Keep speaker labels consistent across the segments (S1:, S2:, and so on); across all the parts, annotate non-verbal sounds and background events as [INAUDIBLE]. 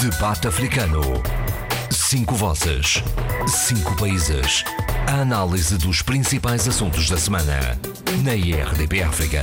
S1: Debate Africano. Cinco vozes. Cinco países. A análise dos principais assuntos da semana. Na IRDP África.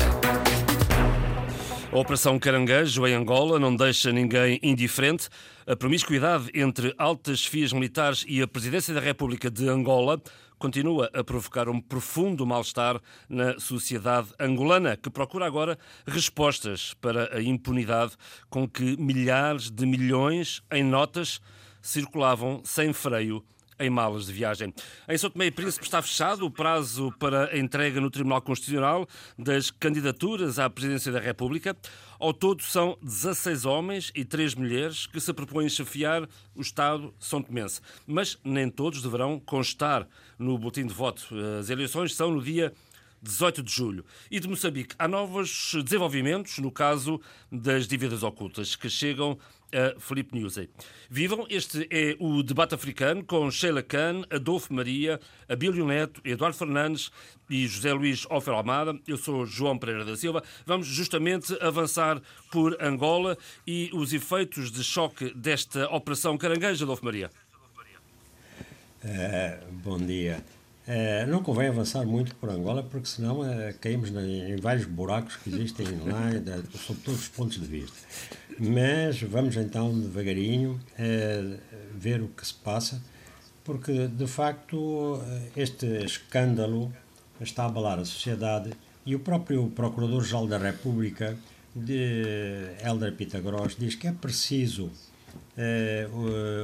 S2: A Operação Caranguejo em Angola não deixa ninguém indiferente. A promiscuidade entre altas fias militares e a Presidência da República de Angola continua a provocar um profundo mal-estar na sociedade angolana, que procura agora respostas para a impunidade com que milhares de milhões em notas circulavam sem freio em malas de viagem. Em São Tomé e Príncipe está fechado o prazo para a entrega no Tribunal Constitucional das candidaturas à presidência da República. Ao todo são 16 homens e 3 mulheres que se propõem chefiar o Estado São Tomense. Mas nem todos deverão constar no boletim de voto. As eleições são no dia 18 de julho. E de Moçambique há novos desenvolvimentos no caso das dívidas ocultas que chegam a Felipe Newsey. Vivam, este é o debate africano com Sheila Khan, Adolfo Maria, Abílio Neto, Eduardo Fernandes e José Luís Ofer Almada. Eu sou João Pereira da Silva. Vamos justamente avançar por Angola e os efeitos de choque desta Operação Caranguejo, Adolfo Maria.
S3: Uh, bom dia. Uh, não convém avançar muito por Angola, porque senão uh, caímos em vários buracos que existem lá, sob todos os pontos de vista. Mas vamos então devagarinho uh, ver o que se passa, porque de facto este escândalo está a abalar a sociedade e o próprio Procurador-Geral da República, de Helder Pitagros, diz que é preciso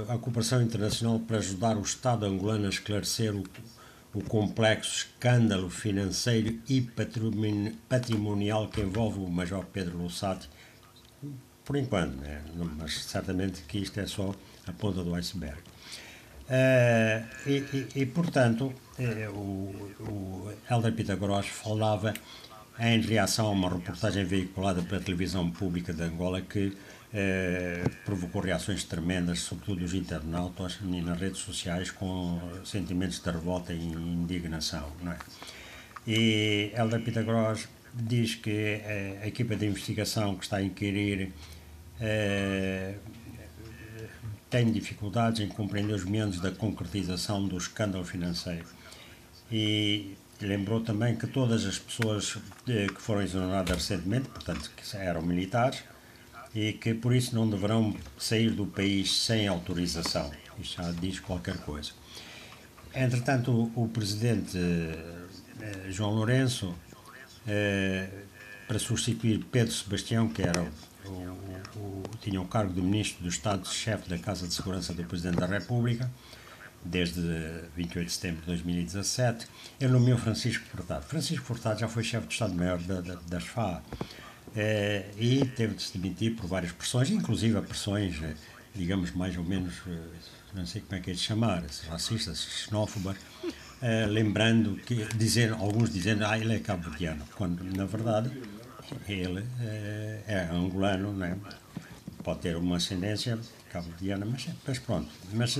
S3: a cooperação internacional para ajudar o Estado angolano a esclarecer o o complexo escândalo financeiro e patrimonial que envolve o Major Pedro Lussati, por enquanto, né? mas certamente que isto é só a ponta do iceberg. Uh, e, e, e, portanto, uh, o, o Helder Pitagorós falava em reação a uma reportagem veiculada pela televisão pública de Angola que eh, provocou reações tremendas, sobretudo dos internautas e nas redes sociais, com sentimentos de revolta e indignação. Não é? E Helder Pitagros diz que eh, a equipa de investigação que está a inquirir eh, tem dificuldades em compreender os meandros da concretização do escândalo financeiro. E lembrou também que todas as pessoas que foram exoneradas recentemente, portanto, que eram militares, e que por isso não deverão sair do país sem autorização. Isto já diz qualquer coisa. Entretanto, o, o presidente eh, João Lourenço, eh, para substituir Pedro Sebastião, que era o, o, tinha o cargo de ministro do Estado-chefe da Casa de Segurança do Presidente da República, desde 28 de setembro de 2017, ele nomeou Francisco Furtado. Francisco Furtado já foi chefe de Estado-Maior da, da, é, e teve de se demitir por várias pressões, inclusive a pressões, eh, digamos, mais ou menos, eh, não sei como é que é de chamar, racistas, xenófobas, lembrando que, dizendo, alguns dizendo, ah, ele é cabo-verdiano, quando, na verdade, ele é, é angolano, né? pode ter uma ascendência cabo-verdiana, mas, mas pronto. Mas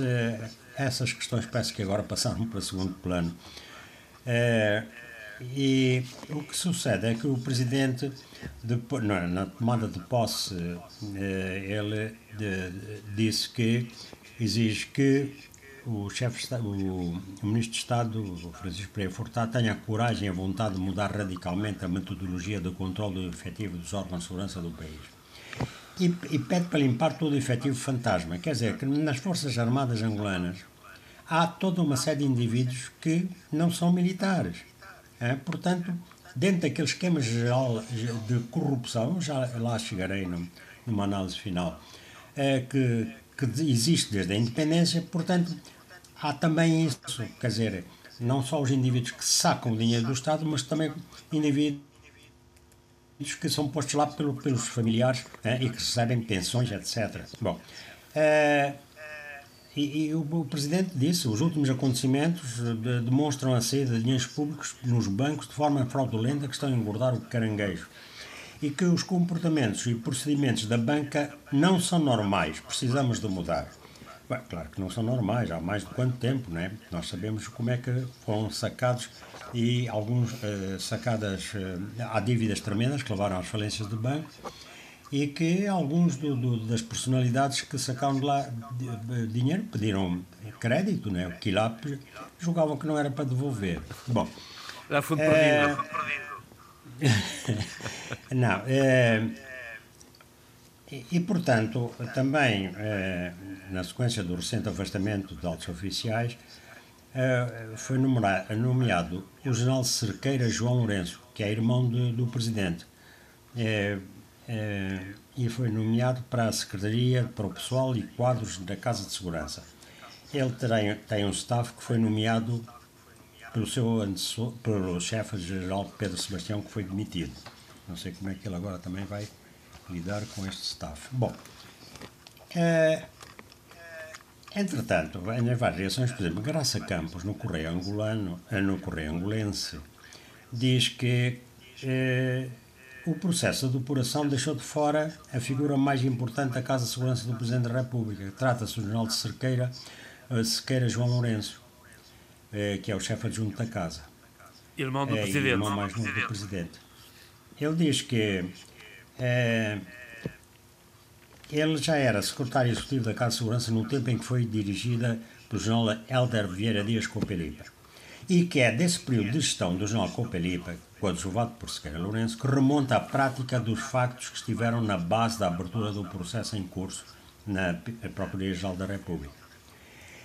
S3: essas questões parece que agora passaram para o segundo plano. E o que sucede é que o presidente, depois, na tomada de posse, eh, ele disse que exige que o chefe o, ministro de Estado, Francisco Pereira Furtado, tenha a coragem e a vontade de mudar radicalmente a metodologia de controle efetivo dos órgãos de segurança do país. E, e pede para limpar todo o efetivo fantasma. Quer dizer, que nas Forças Armadas angolanas há toda uma série de indivíduos que não são militares é, portanto, dentro daquele esquema geral de corrupção, já lá chegarei numa análise final, é, que, que existe desde a independência, portanto, há também isso, quer dizer, não só os indivíduos que sacam o dinheiro do Estado, mas também indivíduos que são postos lá pelo, pelos familiares é, e que recebem pensões, etc. Bom, é, e, e o, Presidente disse os últimos acontecimentos de, demonstram a saída de dinheiros públicos nos bancos de forma fraudulenta que estão a engordar o caranguejo. E que os comportamentos e procedimentos da banca não são normais, precisamos de mudar. Bem, claro que não são normais, há mais de quanto tempo, não é? Nós sabemos como é que foram sacados e alguns uh, sacadas, uh, há dívidas tremendas que levaram às falências do banco e que alguns do, do, das personalidades que sacaram de lá dinheiro pediram crédito, né? que lá julgavam que não era para devolver. Bom,
S2: já foi é... [LAUGHS]
S3: não, é... e, e, portanto, também é, na sequência do recente afastamento de altos oficiais, foi nomeado o general Cerqueira João Lourenço, que é irmão de, do presidente. É, e foi nomeado para a Secretaria para o Pessoal e Quadros da Casa de Segurança. Ele tem, tem um staff que foi nomeado pelo seu antecessor, pelo chefe-geral Pedro Sebastião, que foi demitido. Não sei como é que ele agora também vai lidar com este staff. Bom, é, entretanto, em várias reações, por exemplo, Graça Campos, no Correio Angolano, eh, no Correio Angolense, diz que é, o processo de depuração deixou de fora a figura mais importante da Casa de Segurança do Presidente da República. Trata-se do General de Cerqueira, Cerqueira João Lourenço, eh, que é o chefe adjunto da Casa.
S2: Irmão do é, Presidente.
S3: Irmão mais novo do Presidente. Ele diz que é, ele já era secretário executivo da Casa de Segurança no tempo em que foi dirigida pelo general Helder Vieira Dias Copelipa e que é desse período de gestão do general Copelipa coadjuvado por Sequeira Lourenço, que remonta à prática dos factos que estiveram na base da abertura do processo em curso na Procuradoria-Geral da República.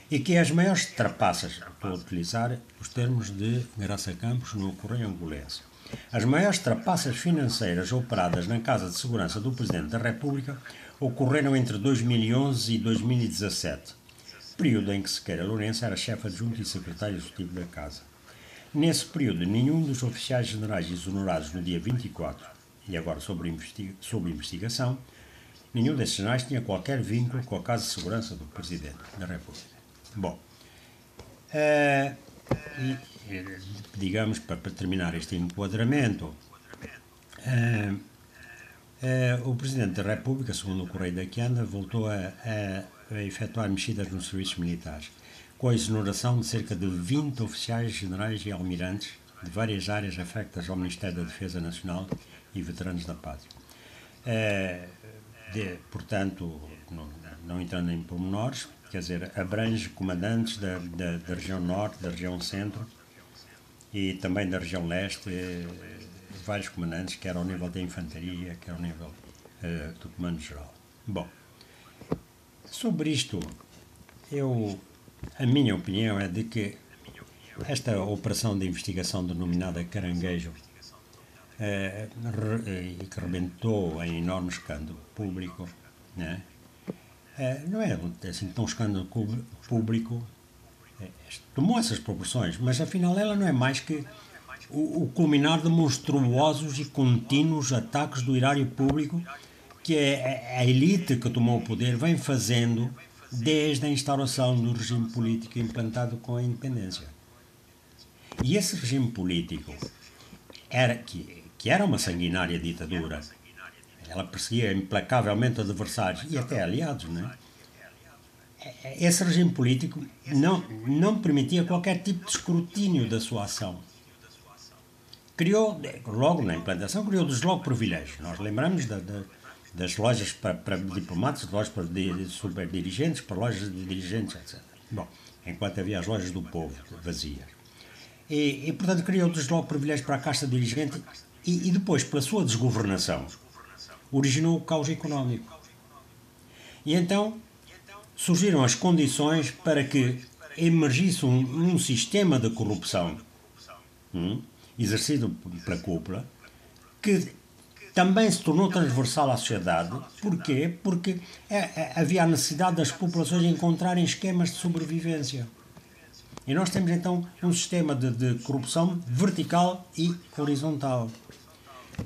S3: E que as maiores trapaças, estou a utilizar os termos de Graça Campos no Correio Angolense, as maiores trapaças financeiras operadas na Casa de Segurança do Presidente da República ocorreram entre 2011 e 2017, período em que Sequeira Lourenço era chefe adjunto e secretário executivo da Casa. Nesse período, nenhum dos oficiais generais exonerados no dia 24, e agora sobre, investiga sobre investigação, nenhum desses generais tinha qualquer vínculo com a Casa de Segurança do Presidente da República. Bom, uh, e, digamos, para, para, terminar este enquadramento, uh, uh, o Presidente da República, segundo o Correio da Quianda, voltou a, a, a efetuar mexidas nos serviços militares com a exoneração de cerca de 20 oficiais generais e almirantes de várias áreas afectas ao Ministério da Defesa Nacional e veteranos da pátria. É, de, portanto, não, não, entrando em pormenores, quer dizer, abrange comandantes da, da, da, região norte, da região centro e também da região leste, eh, vários comandantes, quer ao nível da infantaria, quer ao nível uh, do comando-geral. Bom, sobre isto, eu a minha opinião é de que esta operação de investigação denominada Caranguejo, eh, e que rebentou em enorme escândalo público, né? Eh, não é assim tão escândalo público, é, tomou essas proporções, mas afinal ela não é mais que o, o culminar de monstruosos e contínuos ataques do erário público que a, a elite que tomou o poder vem fazendo desde a instauração do regime político implantado com a independência. E esse regime político, era, que, que era uma sanguinária ditadura, ela perseguia implacavelmente adversários e até aliados, não é? Esse regime político não, não permitia qualquer tipo de escrutínio da sua ação. Criou, logo na implantação, criou dos logo privilégios. Nós lembramos da, da das lojas para, para diplomatas, lojas para super dirigentes, para lojas de dirigentes, etc. Bom, enquanto havia as lojas do povo vazias. E, e portanto, criou logo privilégios para a casta dirigente e, e depois, pela sua desgovernação, originou o caos económico. E então surgiram as condições para que emergisse um, um sistema de corrupção hum, exercido pela cúpula que também se tornou transversal à sociedade. Porquê? Porque é, é, havia a necessidade das populações encontrarem esquemas de sobrevivência. E nós temos então um sistema de, de corrupção vertical e horizontal.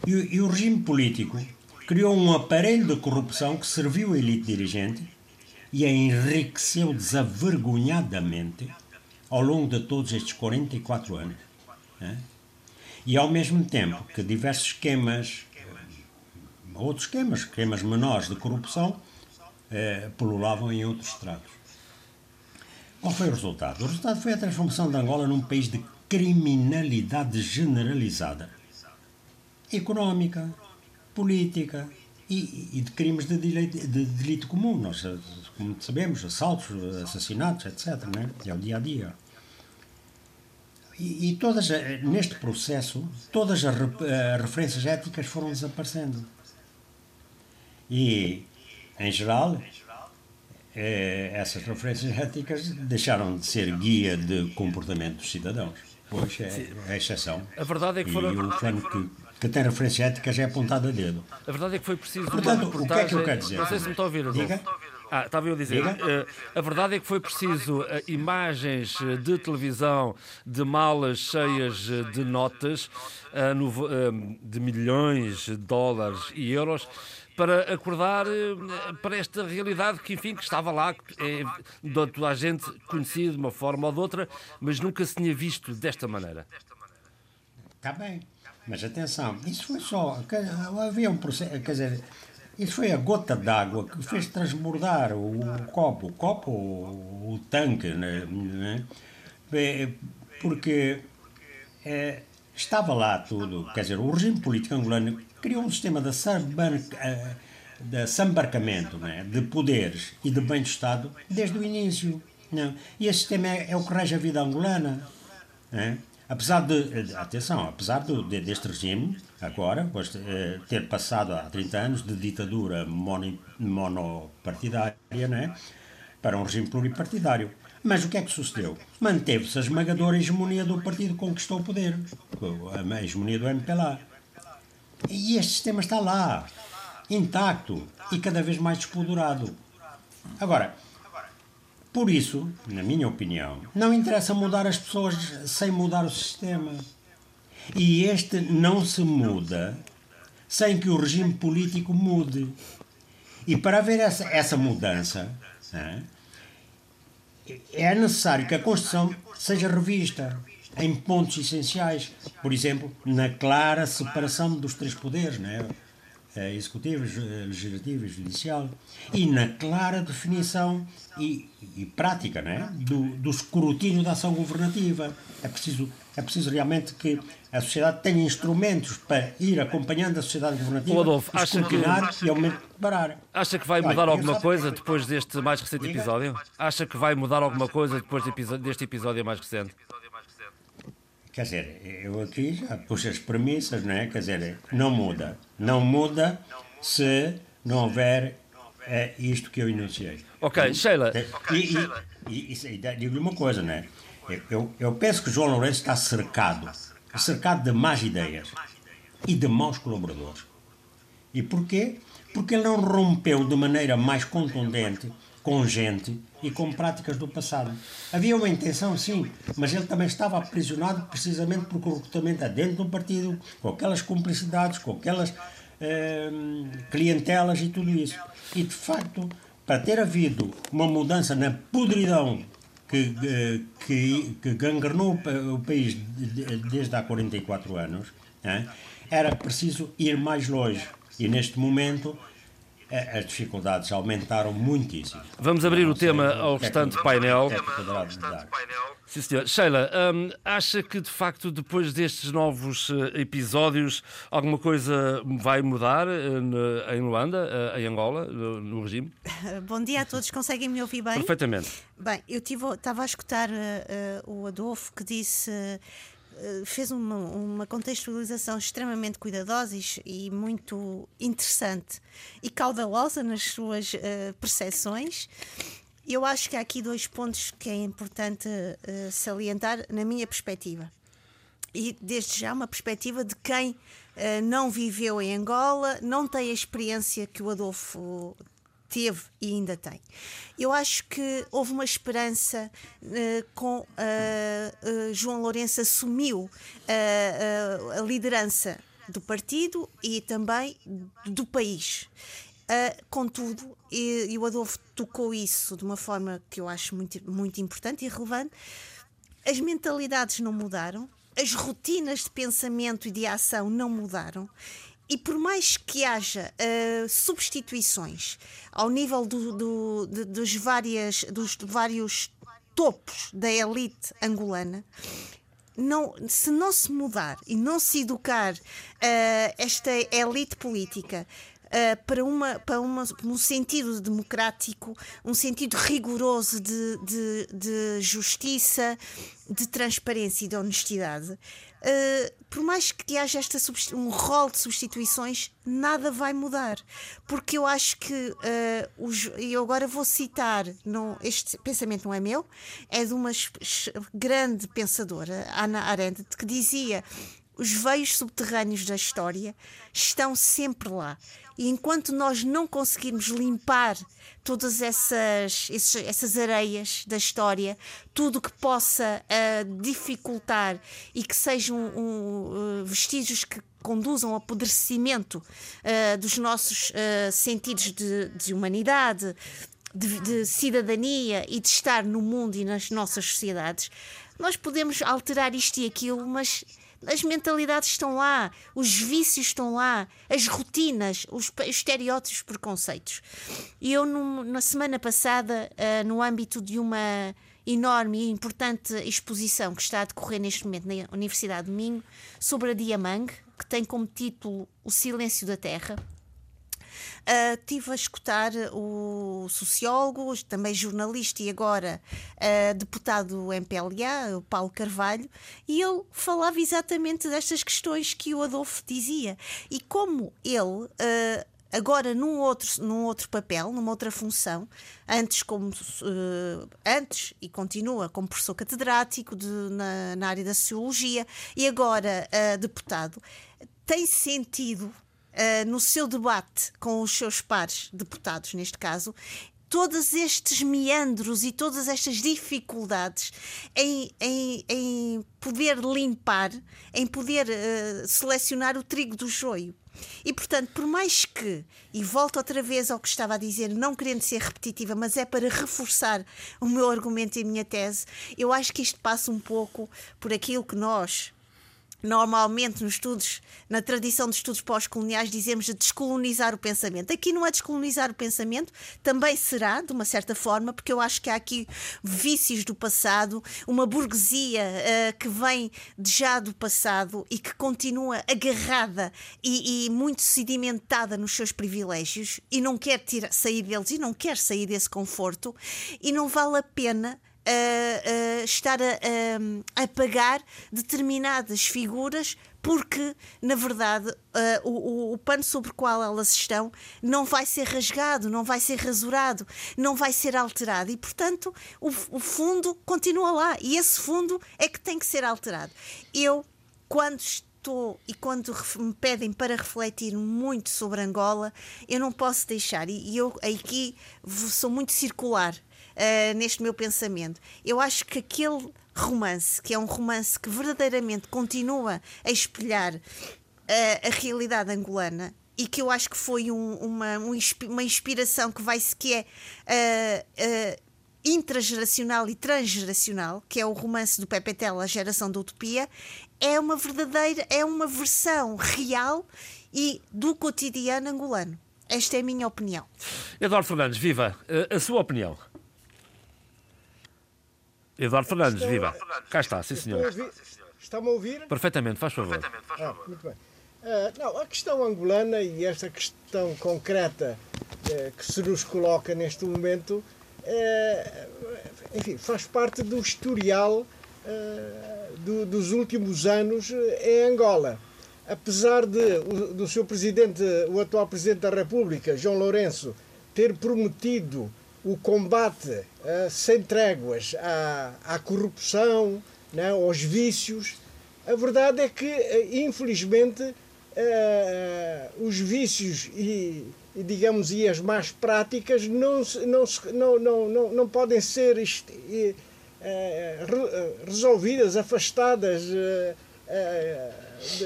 S3: E, e, o regime político criou um aparelho de corrupção que serviu à elite dirigente e a enriqueceu desavergonhadamente ao longo de todos estes 44 anos. Né? E ao mesmo tempo que diversos esquemas outros esquemas, esquemas menores de corrupção, eh, em outros estratos. Qual foi o resultado? O resultado foi a transformação de Angola num país de criminalidade generalizada. Económica, política, e, e de crimes de delito, de delito comum. Nós, como sabemos, assaltos, assassinatos, etc. Né? É o dia a dia. E, e todas, neste processo, todas as referências éticas foram desaparecendo. E, em geral, eh, essas referências éticas deixaram de ser guia de comportamento dos cidadãos. Pois é, é exceção.
S2: A verdade é que foram.
S3: E o plano que, que tem referências éticas é apontado a dedo.
S2: A verdade é que foi preciso.
S3: Portanto, o que é que eu quero dizer?
S2: Não sei se me está a ouvir,
S3: Diga?
S2: Ah, estava eu a dizer. Uh, a verdade é que foi preciso uh, imagens uh, de televisão de malas cheias de notas no, de milhões de dólares e euros para acordar para esta realidade que, enfim, que estava lá, que é, toda a gente conhecia de uma forma ou de outra, mas nunca se tinha visto desta maneira.
S3: Está bem, mas atenção, isso foi só. Havia um processo. Quer dizer isso foi a gota d'água que fez transbordar o, copo, o copo, o, tanque, né? né? porque é, estava lá tudo, quer dizer, o regime político angolano criou um sistema de, eh, sambarcamento né? de poderes e de bem-estado desde o início. Não? Né? E esse sistema é, é o que rege a vida angolana. Né? Apesar de, atenção, apesar do, de, deste regime, agora, depois de, eh, ter passado há 30 anos de ditadura mono, monopartidária né, para um regime pluripartidário. Mas o que é que sucedeu? Manteve-se a esmagadora hegemonia do partido que conquistou o poder, a hegemonia do MPLA. E este sistema está lá, intacto e cada vez mais despodurado. Agora, por isso, na minha opinião, não interessa mudar as pessoas sem mudar o sistema. E este não se muda sem que o regime político mude. E para haver essa, essa mudança, é necessário que a Constituição seja revista em pontos essenciais. Por exemplo, na clara separação dos três poderes, né? executivo, legislativo e judicial, e na clara definição e, e prática né, do, do escrutínio da ação governativa. É preciso, é preciso realmente que a sociedade tenha instrumentos para ir acompanhando a sociedade governativa,
S2: Adolfo, acha que,
S3: e aumentar. parar.
S2: Acha que vai mudar alguma coisa depois deste mais recente episódio? Acha que vai mudar alguma coisa depois deste episódio mais recente?
S3: Quer dizer, eu aqui já pus as premissas, não é? Quer dizer, não muda. Não muda se não houver é, isto que eu enunciei.
S2: Ok, Sheila.
S3: E, e, e, e digo-lhe uma coisa, não é? Eu, eu penso que João Lourenço está cercado cercado de más ideias e de maus colaboradores. E porquê? Porque ele não rompeu de maneira mais contundente com gente e com práticas do passado. Havia uma intenção, sim, mas ele também estava aprisionado precisamente porque o recrutamento dentro do partido, com aquelas cumplicidades, com aquelas eh, clientelas e tudo isso. E, de facto, para ter havido uma mudança na podridão que, eh, que, que gangrenou o país desde há 44 anos, era preciso ir mais longe. E, neste momento, as dificuldades aumentaram muitíssimo.
S2: Vamos abrir o tema ao restante painel. Sim, senhor. Sheila, hum, acha que de facto depois destes novos uh, episódios alguma coisa vai mudar uh, em Luanda, uh, em Angola, no regime? [LAUGHS]
S4: Bom dia a todos, conseguem me ouvir bem?
S2: Perfeitamente.
S4: Bem, eu estava a escutar o Adolfo que disse eh, fez uma, uma, contextualização extremamente cuidadosa e, muito interessante e caudelosa nas suas uh, percepções. Eu acho que há aqui dois pontos que é importante uh, salientar, na minha perspectiva. E desde já, uma perspectiva de quem uh, não viveu em Angola, não tem a experiência que o Adolfo teve e ainda tem. Eu acho que houve uma esperança uh, com uh, uh, João Lourenço assumiu a liderança do partido e também do país. Contudo, e, e, o Adolfo tocou isso de uma forma que eu acho muito, muito importante e relevante, as mentalidades não mudaram, as rotinas de pensamento e de ação não mudaram e por mais que haja uh, substituições ao nível do, do, de, dos, várias, dos vários topos da elite angolana, não, se não se mudar e não se educar uh, esta elite política uh, para, uma, para uma, um sentido democrático, um sentido rigoroso de, de, de justiça, de transparência e de honestidade. Uh, por mais que haja esta um rol de substituições, nada vai mudar. Porque eu acho que, uh, os, e eu agora vou citar, não, este pensamento não é meu, é de uma grande pensadora, Ana Arendt, que dizia os veios subterrâneos da história estão sempre lá. E enquanto nós não conseguirmos limpar todas essas, essas areias da história, tudo que possa uh, dificultar e que sejam um, uh, vestígios que conduzam ao apodrecimento uh, dos nossos sentidos de, de humanidade, de, de, cidadania e de estar no mundo e nas nossas sociedades, nós podemos alterar isto e aquilo, mas as mentalidades estão lá, os vícios estão lá, as rotinas, os, estereótipos, os preconceitos. E eu, na semana passada, uh, no âmbito de uma enorme e importante exposição que está a decorrer neste momento na Universidade de Minho, sobre a Diamang, que tem como título O Silêncio da Terra, Uh, tive a escutar o sociólogo, também jornalista e agora uh, deputado MPLA, o Paulo Carvalho, e ele falava exatamente destas questões que o Adolfo dizia. E como ele. Uh, agora num outro, num outro papel, numa outra função, antes como uh, antes e continua como professor catedrático de, na, na, área da sociologia e agora uh, deputado, tem sentido uh, no seu debate com os seus pares deputados, neste caso, todos estes meandros e todas estas dificuldades em, em, em poder limpar, em poder uh, selecionar o trigo do joio. E portanto, por mais que, e volto outra vez ao que estava a dizer, não querendo ser repetitiva, mas é para reforçar o meu argumento e a minha tese, eu acho que isto passa um pouco por aquilo que nós, normalmente nos estudos, na tradição de estudos pós-coloniais, dizemos de descolonizar o pensamento. Aqui não é descolonizar o pensamento, também será, de uma certa forma, porque eu acho que há aqui vícios do passado, uma burguesia uh, que vem já do passado e que continua agarrada e, e, muito sedimentada nos seus privilégios e não quer tirar, sair deles e não quer sair desse conforto e não vale a pena a, a estar a, a, determinadas figuras porque, na verdade, o, o, pano sobre o qual elas estão não vai ser rasgado, não vai ser rasurado, não vai ser alterado. E, portanto, o, o fundo continua lá e esse fundo é que tem que ser alterado. Eu, quando estou e quando me pedem para refletir muito sobre Angola, eu não posso deixar, e eu aqui sou muito circular uh, neste meu pensamento. Eu acho que aquele romance, que é um romance que verdadeiramente continua a espelhar uh, a realidade angolana, e que eu acho que foi um, uma, uma inspiração que vai se que é uh, uh, intrageracional e transgeracional, que é o romance do Pepe Tela, A Geração da Utopia, é uma verdadeira, é uma versão real e do cotidiano angolano. Esta é a minha opinião.
S2: Eduardo Fernandes, viva! A sua opinião? Eduardo Fernandes, Estou... viva. Cá está, sim senhor.
S5: Está-me a ouvir?
S2: Perfeitamente, faz favor.
S5: Perfeitamente, faz favor. Ah, muito bem. Uh, não, a questão angolana e esta questão concreta uh, que se nos coloca neste momento, uh, enfim, faz parte do historial do, dos últimos anos em Angola. Apesar de do seu presidente, o atual presidente da República, João Lourenço, ter prometido o combate uh, sem tréguas à, à corrupção, né, aos vícios. A verdade é que, uh, infelizmente, uh, os vícios e, e, digamos, e as más práticas não, não, não, não, não, não podem ser resolvidas, afastadas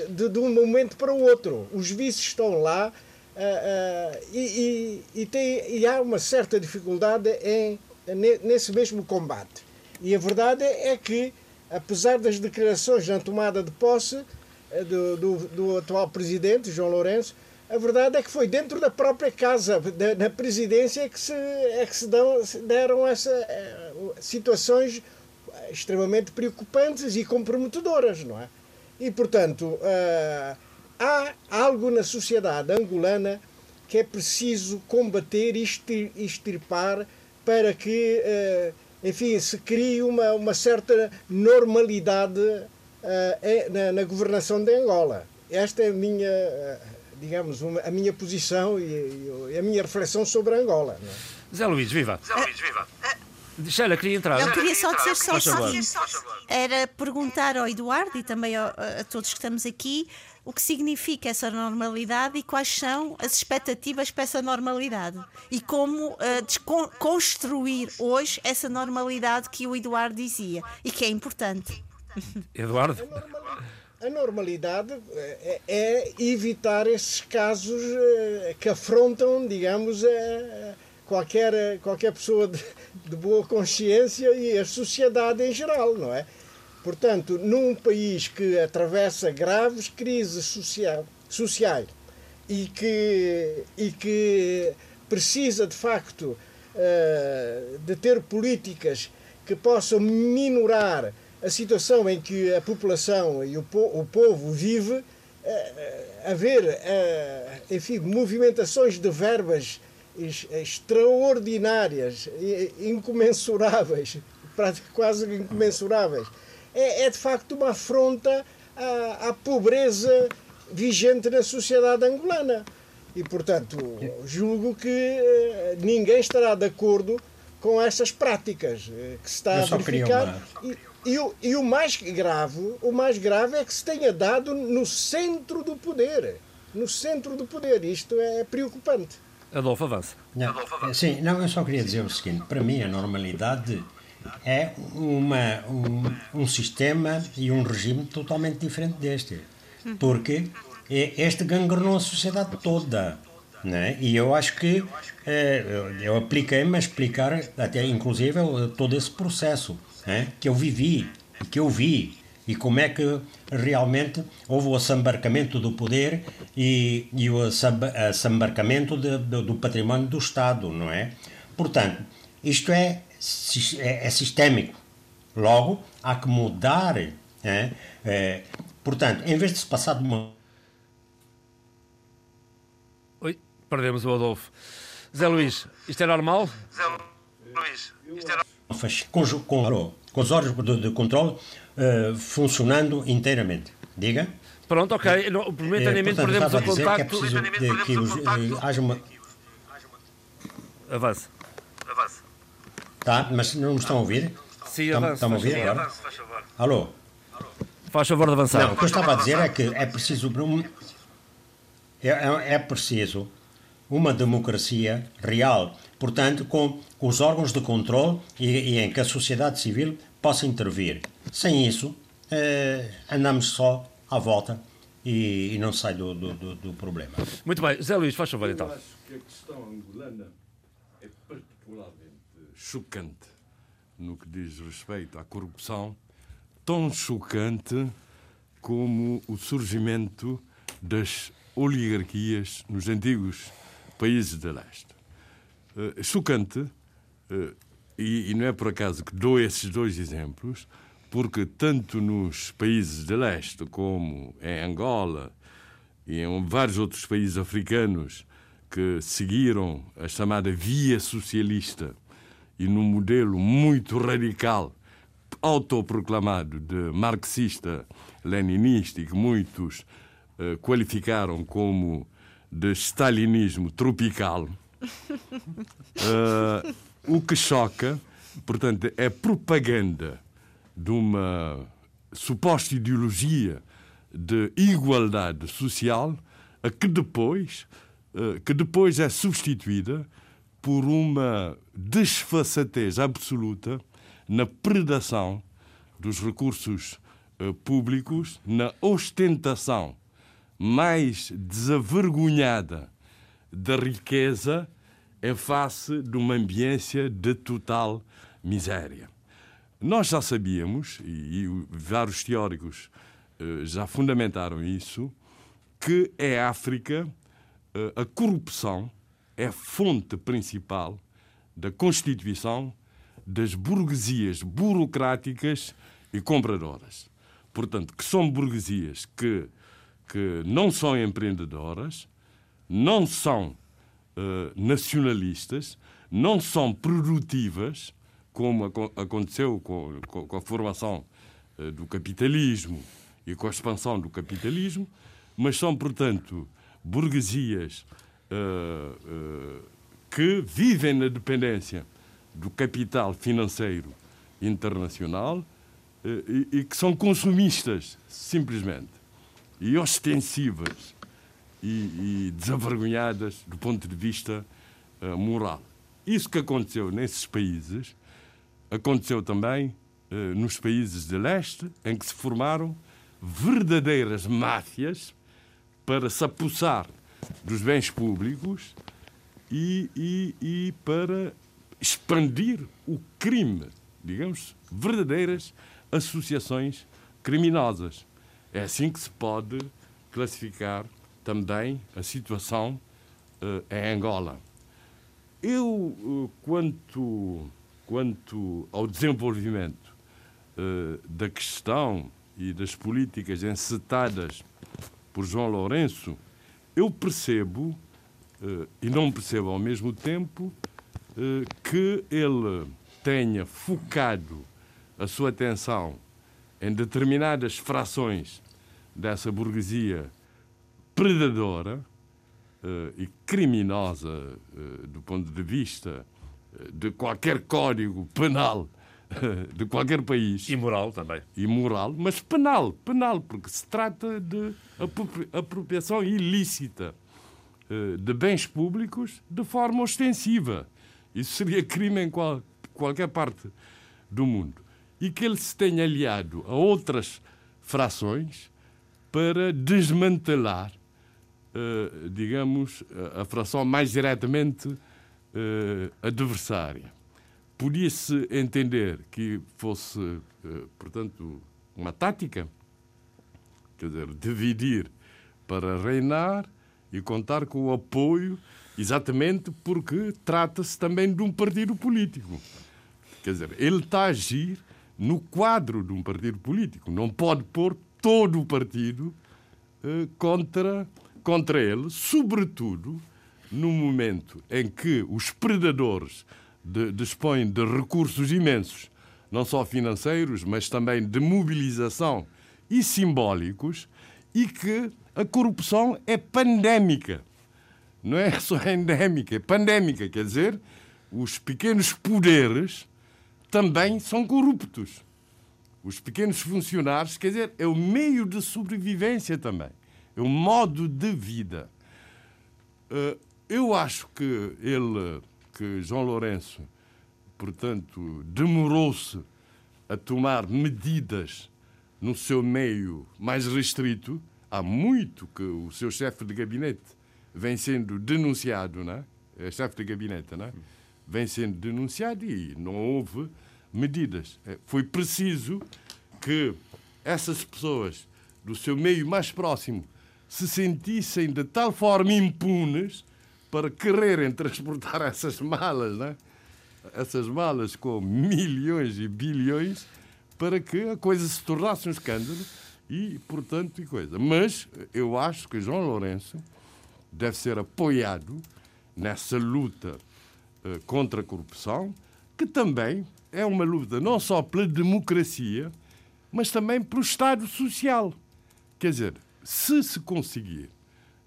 S5: de, de um momento para o outro. Os vícios estão lá Uh, uh, e, e, e, tem, e há uma certa dificuldade em, nesse mesmo combate. E a verdade é que, apesar das declarações na tomada de posse eh, do, do, do, atual presidente, João Lourenço, a verdade é que foi dentro da própria casa, da, na presidência, que se, é que se, dão, deram essas uh, situações extremamente preocupantes e comprometedoras, não é? E, portanto, uh, há algo na sociedade angolana que é preciso combater e extirpar para que, uh, enfim, se crie uma, uma certa normalidade uh, na, na, governação de Angola. Esta é a minha, digamos, uma, a minha posição e, e, a minha reflexão sobre Angola.
S2: É? Zé Luís, viva! Zé Luís, viva! Sheila, queria entrar.
S4: Eu queria só dizer só o seguinte: era perguntar ao Eduardo e também a, a todos que estamos aqui o que significa essa normalidade e quais são as expectativas para essa normalidade e como uh, construir hoje essa normalidade que o Eduardo dizia e que é importante.
S2: Eduardo?
S5: A normalidade é, é evitar esses casos eh, que afrontam, digamos, qualquer, qualquer pessoa de, de boa consciência e a sociedade em geral, não é? Portanto, num país que atravessa graves crises social, sociais e que, e que precisa de facto uh, de ter políticas que possam minorar a situação em que a população e o, po o povo vive, uh, haver, uh, enfim, movimentações de verbas extraordinárias, incomensuráveis, [LAUGHS] quase incomensuráveis, é, é de facto uma afronta à, à pobreza vigente na sociedade angolana. E, portanto, julgo que eh, ninguém estará de acordo com essas práticas eh, que se está a verificar. E, e, o, e o mais grave, o mais grave é que se tenha dado no centro do poder. No centro do poder. Isto é preocupante.
S2: Adolfo, avança.
S3: Não, sim, não, eu só queria dizer o seguinte: para mim, a normalidade é uma, um, um sistema e um regime totalmente diferente deste. Porque este gangrenou a sociedade toda. Né? E eu acho que eh, eu apliquei-me a explicar, até inclusive, todo esse processo né? que eu vivi, que eu vi, e como é que realmente houve o assambarcamento do poder e, e o assambarcamento de, de, do património do Estado, não é? Portanto, isto é é, é sistémico. Logo, há que mudar. É, é, portanto, em vez de se passar de uma.
S2: Oi, perdemos o Adolfo. Zé Luís, isto é normal? Zé Luís,
S3: isto é normal. Com, com, com os órgãos de, de controle uh, funcionando inteiramente. Diga.
S2: Pronto, ok. Momentaneamente é, perdemos o contacto. Que é preciso
S3: que os, uh, haja uma.
S2: Avance.
S3: Tá, mas não me estão a ouvir?
S2: Sim, estão,
S3: estão a ouvir agora? Alô?
S2: Faz favor de avançar.
S3: Não, o que eu estava a dizer é que é preciso é, é, é preciso uma democracia real, portanto, com, com os órgãos de controle e, e, em que a sociedade civil possa intervir. Sem isso, eh, andamos só à volta e, e não sai do, do, do, do, problema.
S2: Muito bem. Zé Luís, faz favor então.
S6: Eu acho que a questão angolana é particularmente chocante no que diz respeito à corrupção, tão chocante como o surgimento das oligarquias nos antigos países de leste. Uh, chocante, uh, e, e, não é por acaso que dou esses dois exemplos, porque tanto nos países de leste como em Angola e em vários outros países africanos que seguiram a chamada via socialista e num modelo muito radical, autoproclamado de marxista-leninista e que muitos uh, qualificaram como de stalinismo tropical. Uh, [LAUGHS] o que choca, portanto, é propaganda de uma suposta ideologia de igualdade social, a que depois, uh, que depois é substituída por uma desfaçatez absoluta na predação dos recursos uh, públicos, na ostentação mais desavergonhada da riqueza em face de uma ambiência de total miséria. Nós já sabíamos, e, vários teóricos uh, já fundamentaram isso, que é África uh, a corrupção é fonte principal da constituição das burguesias burocráticas e compradoras. Portanto, que são burguesias que, que não são empreendedoras, não são uh, nacionalistas, não são produtivas, como ac aconteceu com, com, com, a formação uh, do capitalismo e com a expansão do capitalismo, mas são, portanto, burguesias uh, que vivem na dependência do capital financeiro internacional e, e que são consumistas, simplesmente, e ostensivas e, e desavergonhadas do ponto de vista uh, moral. Isso que aconteceu nesses países aconteceu também uh, nos países de leste, em que se formaram verdadeiras máfias para se apossar dos bens públicos e, e, e para expandir o crime, digamos, verdadeiras associações criminosas. É assim que se pode classificar também a situação uh, em Angola. Eu, uh, quanto, quanto ao desenvolvimento uh, da questão e das políticas encetadas por João Lourenço, eu percebo, e não percebo ao mesmo tempo, que ele tenha focado a sua atenção em determinadas frações dessa burguesia predadora uh, e criminosa do ponto de vista de qualquer código penal [LAUGHS] de qualquer país.
S2: Imoral também.
S6: Imoral, mas penal, penal, porque se trata de apropriação ilícita de bens públicos de forma ostensiva. Isso seria crime em qual, qualquer parte do mundo. E que ele se tenha aliado a outras frações para desmantelar eh, digamos, a fração mais diretamente uh, adversária. Podia-se entender que fosse, uh, portanto, uma tática, quer dizer, dividir para reinar e contar com o apoio, exatamente porque trata-se também de um partido político. Quer dizer, ele está a agir no quadro de um partido político. Não pode pôr todo o partido contra contra ele, sobretudo no momento em que os predadores de, dispõem de recursos imensos, não só financeiros, mas também de mobilização e simbólicos, e que a corrupção é pandémica. Não é só endémica, é pandémica. Quer dizer, os pequenos poderes também são corruptos. Os pequenos funcionários, quer dizer, é o meio de sobrevivência também é um modo de vida. Eh, eu acho que ele, que João Lourenço, portanto, demorou-se a tomar medidas no seu meio mais restrito. Há muito que o seu chefe de gabinete vem sendo denunciado, não é? é chefe de gabinete, não é? Vem sendo denunciado e não houve medidas. É, foi preciso que essas pessoas do seu meio mais próximo se sentissem de tal forma impunes para quererem transportar [LAUGHS] essas malas, né? essas malas com milhões e bilhões, para que a coisa se tornasse um escândalo e, portanto, e coisa. Mas eu acho que João Lourenço deve ser apoiado nessa luta uh, contra a corrupção, que também é uma luta não só pela democracia, mas também pelo Estado Social. Quer dizer, se se conseguir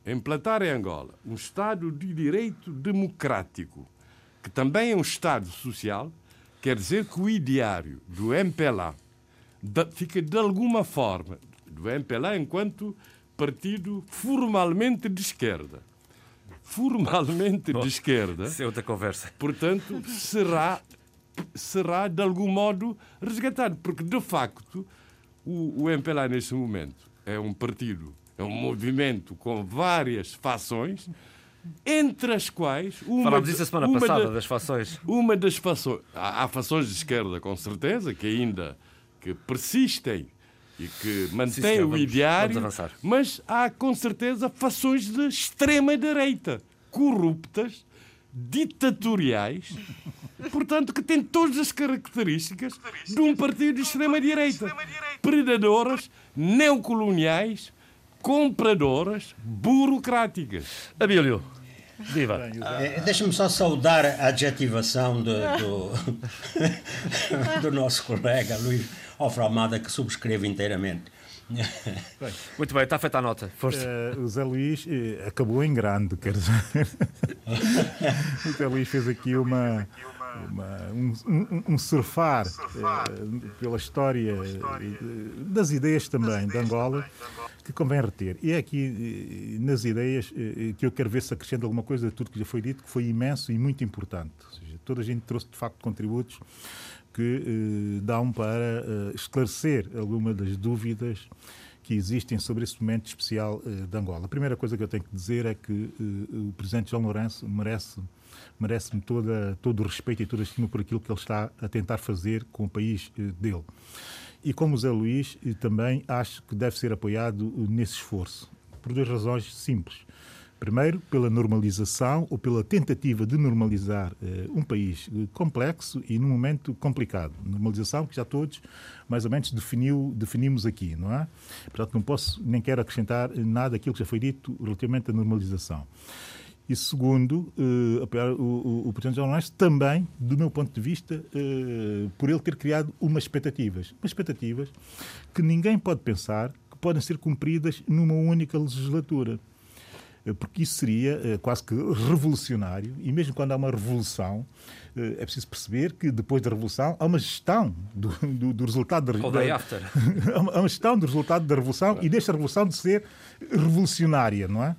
S6: implantar em Angola um Estado de direito democrático, que também é um Estado social, quer dizer que o ideário do MPLA fica de alguma forma, do MPLA enquanto partido formalmente de esquerda. Formalmente Bom, de esquerda.
S2: Isso é outra conversa.
S6: Portanto, será, será de algum modo resgatado, porque de facto o, o MPLA neste momento é um partido, é um movimento com várias fações, entre as quais.
S2: Uma Falámos isso a semana passada, da, das fações.
S6: Uma das fações. Há, há fações de esquerda, com certeza, que ainda que persistem e que mantêm Sim, o ideário, mas há com certeza fações de extrema-direita, corruptas, ditatoriais, portanto, que têm todas as características de um partido de extrema-direita. Predadoras, neocoloniais, compradoras, burocráticas.
S2: Abílio. Viva!
S3: É, Deixa-me só saudar a adjetivação do, do, [LAUGHS] do nosso colega Luís Oframada, que subscrevo inteiramente.
S2: Muito bem, está feita a nota. Força.
S7: Eh, o Zé Luís eh, acabou em grande, quer dizer. [LAUGHS] o Zé Luís fez aqui uma, uma- um, um- um surfar eh, pela história eh, das ideias também de Angola que convém reter. E é aqui eh, nas ideias eh, que eu quero ver se acrescenta alguma coisa de tudo que já foi dito, que foi imenso e muito importante. Ou seja, toda a gente trouxe de facto contributos que eh, dão para eh, esclarecer alguma das dúvidas que existem sobre esse momento especial eh, de Angola. A primeira coisa que eu tenho que dizer é que eh, o Presidente João Lourenço merece merece-me todo o respeito e toda a estima por aquilo que ele está a tentar fazer com o país eh, dele. E como Zé Luís, também acho que deve ser apoiado nesse esforço, por duas razões simples. Primeiro, pela normalização ou pela tentativa de normalizar eh, um país eh, complexo e num momento complicado. Normalização que já todos mais ou menos definiu, definimos aqui, não é? Portanto, não posso nem quero acrescentar nada àquilo que já foi dito relativamente à normalização. E segundo, eh, apoiar o, o, o Presidente Lourenço também, do meu ponto de vista, eh, por ele ter criado umas expectativas. Umas expectativas que ninguém pode pensar que podem ser cumpridas numa única legislatura. Eh, Porque isso seria eh, quase que revolucionário, e mesmo quando há uma revolução, eh, é preciso perceber que depois da revolução há uma gestão do, do, do resultado da
S2: after. [LAUGHS]
S7: há uma- gestão do resultado da revolução e desta revolução de ser revolucionária, não é?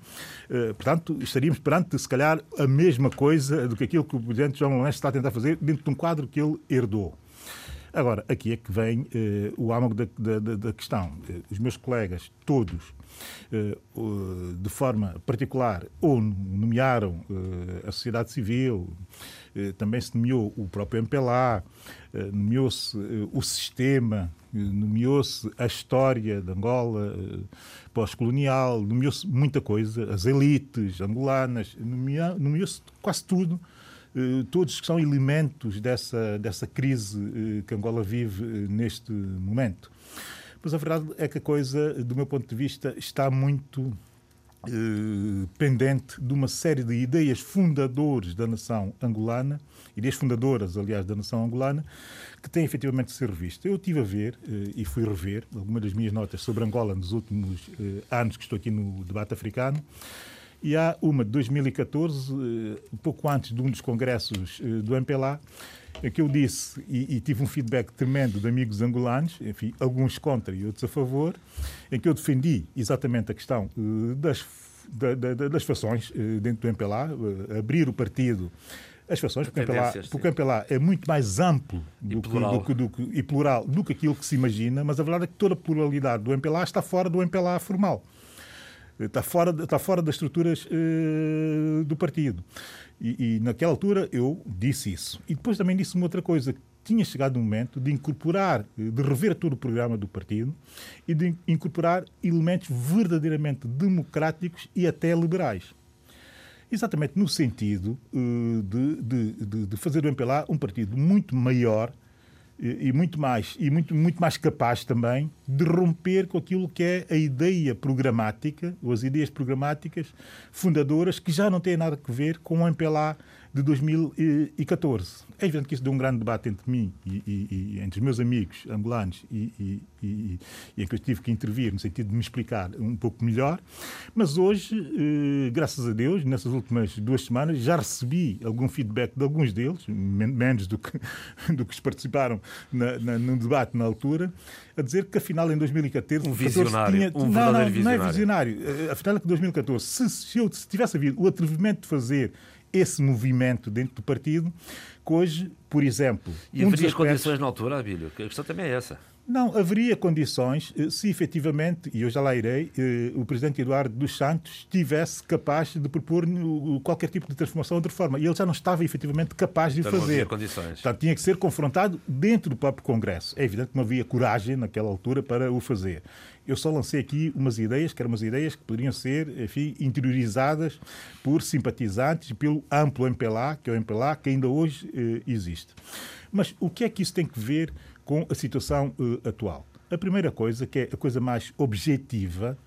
S7: Portanto, estaríamos perante, se calhar, a mesma coisa do que aquilo que o Presidente João Lourenço está a tentar fazer dentro de um quadro que ele herdou. Agora, aqui é que vem eh, o âmago da, da- da- questão. Eh, os meus colegas, todos, eh, de forma particular, ou nomearam a sociedade civil, também se nomeou o próprio MPLA, nomeou-se o sistema, nomeou-se a história de Angola pós-colonial, nomeou-se muita coisa, as elites angolanas, nomeou-se quase tudo todos que são elementos dessa, dessa crise eh, que Angola vive eh, neste momento. Mas a verdade é que a coisa, do meu ponto de vista, está muito eh, pendente de uma série de ideias fundadoras da nação angolana, ideias fundadoras, aliás, da nação angolana, que têm efetivamente de ser revistas. Eu estive a ver eh, e fui rever algumas das minhas notas sobre Angola nos últimos eh, anos que estou aqui no debate africano. E há uma de 2014, eh, pouco antes de um dos congressos eh, do MPLA, em que eu disse, e, e tive um feedback tremendo de amigos angolanos, enfim, alguns contra e outros a favor, em que eu defendi exatamente a questão eh, das, da- da- das fações dentro do MPLA, abrir o partido as fações, porque o MPLA, porque o MPLA é muito mais amplo do que,
S2: plural.
S7: do que- do que- e plural do que aquilo que se imagina, mas a verdade é que toda a pluralidade do MPLA está fora do MPLA formal. Está fora, está fora das estruturas eh, do partido. E, e naquela altura eu disse isso. E depois também disse uma outra coisa. Tinha chegado o momento de incorporar, eh, de rever todo o programa do partido e de incorporar elementos verdadeiramente democráticos e até liberais. Exatamente no sentido eh, de, de- de- de fazer do MPLA um partido muito maior e muito mais e muito muito mais capaz também de romper com aquilo que é a ideia programática ou as ideias programáticas fundadoras que já não têm nada a ver com o MPLA de 2014. É evidente que isso deu um grande debate entre mim e, e- e entre os meus amigos angolanos e, e- em que eu tive que intervir no sentido de me explicar um pouco melhor, mas hoje, eh, graças a Deus, nessas últimas duas semanas, já recebi algum feedback de alguns deles, men- menos do que, [LAUGHS] do que os participaram na- na- no debate na altura, a dizer que afinal em 2014
S2: Um visionário,
S7: tinha,
S2: um
S7: não, não, não é
S2: visionário.
S7: visionário. Eh, Afinal, que 2014, se, se eu se tivesse havido o atrevimento de fazer esse movimento dentro do partido, que hoje, por exemplo,
S2: E
S7: um
S2: haveria
S7: aspectos-
S2: condições na altura, Abílio? A questão também é essa.
S7: não, haveria condições eh, se efetivamente, e eu já lá irei, eh, o presidente Eduardo dos Santos estivesse capaz de propor qualquer tipo de transformação ou de reforma. E ele já não estava efetivamente capaz de
S2: Então não havia
S7: fazer.
S2: condições.
S7: Portanto, tinha que ser confrontado dentro do próprio Congresso. É evidente que não havia coragem naquela altura para o fazer. Eu só lancei aqui umas ideias, que eram umas ideias que poderiam ser, enfim, interiorizadas por simpatizantes, pelo amplo MPLA, que é o MPLA que ainda hoje eh, existe. Mas o que é que isso tem que ver com a situação eh, atual? A primeira coisa, que é a coisa mais objetiva,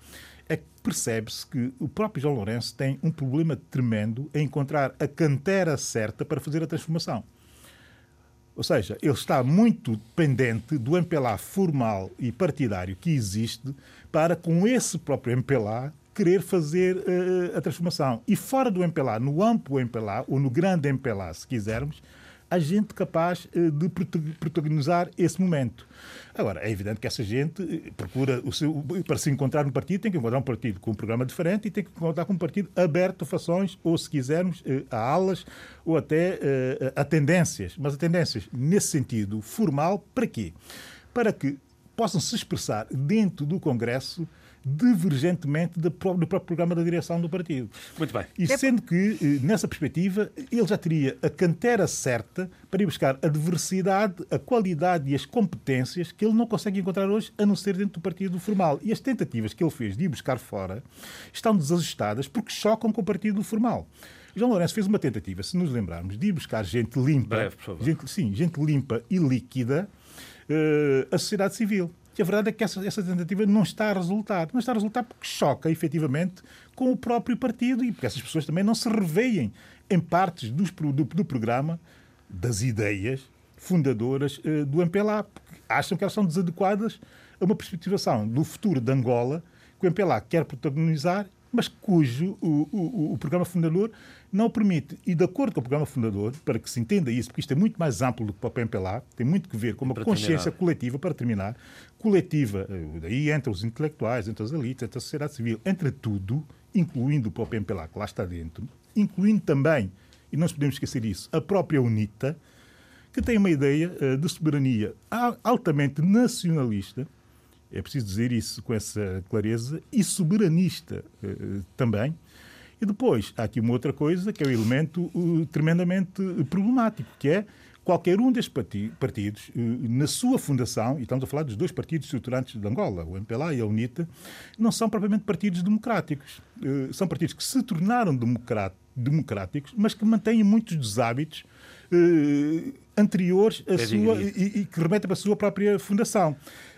S7: é que percebe-se que o próprio João Lourenço tem um problema tremendo em encontrar a cantera certa para fazer a transformação. Ou seja, ele está muito dependente do MPLA formal e partidário que existe para, com esse próprio MPLA, querer fazer uh, a transformação. E fora do MPLA, no amplo MPLA, ou no grande MPLA, se quisermos, há gente capaz uh, de protagonizar esse momento. Agora, é evidente que essa gente eh, procura, o seu, para se encontrar no partido, tem que encontrar um partido com um programa diferente e tem que encontrar com um partido aberto a fações, ou, se quisermos, a alas, ou até a tendências. Mas a tendências, nesse sentido, formal, para quê? Para que possam se expressar dentro do Congresso divergentemente do próprio programa da direção do partido.
S2: Muito bem.
S7: E sendo que, eh, nessa perspectiva, ele já teria a cantera certa para ir buscar a diversidade, a qualidade e as competências que ele não consegue encontrar hoje, a não ser dentro do partido formal. E as tentativas que ele fez de ir buscar fora estão desajustadas porque chocam com o partido formal. João Lourenço fez uma tentativa, se nos lembrarmos, de ir buscar gente limpa,
S2: Breve, por favor.
S7: Gente, sim, gente limpa e líquida, uh, a sociedade civil. E a verdade é que essa, essa tentativa não está a resultar. Não está a resultar porque choca, efetivamente, com o próprio partido e porque essas pessoas também não se reveem em partes dos, do, do programa, das ideias fundadoras uh, do MPLA, porque acham que elas são desadequadas a uma perspectivação do futuro de Angola que o MPLA quer protagonizar mas cujo o, o, o, programa fundador não permite. E de acordo com o programa fundador, para que se entenda isso, porque isto é muito mais amplo do que o papel MPLA, tem muito que ver com uma consciência terminar. coletiva, para terminar, coletiva, eh, daí entre os intelectuais, entre as elites, entre a sociedade civil, entre tudo, incluindo o próprio MPLA, que lá está dentro, incluindo também, e não podemos esquecer isso, a própria UNITA, que tem uma ideia uh, de soberania altamente nacionalista, é preciso dizer isso com essa clareza, e soberanista uh, também. E depois, há aqui uma outra coisa que é um elemento uh, tremendamente problemático, que é qualquer um destes partidos, uh, na sua fundação, e estamos a falar dos dois partidos estruturantes de Angola, o MPLA e a UNITA, não são propriamente partidos democráticos. São partidos que se tornaram democráticos, mas que mantêm muitos dos hábitos anteriores à é sua, e, e que remetem para a sua própria fundação.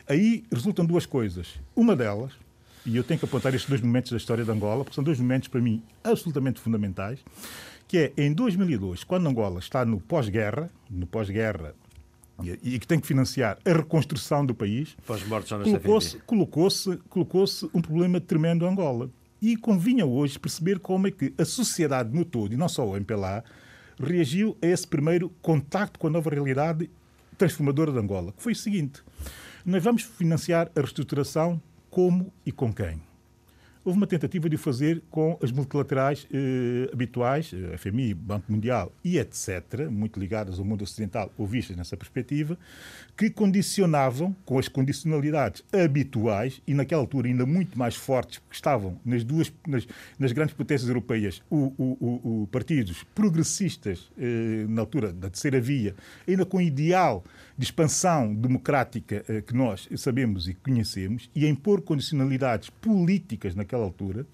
S7: Aí resultam duas coisas. Uma delas, e eu tenho que apontar estes dois momentos da história de Angola, porque são dois momentos, para mim, absolutamente fundamentais, que é em 2002, quando Angola está no pós-guerra, no pós-guerra e que tem que financiar a reconstrução do país, colocou-se colocou colocou um problema tremendo a Angola. E convinha hoje perceber como é que a sociedade no todo, e não só o MPLA, reagiu a esse primeiro contacto com a nova realidade transformadora de Angola, que foi o seguinte. Nós vamos financiar a reestruturação como e com quem? houve uma tentativa de o fazer com as multilaterais eh, habituais, eh, FMI, Banco Mundial e etc., muito ligadas ao mundo ocidental ou vistas nessa perspectiva, que condicionavam, com as condicionalidades habituais, e naquela altura ainda muito mais fortes, porque estavam nas duas, nas, nas grandes potências europeias, o, o, o partidos progressistas, eh, na altura da terceira via, ainda com ideal de expansão democrática eh, que nós sabemos e conhecemos, e a impor condicionalidades políticas naquela altura,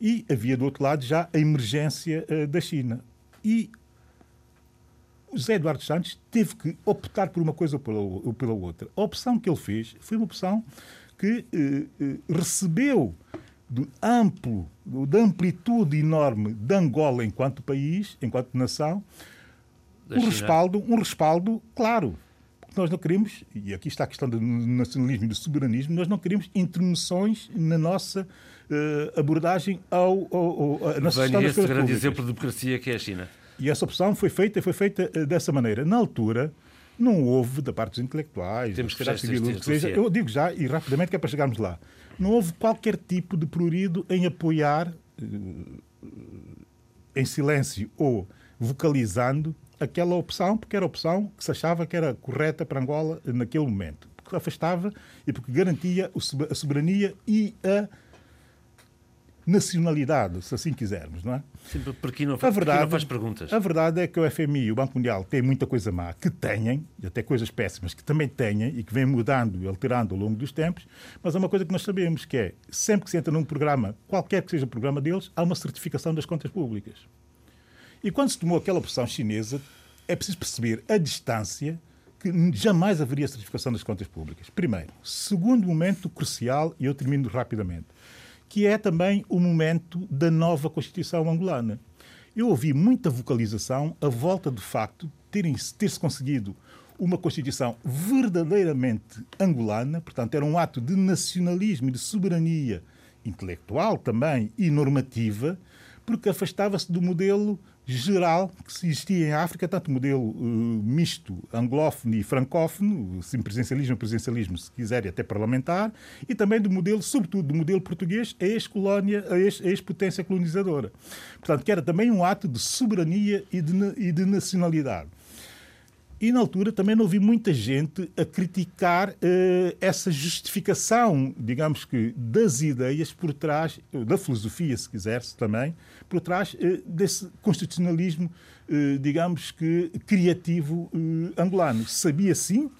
S7: e havia do outro lado já a emergência uh, da China. E José Eduardo Santos teve que optar por uma coisa ou pela, ou pela outra. A opção que ele fez foi uma opção que uh, recebeu do amplo, da amplitude enorme de Angola enquanto país, enquanto nação, um respaldo, um respaldo claro nós não queremos, e aqui está a questão do nacionalismo e do soberanismo, nós não queremos intermissões na nossa uh, abordagem ao, ao, ao, à nossa
S2: Venha esse grande públicas. exemplo de democracia que é a China.
S7: E essa opção foi feita, foi feita uh, dessa maneira. Na altura, não houve, da parte dos intelectuais,
S2: Temos da
S7: civil, que seja, eu digo já, e rapidamente, que é para chegarmos lá, não houve qualquer tipo de prurido em apoiar, uh, em silêncio ou vocalizando, aquela opção, porque era a opção que se achava que era correta para Angola naquele momento. Porque afastava e porque garantia a soberania e a nacionalidade, se assim quisermos, não é?
S2: Sim, porque não, faz, a verdade, não faz perguntas.
S7: A verdade é que o FMI e o Banco Mundial têm muita coisa má, que têm, e até coisas péssimas que também têm, e que vêm mudando e alterando ao longo dos tempos, mas há uma coisa que nós sabemos, que é, sempre que se entra num programa, qualquer que seja o programa deles, há uma certificação das contas públicas. E quando se tomou aquela opção chinesa, é preciso perceber a distância que jamais haveria certificação das contas públicas. Primeiro. Segundo momento crucial, e eu termino rapidamente, que é também o momento da nova Constituição angolana. Eu ouvi muita vocalização à volta do facto de ter-se conseguido uma Constituição verdadeiramente angolana, portanto, era um ato de nacionalismo e de soberania intelectual também e normativa, porque afastava-se do modelo geral que existia em África, tanto modelo uh, misto, anglófono e francófono, sim, presencialismo, se quiser, e até parlamentar, e também do modelo, sobretudo do modelo português, a ex-colónia, a ex-potência colonizadora. Portanto, que era também um ato de soberania e de, e de nacionalidade. E na altura também não ouvi muita gente a criticar uh, essa justificação, digamos que, das ideias por trás, da filosofia, se quiser-se também, por trás uh, desse constitucionalismo, uh, digamos que, criativo angolano. Sabia sim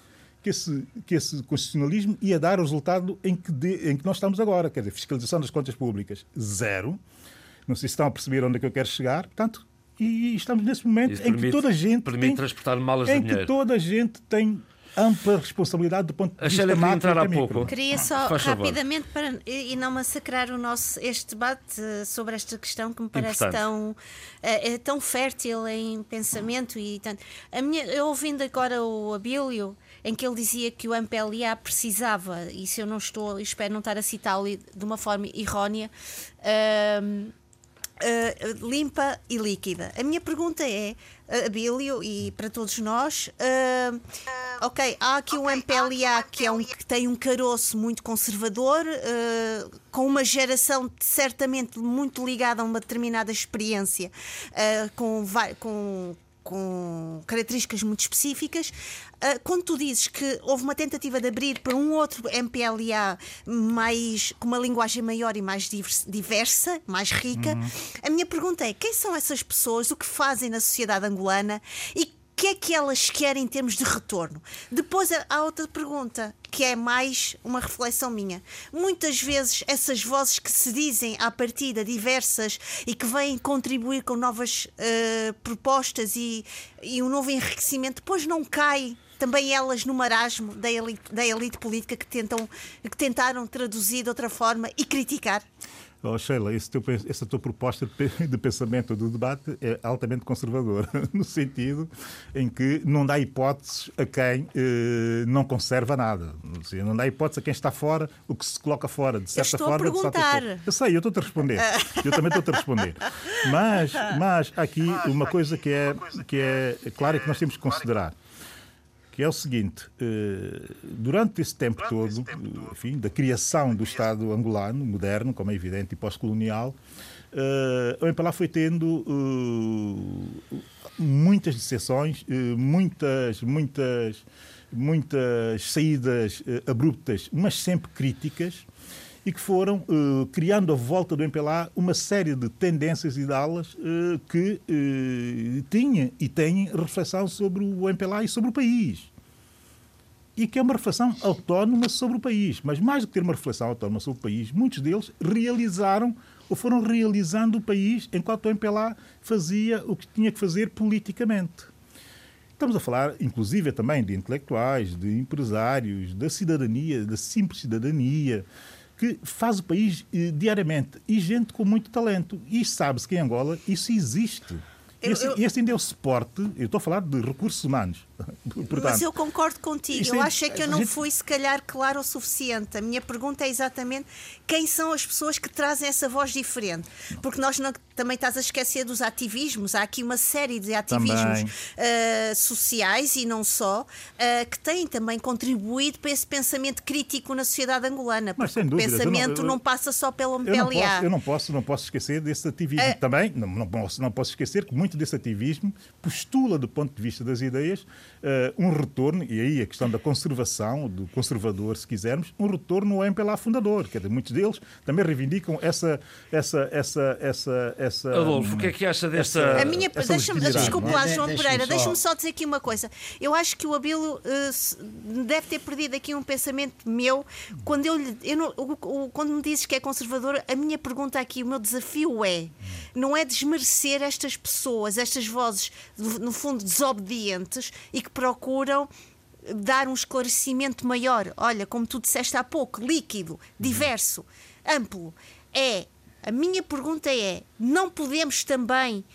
S7: que esse, que esse constitucionalismo ia dar o resultado em que, de, em que nós estamos agora, quer dizer, fiscalização das contas públicas, zero. Não sei se estão a perceber onde é que eu quero chegar. Portanto, e estamos nesse momento Isso em permite, que toda a gente
S2: permite
S7: tem,
S2: transportar malas
S7: em
S2: de dinheiro.
S7: que toda a gente tem ampla responsabilidade do ponto de vista macro entrar há pouco.
S4: Queria só
S2: Faz
S4: rapidamente para e não massacrar o nosso este debate eh, sobre esta questão que me parece Importante. tão é, é, tão fértil em pensamento e tanto. A minha eu ouvindo agora o Abílio em que ele dizia que o MPLA precisava e se eu não estou espero não estar a citá-lo de uma forma errónea uh, uh, limpa e líquida. A minha pergunta é, uh, Abílio, e para todos nós, uh, ok, há aqui okay, um MPLA que, é um, que tem um caroço muito conservador, com uma geração certamente muito ligada a uma determinada experiência, com, com com características muito específicas. Uh, quando tu dizes que houve uma tentativa de abrir para um outro MPLA mais, com uma linguagem maior e mais diversa, mais rica, uhum. a minha pergunta é: quem são essas pessoas, o que fazem na sociedade angolana e que é que elas querem em termos de retorno? Depois há outra pergunta, que é mais uma reflexão minha. Muitas vezes essas vozes que se dizem à partida diversas e que vêm contribuir com novas uh, propostas e, e um novo enriquecimento, depois não cai também elas no marasmo da elite, da elite política que, tentam, que tentaram traduzir de outra forma e criticar?
S7: Oh, Sheila, teu, essa tua proposta de pensamento do debate é altamente conservadora, [LAUGHS] no sentido em que não dá hipóteses a quem eh, não conserva nada. Não dá hipóteses a quem está fora, o que se coloca fora, de certa
S4: eu estou
S7: forma.
S4: A perguntar.
S7: Eu sei, eu estou-te a responder. Eu também estou-te a responder. Mas, mas há aqui uma coisa que é, que é clara e que nós temos que considerar que é o seguinte: eh, durante esse tempo todo, enfim, da criação do Estado angolano, moderno, como é evidente, e pós-colonial, eh, o MPLA foi tendo eh, muitas dissensões, muitas, muitas, muitas saídas abruptas, mas sempre críticas e que foram uh, criando à volta do MPLA uma série de tendências e de alas uh, que uh, tinha e têm reflexão sobre o MPLA e sobre o país. E que é uma reflexão autónoma sobre o país. Mas mais do que ter uma reflexão autónoma sobre o país, muitos deles realizaram ou foram realizando o país enquanto o MPLA fazia o que tinha que fazer politicamente. Estamos a falar, inclusive, também de intelectuais, de empresários, da cidadania, da simples cidadania, que faz o país eh, diariamente e gente com muito talento. E sabe-se que em Angola isso existe. Eu, eu... esse ainda é o suporte, eu estou a falar de recursos humanos. [LAUGHS]
S4: Portanto, Mas eu concordo contigo. Eu é, acho é que eu não gente... fui, se calhar, claro o suficiente. A minha pergunta é exatamente quem são as pessoas que trazem essa voz diferente. Porque nós não, também estás a esquecer dos ativismos. Há aqui uma série de ativismos uh, sociais e não só, uh, que têm também contribuído para esse pensamento crítico na sociedade angolana.
S7: Mas sem dúvida.
S4: O pensamento não, não, passa só pelo MPLA. Eu
S7: não posso, eu não posso, não posso esquecer desse ativismo. Uh, também, não, não, posso, não posso esquecer que muito desse ativismo postula, do ponto de vista das ideias, uh, um retorno, e aí a questão da conservação, do conservador, se quisermos, um retorno ao MPLA fundador. Quer dizer, muitos deles também reivindicam essa. essa, essa, essa, essa
S2: Adolfo, o que é que acha dessa.
S4: A minha, deixa-me, desculpe lá, João Pereira, deixa-me só dizer aqui uma coisa. Eu acho que o Abilo uh, deve ter perdido aqui um pensamento meu quando eu, eu não, o, quando me dizes que é conservador, a minha pergunta aqui, o meu desafio é não é desmerecer estas pessoas, estas vozes, no fundo, desobedientes e que procuram dar um esclarecimento maior. Olha, como tu disseste há pouco, líquido, diverso, amplo. é, a minha pergunta é, não podemos também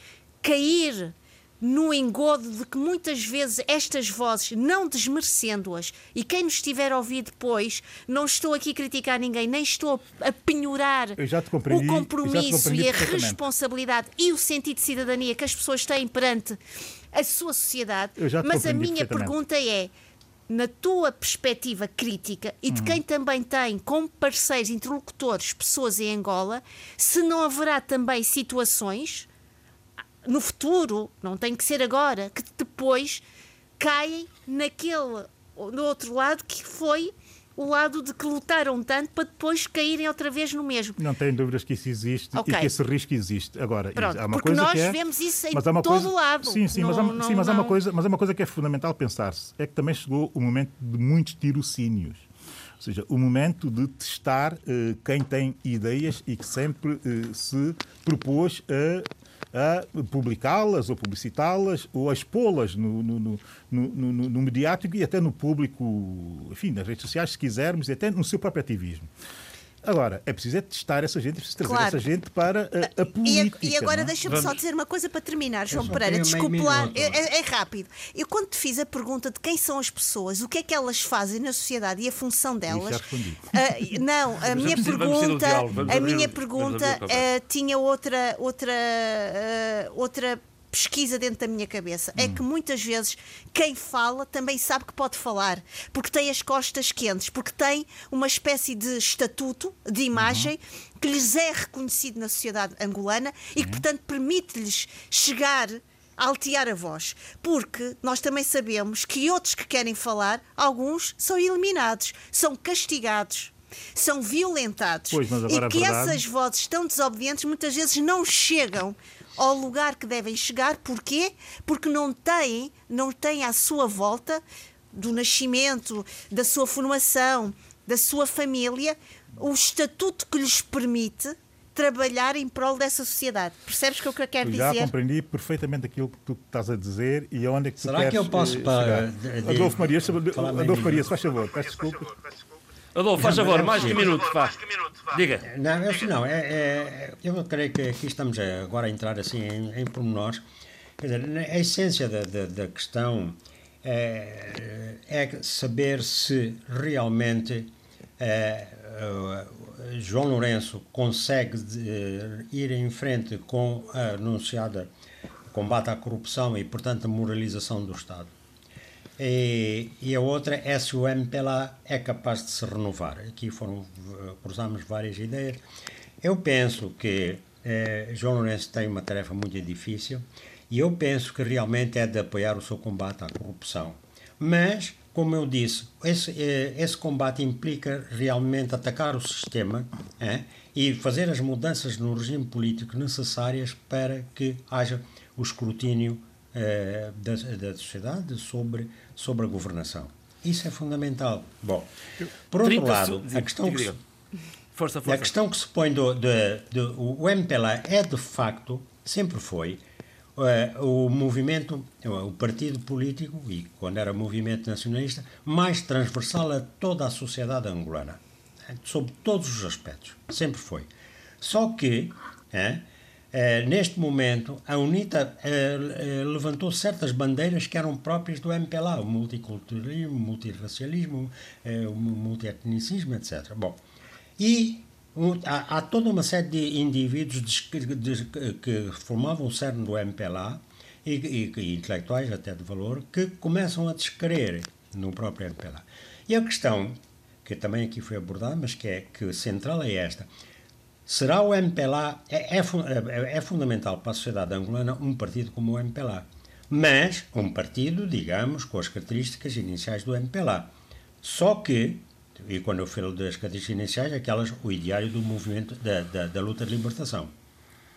S4: cair no engodo de que muitas vezes estas vozes, não desmerecendo-as, e quem nos estiver a ouvir depois, não estou aqui a criticar ninguém, nem estou a penhorar o compromisso e a responsabilidade e o sentido de cidadania que as pessoas têm perante a sua sociedade. Mas a minha pergunta é na tua perspectiva crítica e de uhum. quem também tem como parceiros, interlocutores, pessoas em Angola, se não haverá também situações no futuro, não tem que ser agora, que depois caem naquele no outro lado que foi o lado de que lutaram tanto para depois caírem outra vez no mesmo.
S7: Não tenho dúvidas que isso existe okay. e que esse risco existe. Agora,
S4: Pronto,
S7: há uma
S4: porque
S7: coisa
S4: nós
S7: que é,
S4: vemos isso em todo
S7: coisa,
S4: lado.
S7: Sim, sim, não, mas, há, não, sim mas, há uma coisa, mas há uma coisa que é fundamental pensar-se. É que também chegou o momento de muitos tirocínios. Ou seja, o momento de testar uh, quem tem ideias e que sempre uh, se propôs a a publicá-las ou publicitá-las ou a expô-las no, no, no, no, no mediático e até no público, enfim, nas redes sociais, se quisermos, e até no seu próprio ativismo. Agora, é preciso é testar essa gente, é preciso trazer claro. essa gente para a, a política.
S4: E, e agora é? deixa-me só dizer uma coisa para terminar, João Pereira. Desculpe lá, é, é, é, rápido. Eu, quando te fiz a pergunta de quem são as pessoas, o que é que elas fazem na sociedade e a função delas. Uh, não, a minha pergunta, a minha pergunta uh, tinha outra, outra, uh, outra pesquisa dentro da minha cabeça. É hum. É que muitas vezes quem fala também sabe que pode falar, porque tem as costas quentes, porque tem uma espécie de estatuto, de imagem, uhum. que lhes é reconhecido na sociedade angolana e que, uhum. portanto, permite-lhes chegar altear a voz, porque nós também sabemos que outros que querem falar, alguns são eliminados, são castigados são violentados
S7: pois,
S4: e que essas vozes tão desobedientes muitas vezes não chegam ao lugar que devem chegar. Porquê? Porque não têm, não têm à sua volta do nascimento, da sua formação, da sua família, o estatuto que lhes permite trabalhar em prol dessa sociedade. Percebes o que eu quero
S7: já
S4: dizer?
S7: Já compreendi perfeitamente aquilo que tu estás a dizer e onde é que tu
S3: Será
S7: queres
S3: que eu posso
S7: eh,
S3: para...
S7: Adolfo Maria, Adolfo Maria, se faz favor, peço desculpa.
S2: Adolfo, faz favor, mais que um minuto. Diga.
S3: Não, eu, não é, é, eu creio que aqui estamos agora a entrar assim em, em pormenores. Quer dizer, a essência da, da, da questão é, é, saber se realmente é, João Lourenço consegue ir em frente com a anunciada combate à corrupção e, portanto, a moralização do Estado e, e, a outra se o MPLA é capaz de se renovar. Aqui foram, cruzamos várias ideias. Eu penso que eh, João Lourenço tem uma tarefa muito difícil e eu penso que realmente é de apoiar o seu combate à corrupção. Mas, como eu disse, esse, eh, esse combate implica realmente atacar o sistema eh, e fazer as mudanças no regime político necessárias para que haja o escrutínio eh, da, da sociedade sobre, sobre a governação. Isso é fundamental. Bom, por outro lado, a questão que se, força, força. A questão que se põe do, de, de, o MPLA é de facto, sempre foi, uh, o movimento, o partido político, e quando era movimento nacionalista, mais transversal a toda a sociedade angolana, sob todos os aspectos. Sempre foi. Só que, Uh, neste momento, a UNITA uh, levantou certas bandeiras que eram próprias do MPLA, o multiculturalismo, o multirracialismo, o multietnicismo, etc. Bom, e há, há, toda uma série de indivíduos de, de, de, que formavam o cerne do MPLA e, e, e, intelectuais até de valor que começam a descrever no próprio MPLA. E a questão, que também aqui foi abordada, mas que é que central é esta, Será o MPLA, é, é, é, é, fundamental para a sociedade angolana um partido como o MPLA, mas um partido, digamos, com as características iniciais do MPLA. Só que, e quando eu falo das características iniciais, aquelas, o ideário do movimento da, da, da luta de libertação.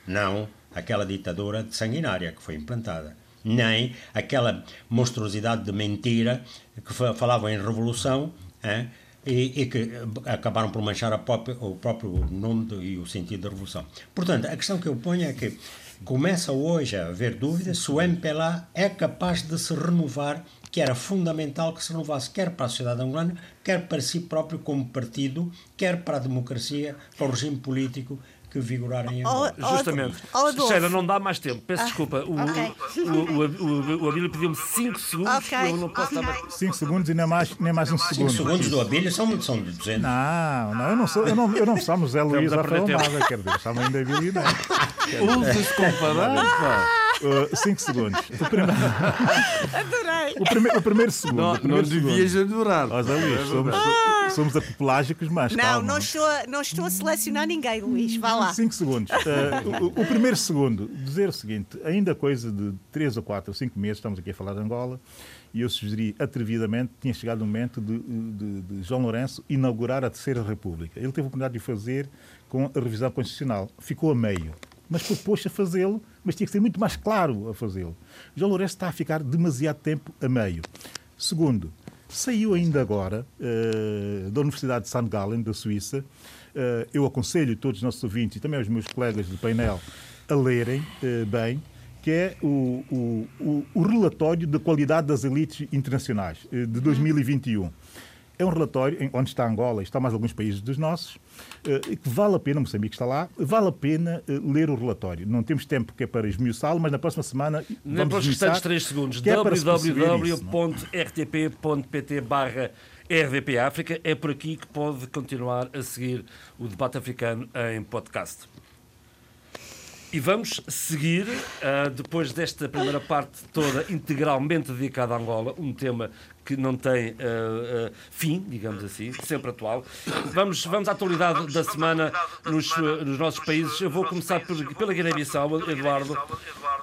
S3: Não aquela ditadura sanguinária que foi implantada nem aquela monstruosidade de mentira que falavam em revolução, hein, e, e, que acabaram por manchar própria, o próprio nome do, e o sentido da revolução. Portanto, a questão que eu ponho é que começa hoje a haver dúvidas se o MPLA é capaz de se renovar, que era fundamental que se renovasse quer para a sociedade angolana, quer para si próprio como partido, quer para a democracia, para o regime político que vigorar em Angola.
S4: Oh,
S2: Justamente.
S4: oh.
S2: Sheila, não dá mais tempo. Peço
S4: Ah,
S2: desculpa. O,
S4: ok.
S2: o, o, o, o Abílio pediu-me 5 segundos.
S4: Ok,
S2: Eu não posso dar
S4: ok.
S2: mais.
S7: 5 segundos e nem mais, nem mais um segundo.
S3: Os segundos do Abílio são, são de 200.
S7: Não, não, eu não sou, eu não, eu não sou José Luís
S2: a
S7: nada, quer dizer, chama ainda bilionário. [LAUGHS]
S6: Usas comparar, pá.
S7: 5 segundos. O primeiro, [LAUGHS]
S4: Adorei.
S7: o primeiro, o primeiro segundo.
S6: Não,
S7: o
S6: não
S7: primeiro segundo.
S6: devias adorar.
S7: Zé Luís, somos, somos acupelágicos, mas
S4: Não,
S7: calma.
S4: não estou, a- não estou a selecionar ninguém, Luís. Vá lá.
S7: 5 segundos. Eh, o, o primeiro segundo, dizer o seguinte: ainda coisa de 3 ou 4 ou 5 meses, estamos aqui a falar de Angola, e eu sugeri atrevidamente, tinha chegado o momento de, de- de João Lourenço inaugurar a Terceira República. Ele teve a oportunidade de o fazer com a revisão constitucional. Ficou a meio. Mas propôs a fazê-lo, mas tinha que ser muito mais claro a fazê-lo. João Lourenço está a ficar demasiado tempo a meio. Segundo, saiu ainda agora eh, da Universidade de St. Gallen, da Suíça. Eh, eu aconselho todos os nossos ouvintes e também os meus colegas do painel a lerem eh, bem, que é o, o, o, o relatório da qualidade das elites internacionais de 2021. É um relatório onde está Angola e está mais alguns países dos nossos, e que vale a pena, Moçambique está lá, vale a pena eh, ler o relatório. Não temos tempo que é para esmiuçá-lo, mas na próxima semana
S2: Nem
S7: vamos
S2: pelos
S7: esmiuçar,
S2: restantes 3 segundos.
S7: é para
S2: www.rtp.pt barra RDP África. É por aqui que pode continuar a seguir o debate africano em podcast. E vamos seguir, ah, depois desta primeira parte toda integralmente dedicada a Angola, um tema que não tem ah, ah, fim, digamos assim, sempre atual. Vamos, vamos à atualidade da semana nos, ah, nos nossos países. Eu vou começar por, pela Guiné-Bissau, Eduardo.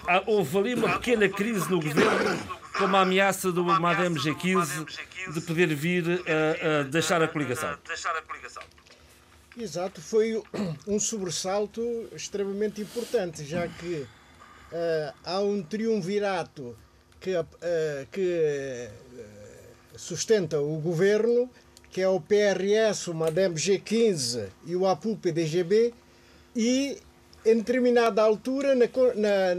S2: Ah, houve ali uma pequena crise no governo, com uma ameaça do Madem G15 de poder vir a, a deixar a coligação.
S5: Exato, foi um sobressalto extremamente importante, já que eh, há um triunvirato que, eh, que eh, sustenta o governo, que é o PRS, o MADEM G15 e o APU-PDGB, e em determinada altura, na, na,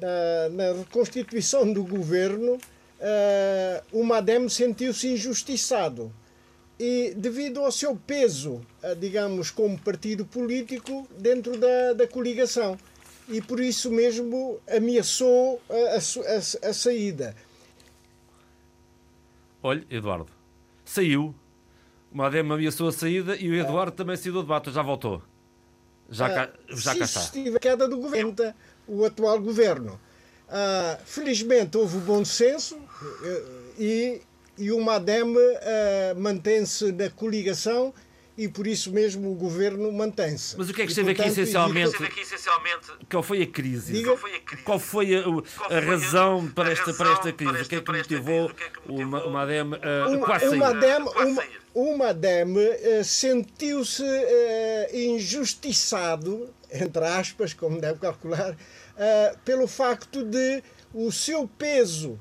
S5: na, na, reconstituição do governo, eh, o MADEM sentiu-se injustiçado e devido ao seu peso, eh, digamos, como partido político dentro da, da coligação. E por isso mesmo ameaçou a, a- a saída.
S2: Olha, Eduardo, saiu. O Madem ameaçou a saída e o Eduardo também saiu do debate, já voltou. Já cá, já
S5: se
S2: cá está.
S5: estive a queda do governo, o atual governo. Ah, felizmente houve bom senso eh, e, e o MADEM ah, mantém-se na coligação e por isso mesmo o governo mantém-se.
S2: Mas o que é que esteve aqui
S5: portanto,
S2: essencialmente? Qual foi a crise?
S5: Diga.
S2: Qual foi a, o- a razão para esta, para esta crise? O que é que motivou o, Ma- o Madem a
S5: Uma,
S2: quase
S5: uma
S2: sair?
S5: DEM, uma, uma DEM eh, sentiu-se eh, injustiçado, entre aspas, como deve calcular, eh, pelo facto de o seu peso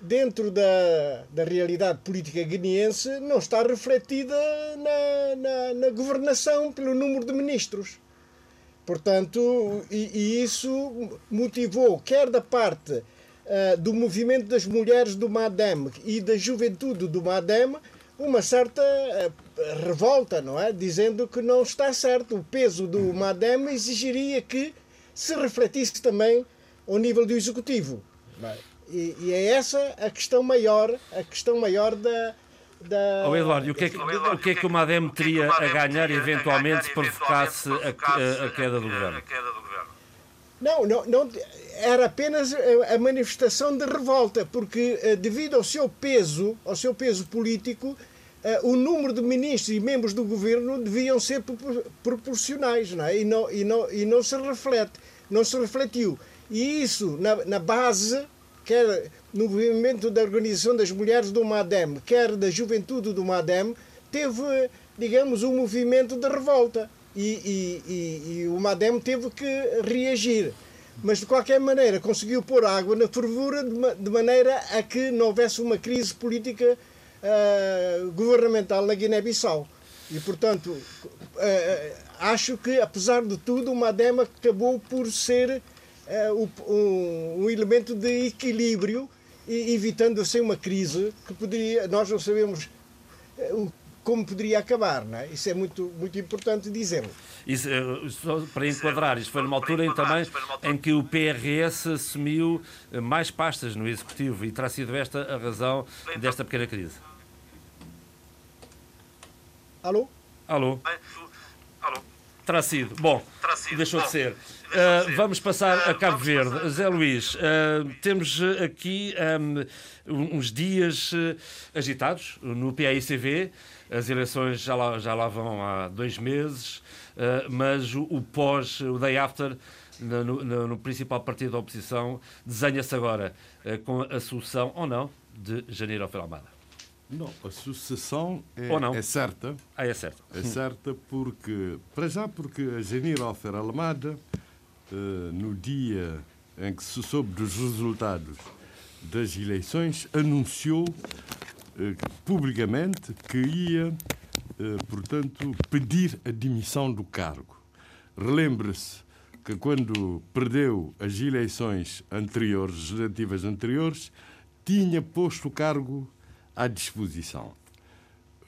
S5: dentro da, da realidade política guineense não estar refletida na, na, na governação pelo número de ministros. Portanto, e, e isso motivou, quer da parte eh, do movimento das mulheres do MADEM e da juventude do MADEM, uma certa eh, revolta, não é? Dizendo que não está certo. O peso do MADEM exigiria que se refletisse também ao nível do executivo. é? E, e é essa a questão maior, a questão maior da. da
S2: Oh, Eduardo, e o que, é que, o que é que o Madem teria a ganhar eventualmente se provocasse a, a- a queda do governo?
S5: Não, não, não, era apenas a manifestação de revolta, porque eh, devido ao seu peso, ao seu peso político, eh, o número de ministros e membros do governo deviam ser propor- proporcionais, não é? E não, e não, e não se reflete, não se refletiu. E isso na, na base, quer no movimento da organização das mulheres do MADEM, quer da juventude do MADEM, teve, digamos, um movimento de revolta. E, e- e- e o MADEM teve que reagir. Mas, de qualquer maneira, conseguiu pôr água na fervura de, de maneira a que não houvesse uma crise política ah, governamental na Guiné-Bissau. E, portanto, ah, acho que, apesar de tudo, o MADEM acabou por ser um, um elemento de equilíbrio evitando assim uma crise que poderia, nós não sabemos como poderia acabar, não é? Isso é muito, muito importante dizermos.
S2: Isso, só para enquadrar, isto foi numa altura em, também em que o PRS assumiu mais pastas no Executivo e terá sido esta a razão desta pequena crise.
S5: Alô?
S2: Alô? Alô? Terá sido. Bom, deixou de ser. Uh, vamos passar a Cabo Verde. Zé Luís, uh, temos aqui um, uns dias uh, agitados no PAICV. As eleições já lá, já lá vão há dois meses, mas o, o, pós, o day after, no, no, no principal partido da oposição, desenha-se agora com a solução, ou não, de Janeiro ao Almada.
S6: Não, a sucessão é,
S2: Ou não.
S6: é certa.
S2: Ah, é certa.
S6: É certa porque, para já, porque a Janir Alfer Alamada, no dia em que se soube dos resultados das eleições, anunciou eh, publicamente que ia, eh, portanto, pedir a dimissão do cargo. Relembre-se que quando perdeu as eleições anteriores, legislativas anteriores, tinha posto o cargo à disposição.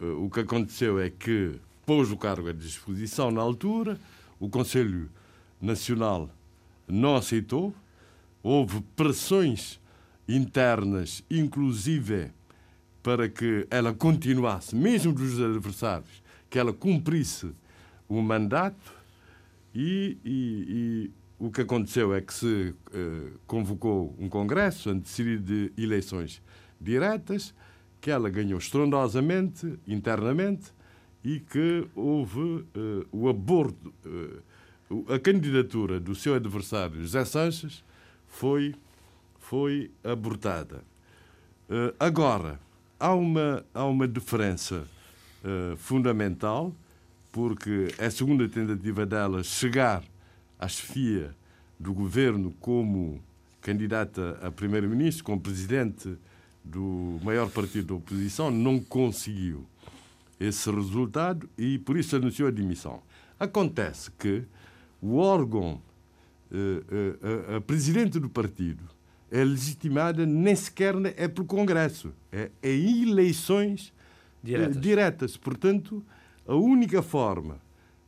S6: Eh, o que aconteceu é que pôs o cargo à disposição na altura, o Conselho Nacional não aceitou, houve pressões internas, inclusive para que ela continuasse, mesmo dos adversários, que ela cumprisse o mandato. E, e, e o que aconteceu é que se uh, convocou um congresso antecedido de eleições diretas que ela ganhou estrondosamente, internamente, e que houve uh, o aborto, uh, a candidatura do seu adversário, José Sanches, foi, foi abortada. Uh, agora, há uma, há uma diferença fundamental, porque é a segunda tentativa dela chegar à chefia do governo como candidata a primeiro-ministro, como presidente do maior partido da oposição não conseguiu esse resultado e por isso anunciou a dimissão. Acontece que o órgão, a, a, a presidente do partido, é legitimada nem sequer é pelo Congresso, é, é eleições
S2: diretas.
S6: diretas. Portanto, a única forma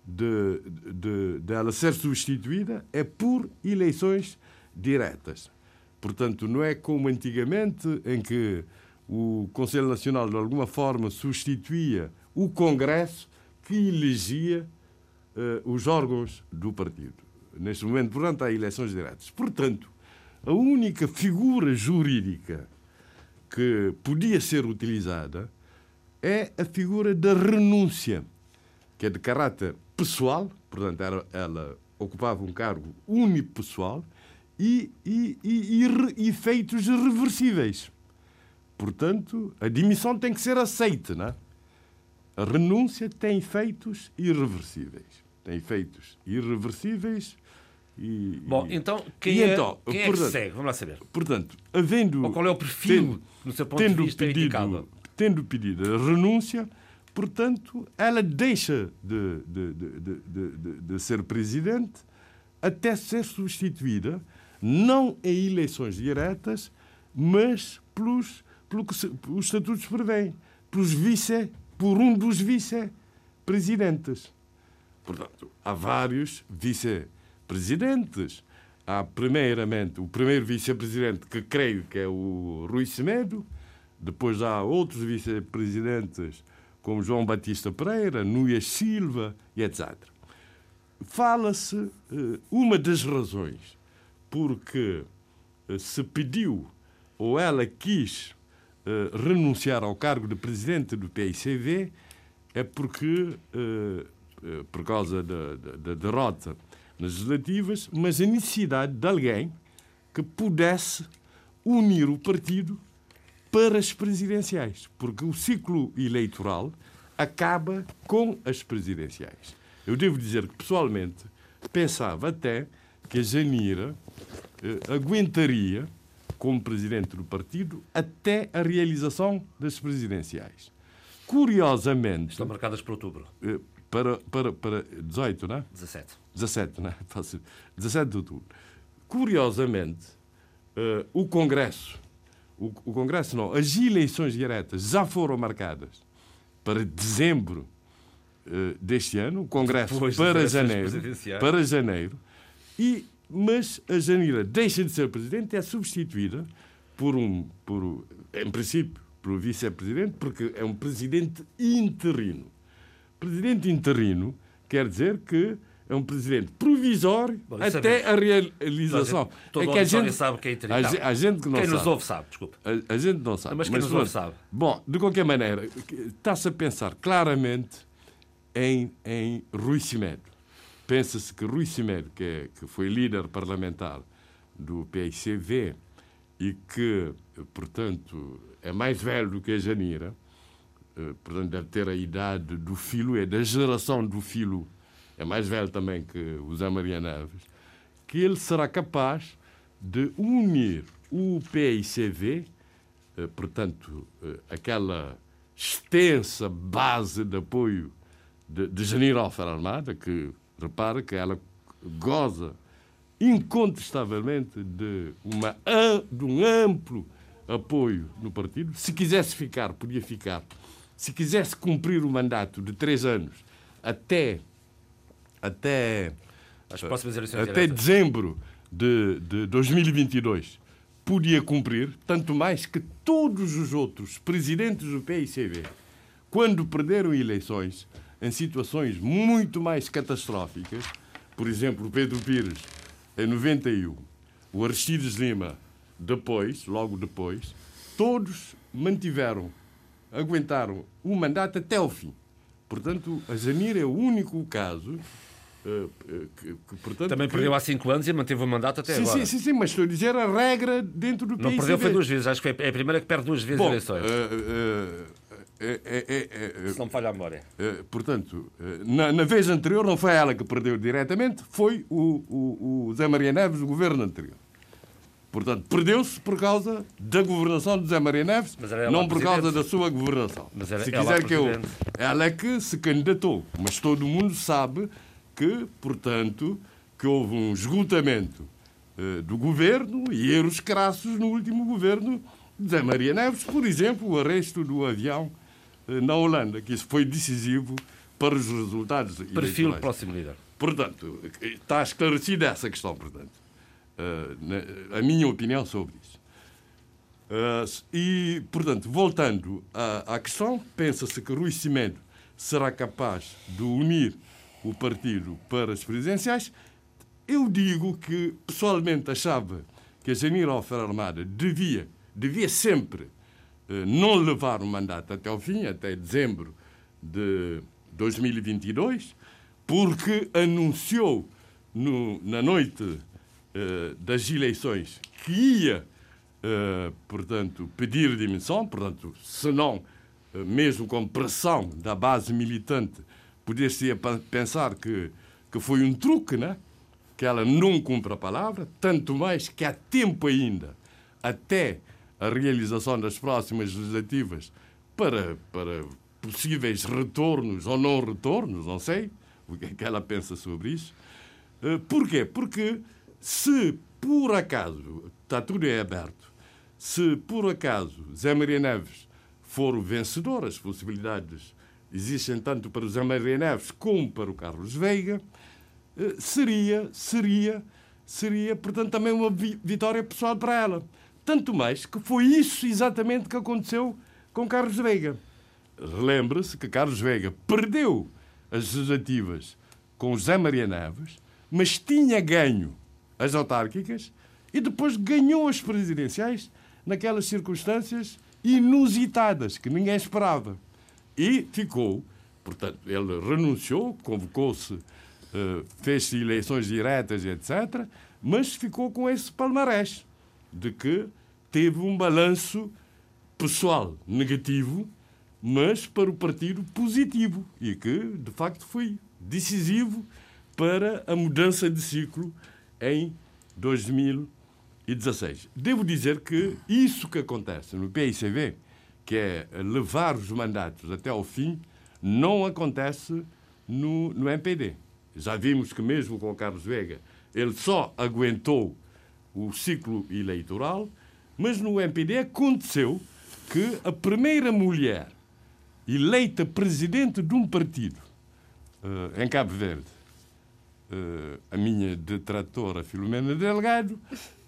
S6: de, de, de ela ser substituída é por eleições diretas. Portanto, não é como antigamente, em que o Conselho Nacional, de alguma forma, substituía o Congresso que elegia uh, os órgãos do partido. Neste momento, portanto, há eleições diretas. Portanto, a única figura jurídica que podia ser utilizada é a figura da renúncia, que é de caráter pessoal, portanto, ela, ela ocupava um cargo unipessoal, e, e, e, e efeitos irreversíveis. Portanto, a dimissão tem que ser aceita, não é? A renúncia tem efeitos irreversíveis. Tem efeitos irreversíveis e.
S2: Bom, então, quem, e é, então, quem é portanto, que segue? Vamos lá saber.
S6: Portanto, havendo.
S2: Ou qual é o perfil, tendo, no seu ponto de vista,
S6: pedido,
S2: indicado?
S6: Tendo pedido a renúncia, portanto, ela deixa de, de, de, de ser presidente até ser substituída não em eleições diretas, mas pelos, pelo que os estatutos prevêem, pelos vice, por um dos vice-presidentes. Portanto, há vários vice-presidentes. Há, primeiramente, o primeiro vice-presidente, que creio que é o Rui Semedo, depois há outros vice-presidentes, como João Batista Pereira, Núñez Silva e etc. Fala-se, uh, uma das razões porque eh, se pediu ou ela quis uh, renunciar ao cargo de presidente do PICV é porque, por causa da, da, da derrota nas legislativas, mas a necessidade de alguém que pudesse unir o partido para as presidenciais, porque o ciclo eleitoral acaba com as presidenciais. Eu devo dizer que, pessoalmente, pensava até que a Janira eh, aguentaria como presidente do partido até a realização das presidenciais. Curiosamente.
S2: Estão marcadas para outubro.
S6: Eh, para, para, para 18, não é?
S2: 17.
S6: 17, não é? [LAUGHS] 17 de outubro. Curiosamente, uh, o Congresso, o, o Congresso não, as eleições diretas já foram marcadas para dezembro uh, deste ano, o Congresso para janeiro, para janeiro, e, mas a Janira deixa de ser presidente e é substituída por um, por, em princípio, pelo vice-presidente, porque é um presidente interino. Presidente interino quer dizer que é um presidente provisório Bom, até a realização.
S2: Todo é que a gente sabe que é interino.
S6: A, a gente que não
S2: quem
S6: sabe.
S2: nos ouve sabe, desculpa.
S6: A, a gente não sabe.
S2: Mas quem mas, nos ouve sabe.
S6: Bom, de qualquer maneira, está-se a pensar claramente em, em Rui Cimedo. Pensa-se que Rui Cimedo, que, é, que foi líder parlamentar do PICV e que, portanto, é mais velho do que a Janira, portanto, deve ter a idade do filho, é da geração do filho, é mais velho também que o Zé Maria Neves, que ele será capaz de unir o PICV, eh, portanto, eh, aquela extensa base de apoio de, de Alfer Armada, que repara que ela goza incontestavelmente de, uma, de um amplo apoio no partido. Se quisesse ficar, podia ficar. Se quisesse cumprir o mandato de três anos até, até,
S2: As próximas eleições
S6: até dezembro de, de 2022, podia cumprir, tanto mais que todos os outros presidentes do PICB, quando perderam eleições, em situações muito mais catastróficas, por exemplo, o Pedro Pires em 91, o Aristides Lima depois, logo depois, todos mantiveram, aguentaram o mandato até o fim. Portanto, a Janir é o único caso Uh,
S2: que, que, portanto, Também que... perdeu há cinco anos e manteve o mandato até
S6: sim,
S2: agora.
S6: Sim, sim, sim, mas estou a dizer a regra dentro do
S2: Não perdeu foi duas vezes, acho que é a primeira que perde duas vezes
S6: Bom,
S2: eleições. Uh,
S6: uh, é, é,
S2: é, Se não falha a memória.
S6: portanto, na, na, vez anterior não foi ela que perdeu diretamente, foi o, o, o Zé Maria Neves, o governo anterior. Portanto, perdeu-se por causa da governação de Zé Maria Neves, não por causa da sua governação. se quiser que eu. Ela é que se candidatou, mas todo mundo sabe que, portanto, que houve um esgotamento uh, do governo e erros crassos no último governo de Zé Maria Neves, por exemplo, o arresto do avião uh, na Holanda, que isso foi decisivo para os resultados.
S2: Perfil próximo líder.
S6: Portanto, está esclarecida essa questão, portanto. Uh, a minha opinião sobre isso. Uh, e, portanto, voltando à, à questão, pensa-se que Rui Cimento será capaz de unir o partido para as presidenciais. Eu digo que, pessoalmente, achava que a Janir Alfer Armada devia, devia sempre uh, não levar o mandato até o fim, até dezembro de 2022, porque anunciou no, na noite eh, das eleições que ia, uh, portanto, pedir dimissão, portanto, se não, uh, mesmo com pressão da base militante, poder-se pensar que, que foi um truque, né? que ela não cumpre a palavra, tanto mais que há tempo ainda, até a realização das próximas legislativas, para, para possíveis retornos ou não retornos, não sei o que é que ela pensa sobre isso. Porquê? Porque se por acaso, está tudo é aberto, se por acaso Zé Maria Neves for o vencedor, as possibilidades existem tanto para o Zé Maria Neves como para o Carlos Veiga, eh, seria, seria, seria, portanto, também uma vitória pessoal para ela. Tanto mais que foi isso exatamente que aconteceu com Carlos Veiga. Lembre-se que Carlos Veiga perdeu as legislativas com Zé Maria Neves, mas tinha ganho as autárquicas e depois ganhou as presidenciais naquelas circunstâncias inusitadas que ninguém esperava. E ficou, portanto, ele renunciou, convocou-se, eh, fez eleições diretas, etc., mas ficou com esse palmarés de que teve um balanço pessoal negativo, mas para o partido positivo e que, de facto, foi decisivo para a mudança de ciclo em 2016. Devo dizer que isso que acontece no PICV, que é levar os mandatos até ao fim, não acontece no, no MPD. Já vimos que mesmo com o Carlos Vega, ele só aguentou o ciclo eleitoral, Mas no MPD aconteceu que a primeira mulher eleita presidente de um partido uh, em Cabo Verde, a minha detratora Filomena Delgado,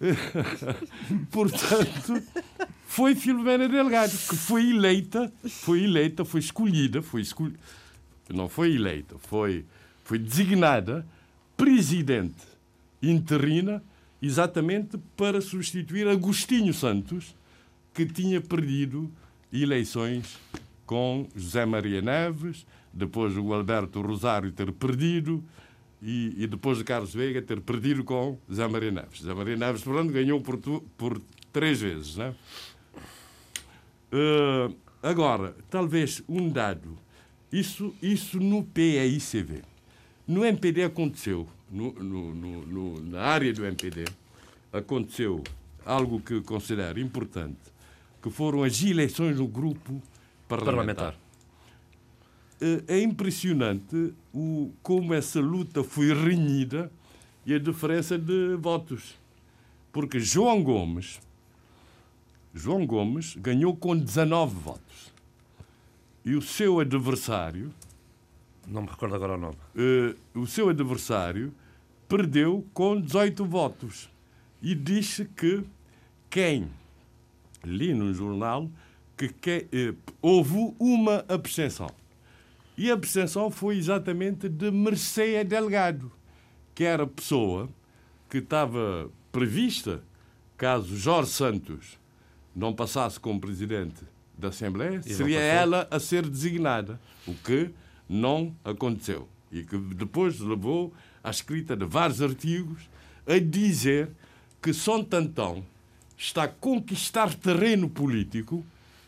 S6: [LAUGHS] portanto, foi Filomena Delgado, que foi eleita, foi eleita, foi escolhida, foi escolhida, não foi eleita, foi, foi designada presidente interina exatamente para substituir Agostinho Santos, que tinha perdido eleições com José Maria Neves, depois o Alberto Rosário ter perdido e, e depois o Carlos Veiga ter perdido com José Maria Neves. José Maria Neves, portanto, ganhou por, por três vezes. Né? Uh, agora, talvez um dado. Isso, isso no PICV. No MPD aconteceu, no, no, no, na área do MPD, aconteceu algo que considero importante, que foram as eleições do grupo parlamentar. parlamentar. É impressionante o, como essa luta foi renhida e a diferença de votos. Porque João Gomes, João Gomes ganhou com 19 votos. E o seu adversário,
S2: não me recordo agora o nome.
S6: Uh, o seu adversário perdeu com 18 votos. E disse que quem, li no jornal, que, que uh, houve uma abstenção. E a abstenção foi exatamente de Merceia Delgado, que era a pessoa que estava prevista, caso Jorge Santos não passasse como presidente da Assembleia, seria ela a ser designada, o que não aconteceu. E que depois levou à escrita de vários artigos a dizer que São Tantão está a conquistar terreno político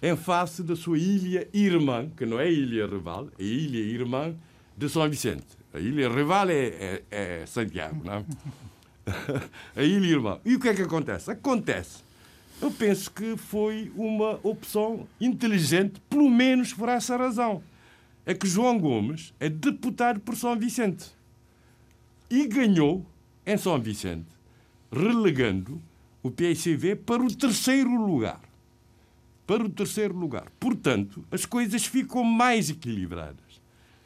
S6: em face da sua ilha irmã, que não é ilha rival, é ilha irmã de São Vicente. A ilha rival é, é, é Santiago, não é? [LAUGHS] a ilha irmã. E o que é que acontece? Acontece. Eu penso que foi uma opção inteligente, pelo menos por essa razão é que João Gomes é deputado por São Vicente e ganhou em São Vicente, relegando o PICV para o terceiro lugar. Para o terceiro lugar. Portanto, as coisas ficam mais equilibradas.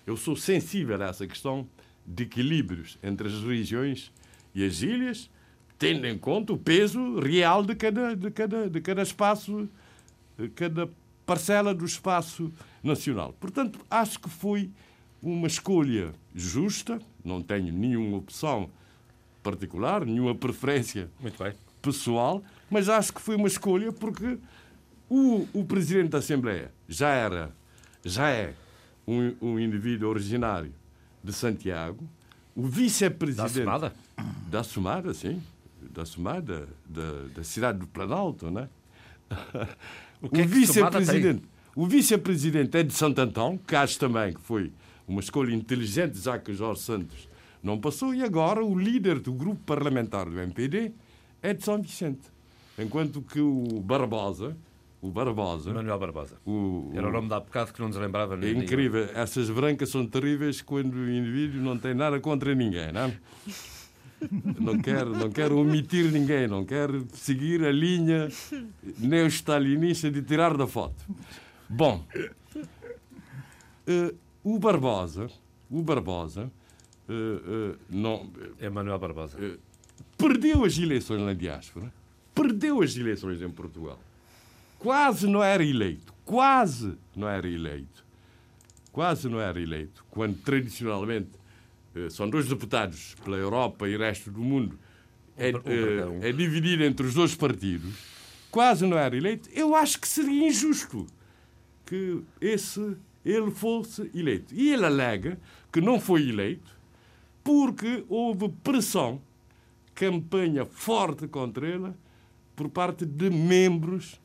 S6: Eu sou sensível a essa questão de equilíbrios entre as regiões e as ilhas, tendo em conta o peso real de cada, de cada, de cada espaço, de cada parcela do espaço nacional. Portanto, acho que foi uma escolha justa, não tenho nenhuma opção particular, nenhuma preferência pessoal, mas acho que foi uma escolha porque o, o Presidente da Assembleia já era, já é um, um indivíduo originário de Santiago, o vice-presidente... Da
S2: Sumada?
S6: Da Sumada, sim. Da Sumada, da, da cidade do Planalto, né?
S2: O, o é vice-presidente.
S6: O vice-presidente é de Santo Antão, que acho também que foi uma escolha inteligente, já que Jorge Santos não passou, e agora o líder do grupo parlamentar do MPD é de São Vicente. Enquanto que o Barbosa, o Barbosa.
S2: Manuel Barbosa. O, Era o nome da bocado que não nos lembrava.
S6: É incrível. Essas brancas são terríveis quando o indivíduo não tem nada contra ninguém, não? [LAUGHS] não quero, não quero omitir ninguém, não quero seguir a linha neo-stalinista de tirar da foto. Bom, uh, o Barbosa, o Barbosa, uh, uh, não...
S2: É Manuel Barbosa.
S6: perdeu as eleições na diáspora, perdeu as eleições em Portugal. Quase não era eleito, quase não era eleito. Quase não era eleito, quando tradicionalmente eh, são dois deputados pela Europa e o resto do mundo, é, é, é dividido entre os dois partidos, quase não era eleito, eu acho que seria injusto que esse ele fosse eleito. E ele alega que não foi eleito porque houve pressão, campanha forte contra ele por parte de membros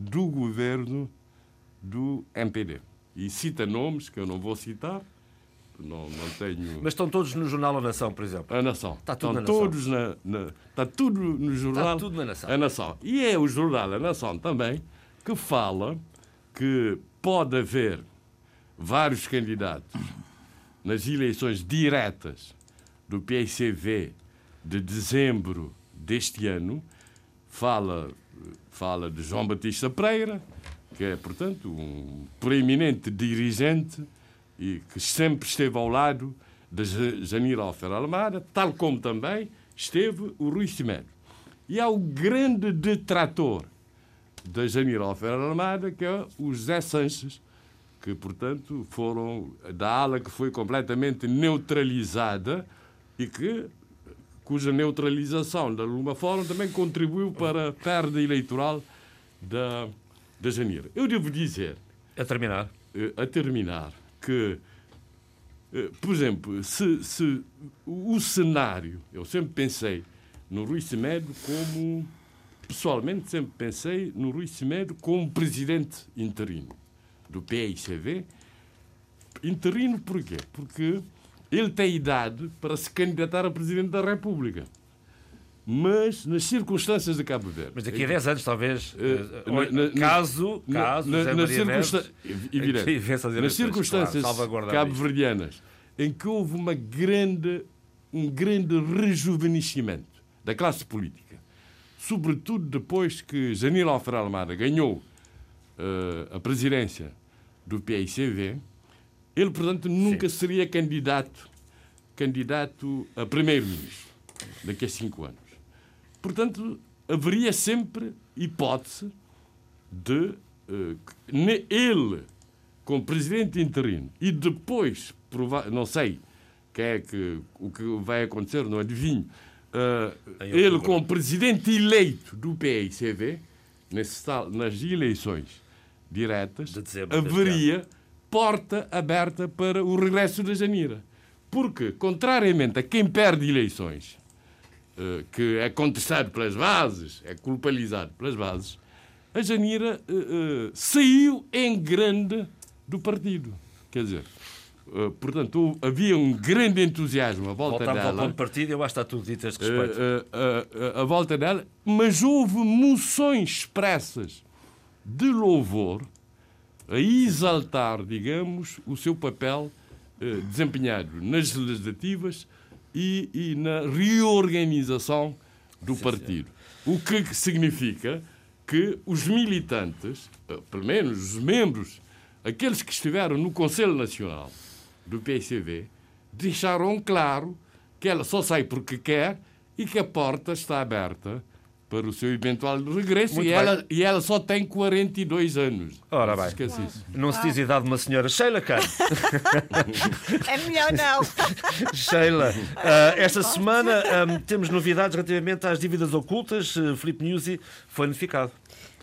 S6: do governo do MPD. E cita nomes que eu não vou citar, não, não tenho.
S2: Mas estão todos no jornal A Nação, por exemplo.
S6: A Nação. Está tudo estão na todos Nação. Na, na, está tudo no jornal.
S2: Está tudo na Nação.
S6: A Nação. E é o jornal A Nação também que fala que pode haver vários candidatos nas eleições diretas do PICV de dezembro deste ano. Fala fala de João Batista Pereira, que é, portanto, um preeminente dirigente e que sempre esteve ao lado de Janir Alfer Almada, tal como também esteve o Rui Cimeiro. E há o grande detrator da Janir Alfer Almada, que é o José Sanches, que, portanto, foram da ala que foi completamente neutralizada e que cuja neutralização, de alguma forma, também contribuiu para a perda eleitoral da, da Janira. Eu devo dizer...
S2: A terminar.
S6: Eh, a terminar, que, eh, por exemplo, se, se o cenário, eu sempre pensei no Rui Semedo como... Pessoalmente, sempre pensei no Rui Semedo como presidente interino do PICV. Interino porquê? Porque ele tem idade para se candidatar a Presidente da República. Mas nas circunstâncias de Cabo Verde.
S2: Mas daqui a 10 anos, talvez. Uh, na, caso.
S6: Na,
S2: caso
S6: na, na circunstância, [LAUGHS] evidente, nas circunstâncias claro, cabo-verdianas em que houve uma grande, um grande rejuvenescimento da classe política, sobretudo depois que Janir Alfer Almada ganhou uh, a presidência do PICV, ele, portanto, nunca Sim. seria candidato, candidato a primeiro-ministro daqui a cinco anos. Portanto, haveria sempre hipótese de uh, ele, como presidente interino, e depois, não sei que é que, o que vai acontecer, não adivinho, uh, ele, como presidente eleito do PICV, nesse, nas eleições diretas, haveria porta aberta para o regresso da Janira. Porque, contrariamente a quem perde eleições, eh, que é contestado pelas bases, é culpabilizado pelas bases, a Janira uh, uh, saiu em grande do partido. Quer dizer, uh, portanto, havia um grande entusiasmo à volta
S2: Voltamos
S6: dela.
S2: ao ponto de partida, eu acho que está tudo dito a este respeito.
S6: à volta dela, mas houve moções expressas de louvor a exaltar, digamos, o seu papel eh, desempenhado nas legislativas e, e, na reorganização do sim, partido. O que significa que os militantes, eh, pelo menos os membros, aqueles que estiveram no Conselho Nacional do PCV, deixaram claro que ela só sai porque quer e que a porta está aberta para o seu eventual regresso e ela, e ela só tem 42 anos.
S2: Ora bem,
S6: Esquece isso.
S2: não se diz idade de uma senhora. Sheila Khan. [LAUGHS]
S4: é melhor não. [LAUGHS]
S2: Sheila, uh, esta semana um, temos novidades relativamente às dívidas ocultas. Uh, Filipe Nuzzi foi notificado.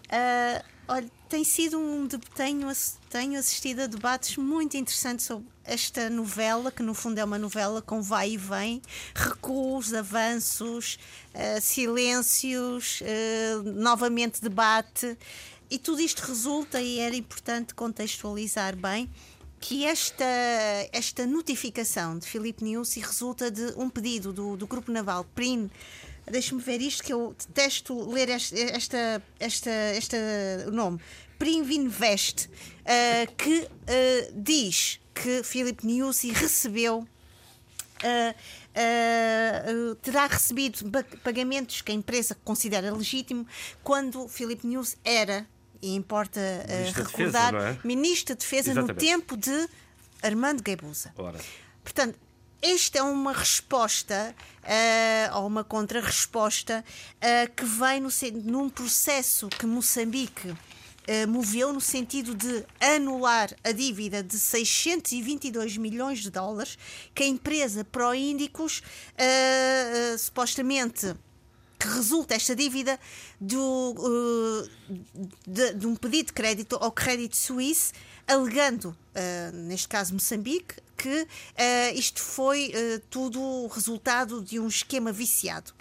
S4: Uh, olha, tem sido um. Tenho, tenho assistido a debates muito interessantes sobre esta novela, que no fundo é uma novela com vai e vem, recuos, avanços, uh, silêncios, uh, novamente debate. E tudo isto resulta, e era importante contextualizar bem, que esta, esta notificação de Filipe Niusi resulta de um pedido do, do Grupo Naval PRIN. Deixe-me ver isto, que eu detesto ler esta, esta, esta, esta nome. Priminvest, uh, que uh, diz que Philip Niusi recebeu. Uh, uh, terá recebido pagamentos que a empresa considera legítimo quando Philip News era, e importa uh, recordar,
S2: de defesa,
S4: é? Ministro da Defesa Exatamente. no tempo de Armando Guebuza. Portanto, esta é uma resposta uh, ou uma contra-resposta uh, que vem no, num processo que Moçambique uh, moveu no sentido de anular a dívida de 622 milhões de dólares que a empresa Proíndicos supostamente que resulta esta dívida do, de, de, um pedido de crédito ao Crédito Suíço, alegando, neste caso Moçambique, que isto foi tudo resultado de um esquema viciado.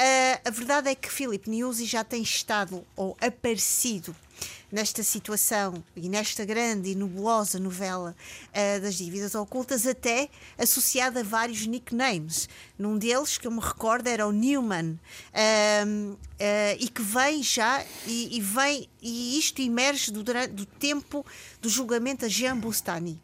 S4: Uh, a verdade é que Philip Newsy já tem estado ou aparecido nesta situação e nesta grande e nebulosa novela uh, das dívidas ocultas, até associada a vários nicknames. Num deles, que eu me recordo, era o Newman, uh, uh, e que vem já, e, e, vem, e isto emerge do, do tempo do julgamento a Jean Bustani.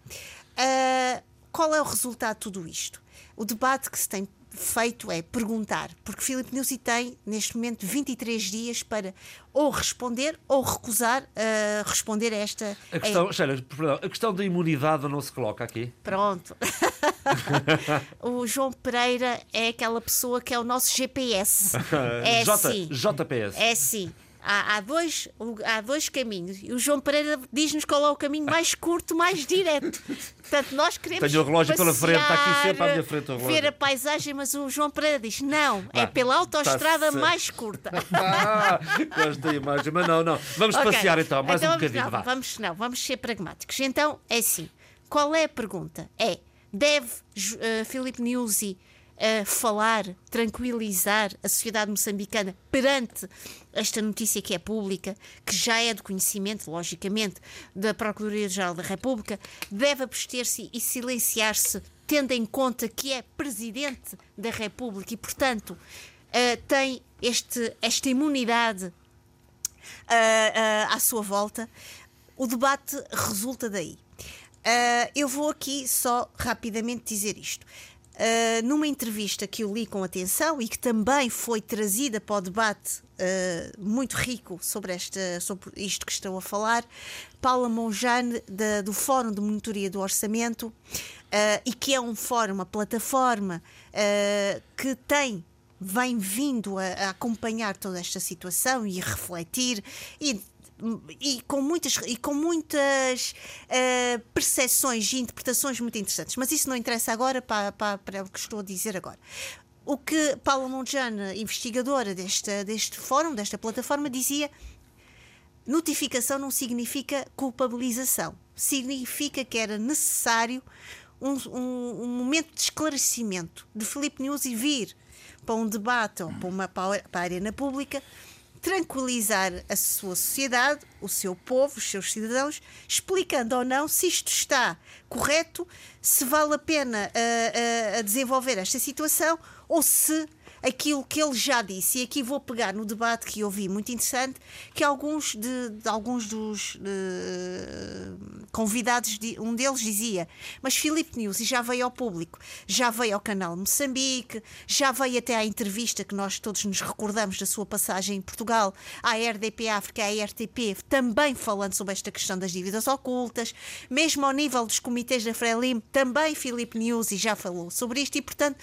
S4: qual é o resultado de tudo isto? O debate que se tem feito é perguntar, porque Filipe Nuzzi tem neste momento 23 dias para ou responder ou recusar uh, responder a esta.
S8: A questão, Sheila, perdão, a questão da imunidade não se coloca aqui?
S4: Pronto. [LAUGHS] o João Pereira é aquela pessoa que é o nosso GPS. [LAUGHS] É
S8: J,
S4: sim.
S8: JPS.
S4: É sim. Há, há, dois, há dois caminhos. E o João Pereira diz-nos qual é o caminho mais curto, mais direto. Portanto, nós queremos.
S8: Tenho o relógio
S4: passear,
S8: pela frente, está aqui sempre à minha frente o relógio.
S4: Ver a paisagem, mas o João Pereira diz: não, é pela autoestrada
S8: tá
S4: mais curta. [LAUGHS]
S8: Ah, gosto da imagem, mas não, não. Vamos okay. passear então, mais
S4: então,
S8: um bocadinho.
S4: Não, vamos, não, vamos ser pragmáticos. Então, é assim: qual é a pergunta? É: deve uh, Filipe Nuzzi a falar, tranquilizar a sociedade moçambicana perante esta notícia que é pública, que já é de conhecimento, logicamente, da Procuradoria-Geral da República, deve abster-se e silenciar-se, tendo em conta que é Presidente da República e, portanto, uh, tem este, esta imunidade uh, à sua volta. O debate resulta daí. eu vou aqui só rapidamente dizer isto. Uh, numa entrevista que eu li com atenção e que também foi trazida para o debate uh, muito rico sobre, esta, sobre isto que estou a falar, Paula Monjane, da, do Fórum de Monitoria do Orçamento, uh, e que é um fórum, uma plataforma que tem vem vindo a, a, acompanhar toda esta situação e a refletir e e com muitas, e com muitas uh, percepções e interpretações muito interessantes. Mas isso não interessa agora para, para, para o que estou a dizer agora. O que Paula Monjana, investigadora deste, deste fórum, desta plataforma, dizia: notificação não significa culpabilização. Significa que era necessário um, um, um momento de esclarecimento de Felipe News e vir para um debate ou para, uma, para a arena pública tranquilizar a sua sociedade, o seu povo, os seus cidadãos, explicando ou não se isto está correto, se vale a pena uh, uh, desenvolver esta situação ou se aquilo que ele já disse, e aqui vou pegar no debate que ouvi muito interessante, que alguns, de, de alguns dos convidados, de, um deles dizia, mas Filipe News, já veio ao público, já veio ao canal Moçambique, já veio até à entrevista que nós todos nos recordamos da sua passagem em Portugal, à RDP África, à RTP, também falando sobre esta questão das dívidas ocultas, mesmo ao nível dos comitês da Frelim, também Filipe News já falou sobre isto, e portanto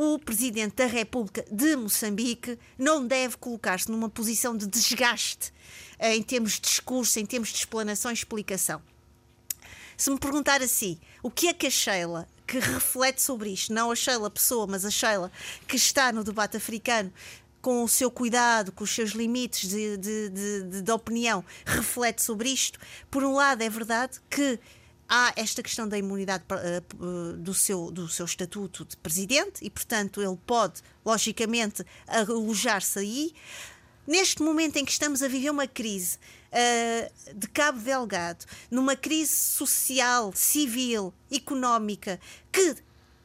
S4: o Presidente da República de Moçambique não deve colocar-se numa posição de desgaste eh, em termos de discurso, em termos de explanação e explicação. Se me perguntar assim, o que é que a Sheila, que reflete sobre isto, não a Sheila pessoa, mas a Sheila que está no debate africano, com o seu cuidado, com os seus limites de, de, de, de, opinião, reflete sobre isto. Por um lado, é verdade que há esta questão da imunidade uh, do, seu, do seu estatuto de presidente e, portanto, ele pode, logicamente, alojar-se aí. Neste momento em que estamos a viver uma crise uh, de Cabo Delgado, numa crise social, civil, económica, que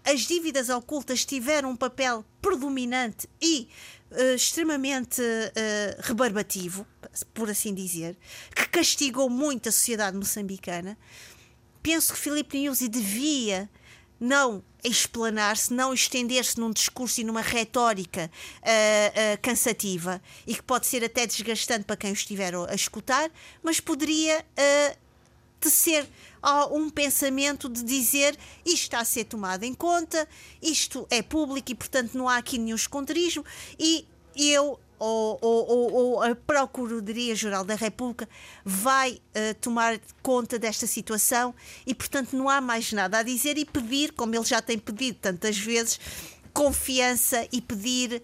S4: as dívidas ocultas tiveram um papel predominante e uh, extremamente uh, rebarbativo, por assim dizer, que castigou muito a sociedade moçambicana penso que Filipe Nyusi devia não explanar-se, não estender-se num discurso e numa retórica uh, uh, cansativa e que pode ser até desgastante para quem o estiver a escutar, mas poderia uh, tecer um pensamento de dizer isto está a ser tomado em conta, isto é público e, portanto, não há aqui nenhum esconderijo e eu ou, ou, ou, a Procuradoria-Geral da República vai uh, tomar conta desta situação e, portanto, não há mais nada a dizer e pedir, como ele já tem pedido tantas vezes, confiança e pedir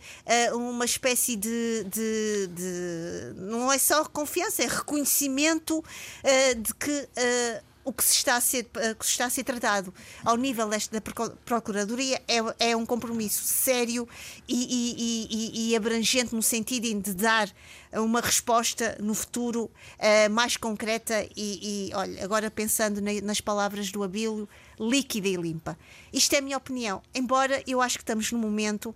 S4: uh, uma espécie de, de, de, Não é só confiança, é reconhecimento uh, de que o que se está a ser, eh, que está a ser tratado ao nível desta, da Procuradoria é, é um compromisso sério e, e, e, e, abrangente no sentido de dar uma resposta no futuro uh, mais concreta e, olha, agora pensando na, nas palavras do Abílio, líquida e limpa. Isto é a minha opinião, embora eu acho que estamos num momento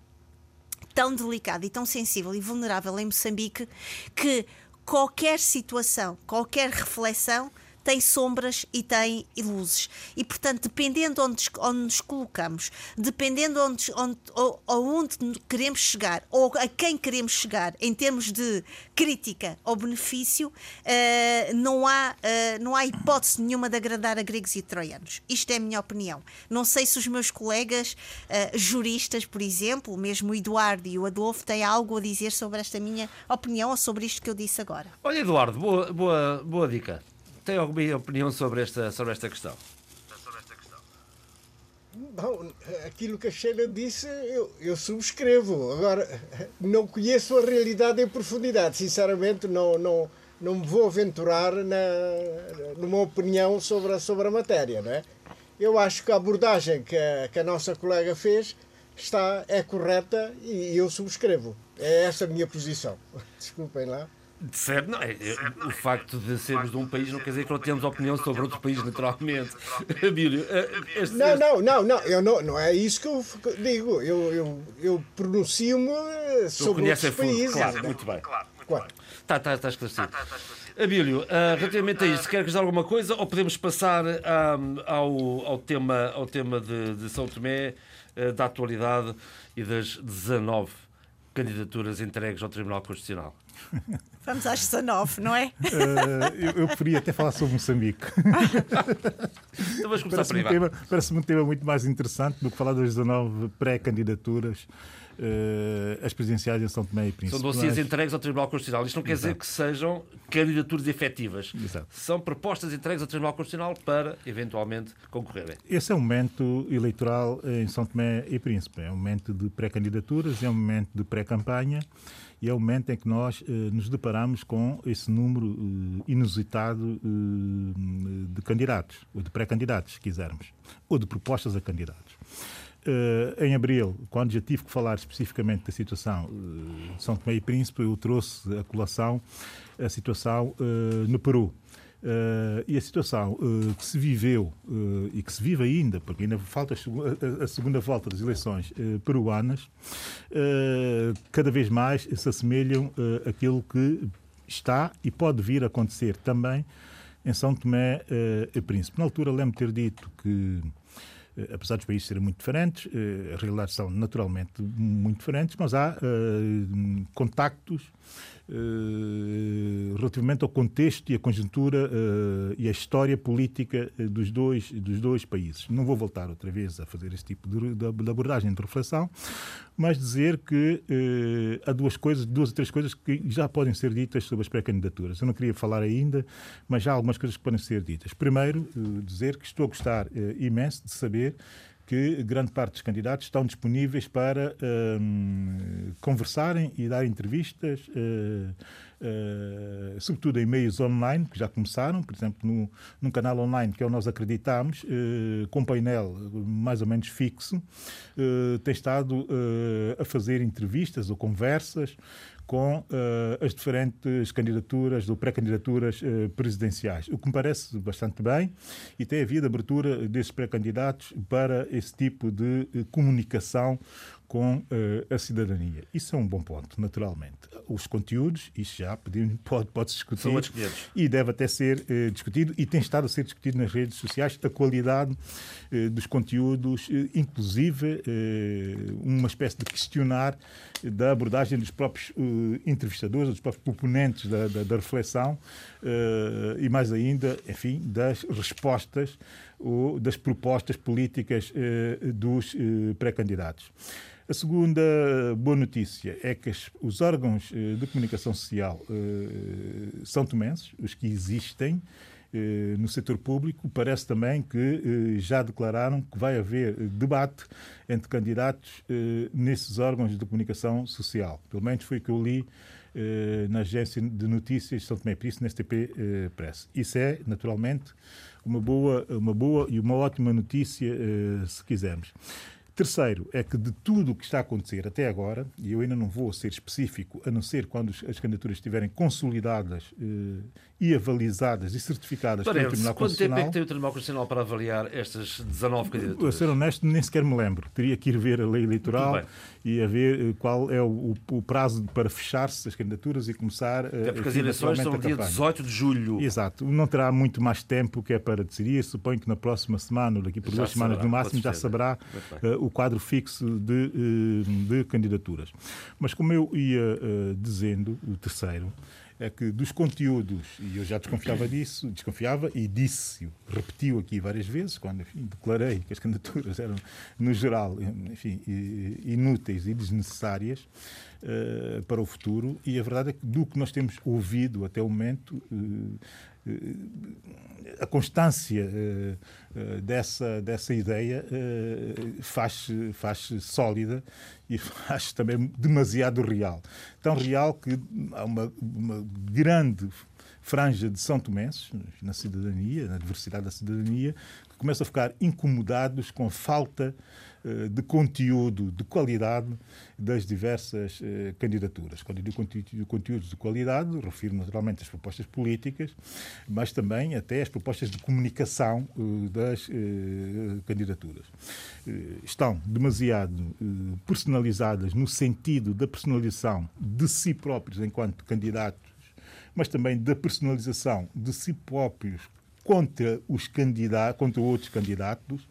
S4: tão delicado e tão sensível e vulnerável em Moçambique que qualquer situação, qualquer reflexão tem sombras e tem luzes. E, portanto, dependendo onde, onde nos colocamos, dependendo onde, onde, onde queremos chegar ou a quem queremos chegar em termos de crítica ou benefício, uh, não, há, uh, não há hipótese nenhuma de agradar a gregos e troianos. Isto é a minha opinião. Não sei se os meus colegas uh, juristas, por exemplo, mesmo o Eduardo e o Adolfo, têm algo a dizer sobre esta minha opinião ou sobre isto que eu disse agora.
S2: Olha, Eduardo, boa, boa, boa dica. Tem alguma opinião sobre esta, sobre esta questão?
S5: Bom, aquilo que a Sheila disse, eu, eu, subscrevo. Agora, não conheço a realidade em profundidade. Sinceramente, não, não, não me vou aventurar na, numa opinião sobre a, sobre a matéria. Não é? Eu acho que a abordagem que a, que a nossa colega fez está, é correta e eu subscrevo. É essa a minha posição. [LAUGHS] Desculpem lá.
S2: Certo, não, é, é, o facto de sermos de um país não quer dizer que não temos opinião sobre outro país, naturalmente. [LAUGHS] Abílio,
S5: eh, este, não, não, não, não, eu não, não é isso que eu digo. Eu, eu, eu pronuncio-me sobre outros países.
S2: Claro, né? muito bem. Claro, claro. Está, está, está esclarecido. Abílio, uh, relativamente a isso, quer dizer alguma coisa ou podemos passar um, ao, ao tema, ao tema de, de São Tomé, uh, da atualidade e das 19 candidaturas entregues ao Tribunal Constitucional? [LAUGHS]
S4: Vamos às 19, não é? Uh,
S7: eu, eu preferia até falar sobre Moçambique. [LAUGHS]
S2: então vamos começar
S7: parece-me um, tema, parece um tema muito mais interessante do que falar das 19 pré-candidaturas as presidenciais em São Tomé e Príncipe.
S2: São dossiês entregues ao Tribunal Constitucional. Isto não quer Exato. dizer que sejam candidaturas efetivas. Exato. São propostas entregues ao Tribunal Constitucional para, eventualmente, concorrerem.
S7: Esse é um momento eleitoral em São Tomé e Príncipe. É um momento de pré-candidaturas, é um momento de pré-campanha e é o momento em que nós eh, nos deparamos com esse número eh, inusitado eh, de candidatos, ou de pré-candidatos, se quisermos, ou de propostas a candidatos. Uh, em abril, quando já tive que falar especificamente da situação uh, de São Tomé e Príncipe, eu trouxe a colação a situação uh, no Peru. Uh, e a situação uh, que se viveu uh, e que se vive ainda, porque ainda falta a, a segunda volta das eleições peruanas, cada vez mais se assemelham àquilo que está e pode vir a acontecer também em São Tomé e Príncipe. Na altura, lembro ter dito que apesar dos países serem muito diferentes, as realidades são naturalmente muito diferentes, mas há contactos eh, relativamente ao contexto e a conjuntura uh, e a história política eh, dos dois, dos dois países. Não vou voltar outra vez a fazer este tipo de, de, abordagem de reflexão, mas dizer que há duas coisas, duas ou três coisas que já podem ser ditas sobre as pré-candidaturas. Eu não queria falar ainda, mas já há algumas coisas que podem ser ditas. Primeiro, dizer que estou a gostar imenso de saber que grande parte dos candidatos estão disponíveis para um, conversarem e dar entrevistas, uh, uh, sobretudo em meios online, que já começaram, por exemplo, no, num canal online que é o Nós Acreditamos, uh, com painel mais ou menos fixo, tem estado a fazer entrevistas ou conversas com uh, as diferentes candidaturas ou pré-candidaturas uh, presidenciais, o que me parece bastante bem e tem havido abertura desses pré-candidatos para esse tipo de uh, comunicação com uh, a cidadania. Isso é um bom ponto, naturalmente. Os conteúdos, isso já [LAUGHS] pode, pode discutir e deve até ser uh, discutido e tem estado a ser discutido nas redes sociais a qualidade uh, dos conteúdos, inclusive uma espécie de questionar da abordagem dos próprios entrevistadores, dos próprios proponentes da, da, da reflexão e mais ainda, enfim, das respostas ou das propostas políticas dos pré-candidatos. A segunda boa notícia é que os órgãos eh, de comunicação social eh, são tomenses, os que existem eh, no setor público, parece também que já declararam que vai haver debate entre candidatos nesses órgãos de comunicação social. Pelo menos foi o que eu li na agência de notícias de São Tomé Príncipe, na STP Press. Isso é, naturalmente, uma boa, uma boa e uma ótima notícia, se quisermos. Terceiro, é que de tudo o que está a acontecer até agora, e eu ainda não vou ser específico, a não ser quando as candidaturas estiverem consolidadas eh, e avalizadas e certificadas
S2: pelo Tribunal
S7: Quanto tempo
S2: é que tem o Tribunal Constitucional para avaliar estas 19 candidaturas?
S7: A ser honesto, nem sequer me lembro. Teria que ir ver a lei eleitoral e a ver eh, qual é o, o prazo para fechar-se as candidaturas e começar...
S2: Até porque as eleições são dia 18 de julho.
S7: Exato. Não terá muito mais tempo que é para decidir. Suponho que na próxima semana, daqui por já duas semanas no máximo, já saberá uh, o quadro fixo de, uh, de, candidaturas. Mas como eu ia uh, dizendo, o terceiro, é que dos conteúdos, e eu já desconfiava disso, desconfiava e disse, repetiu aqui várias vezes, quando enfim, declarei que as candidaturas eram, no geral, enfim, inúteis e desnecessárias uh, para o futuro, e a verdade é que do que nós temos ouvido até o momento, uh, a constância eh, eh, dessa, dessa ideia eh, faz, faz sólida e [LAUGHS] faz também demasiado real. Tão real que há uma, uma grande franja de São Tomenses, na cidadania, na diversidade da cidadania, que começam a ficar incomodados com a falta eh, de conteúdo de qualidade das diversas eh, candidaturas. Quando eu digo conteúdo, conteúdos de qualidade, refiro naturalmente às propostas políticas, mas também até às propostas de comunicação eh, das candidaturas. Estão demasiado personalizadas no sentido da personalização de si próprios enquanto candidatos, mas também da personalização de si próprios contra os candidatos, contra outros candidatos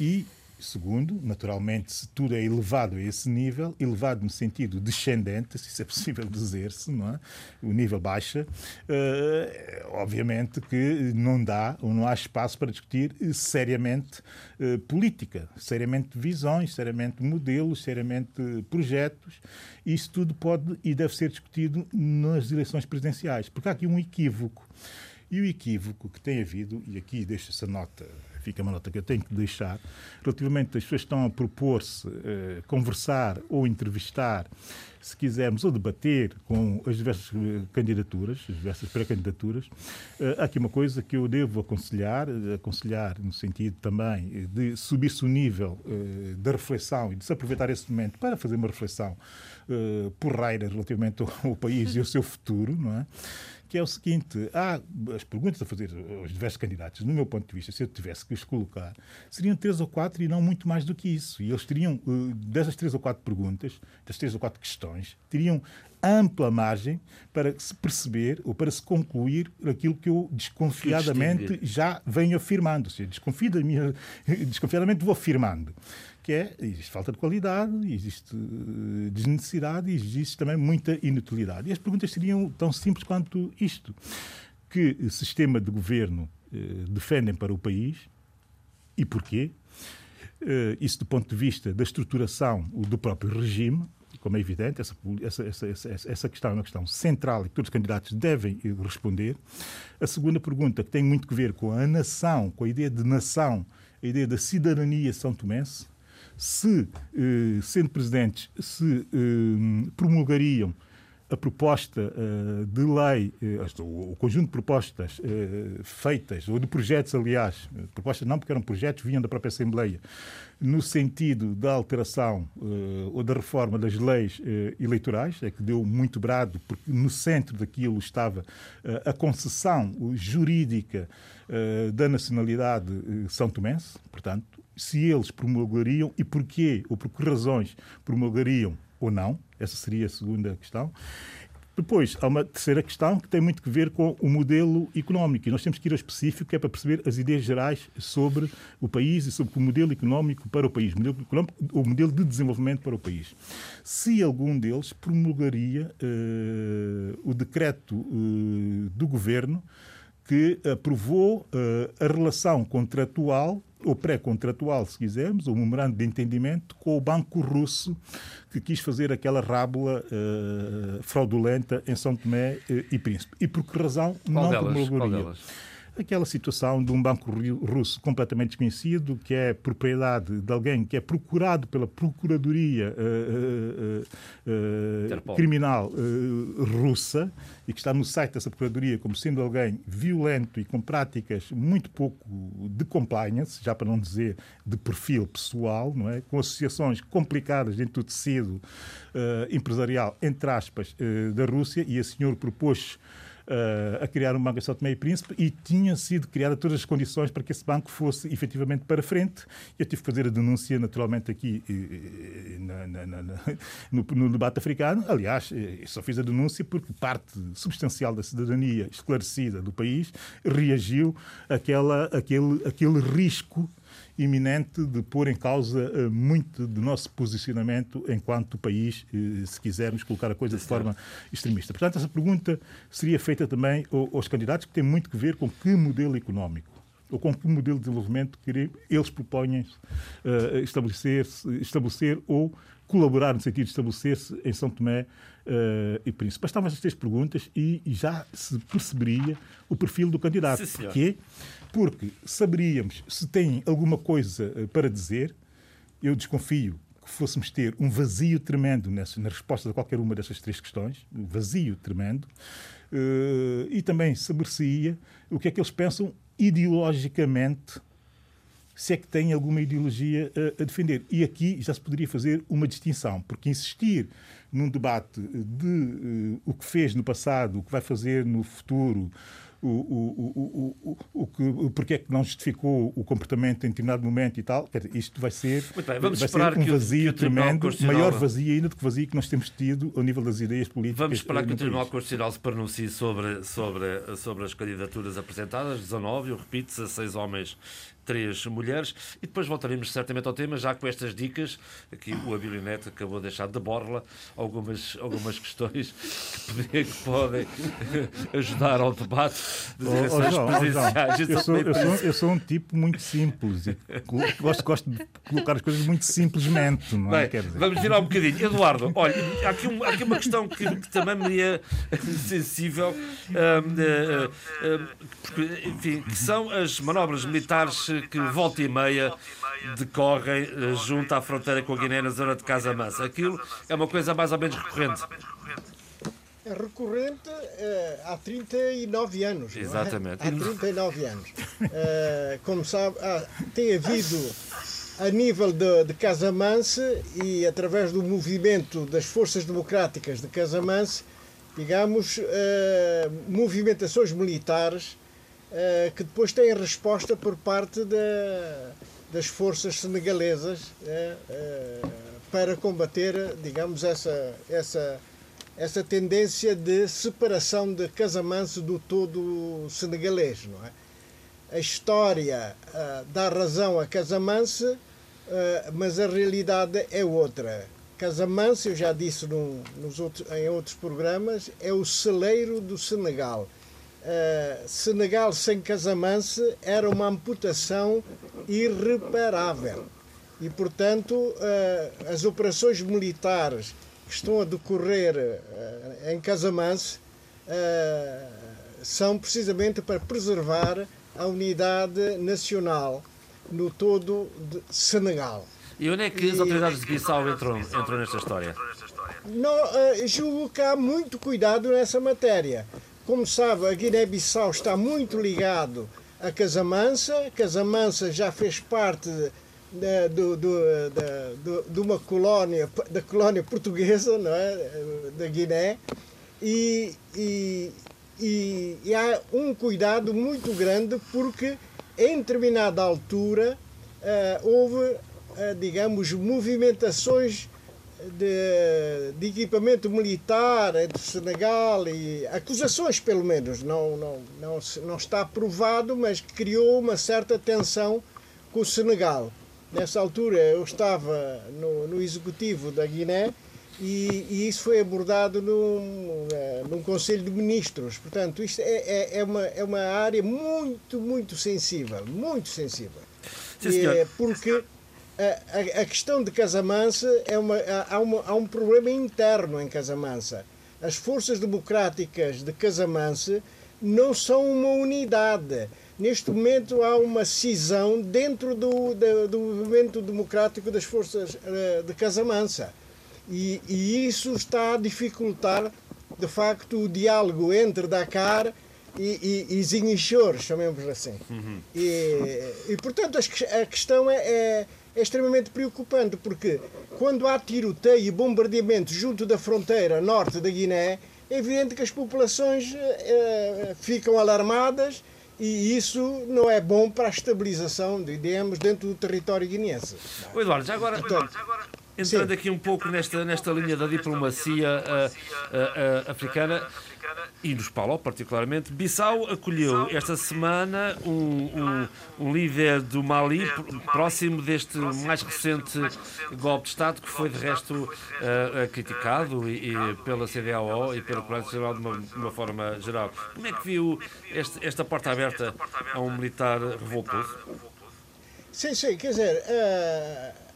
S7: e Segundo, naturalmente, se tudo é elevado a esse nível, elevado no sentido descendente, se isso é possível [LAUGHS] dizer-se, não é? o nível baixa, uh, obviamente que não dá ou não há espaço para discutir seriamente uh, política, seriamente visões, seriamente modelos, seriamente projetos. Isso tudo pode e deve ser discutido nas eleições presidenciais, porque há aqui um equívoco. E o equívoco que tem havido, e aqui deixo essa nota fica uma nota que eu tenho que deixar, relativamente às pessoas que estão a propor-se eh, conversar ou entrevistar, se quisermos, ou debater com as diversas eh, candidaturas, as diversas pré-candidaturas, eh, há aqui uma coisa que eu devo aconselhar, eh, aconselhar no sentido também de subir-se o nível da reflexão e de se aproveitar esse momento para fazer uma reflexão porreira relativamente ao, ao país e ao seu futuro, não é? Que é o seguinte: há as perguntas a fazer aos diversos candidatos, no meu ponto de vista, se eu tivesse que os colocar, seriam três ou quatro e não muito mais do que isso. E eles teriam, eh, dessas três ou quatro perguntas, das três ou quatro questões, teriam ampla margem para se perceber ou para se concluir aquilo que eu desconfiadamente já venho afirmando. Ou seja, [LAUGHS] desconfiadamente vou afirmando que é, existe falta de qualidade, existe eh, desnecessidade e existe também muita inutilidade. E as perguntas seriam tão simples quanto isto. Que sistema de governo eh, defendem para o país e porquê? Eh, isso do ponto de vista da estruturação do próprio regime, como é evidente, essa, essa, essa, essa, questão é uma questão central e que todos os candidatos devem eh, responder. A segunda pergunta, que tem muito a ver com a nação, com a ideia de nação, a ideia da cidadania são tomense, se, eh, sendo presidentes, se eh, promulgariam a proposta uh, de lei, o, conjunto de propostas feitas, ou de projetos, aliás, propostas não porque eram projetos, vinham da própria Assembleia, no sentido da alteração ou da reforma das leis eleitorais, é que deu muito brado, porque no centro daquilo estava a concessão jurídica da nacionalidade são tomense, portanto, se eles promulgariam e porquê ou por que razões promulgariam ou não. Essa seria a segunda questão. Depois, há uma terceira questão que tem muito a ver com o modelo económico. E nós temos que ir ao específico, que é para perceber as ideias gerais sobre o país e sobre o modelo económico para o país, o modelo, económico, o modelo de desenvolvimento para o país. Se algum deles promulgaria uh, o decreto uh, do governo que aprovou uh, a relação contratual ou pré-contratual, se quisermos, o memorando de entendimento com o Banco Russo, que quis fazer aquela rábula uh, fraudulenta em São Tomé uh, e Príncipe. E por que razão
S2: Qual
S7: não
S2: delas? promulgaria?
S7: Aquela situação de um banco russo completamente desconhecido, que é propriedade de alguém que é procurado pela Procuradoria uh, uh, uh, Criminal russa e que está no site dessa Procuradoria como sendo alguém violento e com práticas muito pouco de compliance, já para não dizer de perfil pessoal, não é? com associações complicadas dentro do tecido empresarial, entre aspas, da Rússia, e a senhor propôs uh, a criar um banco em São Tomé e Príncipe e tinham sido criadas todas as condições para que esse banco fosse efetivamente para frente. Eu tive que fazer a denúncia, naturalmente, aqui na, na, na, [LAUGHS] no, no, debate africano. Aliás, só fiz a denúncia porque parte substancial da cidadania esclarecida do país reagiu àquela, àquele, àquele risco iminente de pôr em causa uh, muito do nosso posicionamento enquanto país, uh, se quisermos colocar a coisa de forma extremista. Portanto, essa pergunta seria feita também aos candidatos, que tem muito que ver com que modelo económico ou com que modelo de desenvolvimento que eles propõem uh, estabelecer, estabelecer ou colaborar no sentido de estabelecer-se em São Tomé uh, e Príncipe. Bastavam estas três perguntas e, e, já se perceberia o perfil do candidato.
S2: Sim,
S7: Porquê? Porque saberíamos se tem alguma coisa uh, para dizer. Eu desconfio que fôssemos ter um vazio tremendo nessa, na resposta a qualquer uma dessas três questões, um vazio tremendo, uh, e também saber-se-ia o que é que eles pensam ideologicamente se é que tem alguma ideologia a, a, defender. E aqui já se poderia fazer uma distinção, porque insistir num debate de uh, o que fez no passado, o que vai fazer no futuro, o, o, o, o, que, porque é que não justificou o comportamento em determinado momento e tal. Quer dizer, isto vai ser,
S2: bem,
S7: vai ser um vazio
S2: o,
S7: tremendo, maior vazio ainda do que vazio que nós temos tido ao nível das ideias políticas.
S2: Vamos esperar que o Tribunal Constitucional se pronuncie sobre, sobre, sobre as candidaturas apresentadas, 19, eu repito, 16 homens três mulheres. E depois voltaremos certamente ao tema, já com estas dicas, aqui o Abilinet acabou de deixar de borla algumas, algumas [LAUGHS] questões que, que podem [LAUGHS] ajudar ao debate das eleições oh, oh, presidenciais.
S7: Eu sou, eu, sou, eu sou um tipo muito simples e gosto, gosto de colocar as coisas muito simplesmente. Não é?
S2: Bem, vamos virar um bocadinho. Eduardo, olha, há aqui, um, há aqui uma questão que, que, também me é [LAUGHS] sensível, um, uh, uh, porque, enfim, que são as manobras militares que volta e meia decorrem eh, junto à fronteira com a Guiné na zona de Casamance. Aquilo é uma coisa mais ou menos recorrente.
S5: É recorrente uh, há 39 anos.
S2: Exatamente.
S5: É? Há 39 anos. Uh, como sabe, tem havido a nível de, de Casamance e através do movimento das forças democráticas de Casamance, digamos, uh, movimentações militares uh, que depois têm resposta por parte da, das forças senegalesas uh, para combater, digamos, essa, essa, essa tendência de separação de Casamance do todo senegalês. Não é? A história dá razão a Casamance, mas a realidade é outra. Casamance, eu já disse no, nos outros, em outros programas, é o celeiro do Senegal uh, Senegal sem Casamance era uma amputação irreparável. E, portanto, uh, as operações militares que estão a decorrer uh, em Casamance são precisamente para preservar a unidade nacional no todo de Senegal.
S2: E onde é que as autoridades de Bissau entram, entram nesta história?
S5: Não, julgo que há muito cuidado nessa matéria. Como sabe, a Guiné-Bissau está muito ligado a Casamansa. Casamansa já fez parte de, de, de, de, uma colónia, da colónia portuguesa, não é? da Guiné, e, e, e, e há um cuidado muito grande porque em determinada altura uh, houve, uh, digamos, movimentações de, de, equipamento militar entre Senegal e acusações pelo menos não não não não está provado mas criou uma certa tensão com o Senegal nessa altura eu estava no, no executivo da Guiné e, e, isso foi abordado num, eh, num Conselho de Ministros. Portanto, isto é, é, é, uma, é uma área muito, muito sensível. Muito sensível.
S2: Sim,
S5: é porque a, a, questão de Casamansa é uma, há, uma, há um problema interno em Casamansa. As forças democráticas de Casamansa não são uma unidade. neste momento há uma cisão dentro do, do, do movimento democrático das forças uh, de Casamansa. E, e, isso está a dificultar, de facto, o diálogo entre Dakar e, e, e Zinchor, chamemos assim. Uhum. E, e, portanto, a questão é, é, é, extremamente preocupante, porque quando há tiroteio e bombardeamento junto da fronteira norte da Guiné, é evidente que as populações é, ficam alarmadas e isso não é bom para a estabilização, digamos, dentro do território guineense.
S2: O Eduardo, já agora, Portanto, entrando Sim. aqui um pouco nesta, nesta linha da diplomacia uh, uh, uh, africana, e nos Paulo particularmente, Bissau acolheu esta semana um, um, um, líder do Mali próximo deste mais recente golpe de Estado que foi de resto uh, criticado e, e, pela CDAO e pelo Nacional de uma, uma forma geral. Como é que viu este, esta porta aberta a um militar revoltoso?
S5: Sim, sim, quer dizer, uh,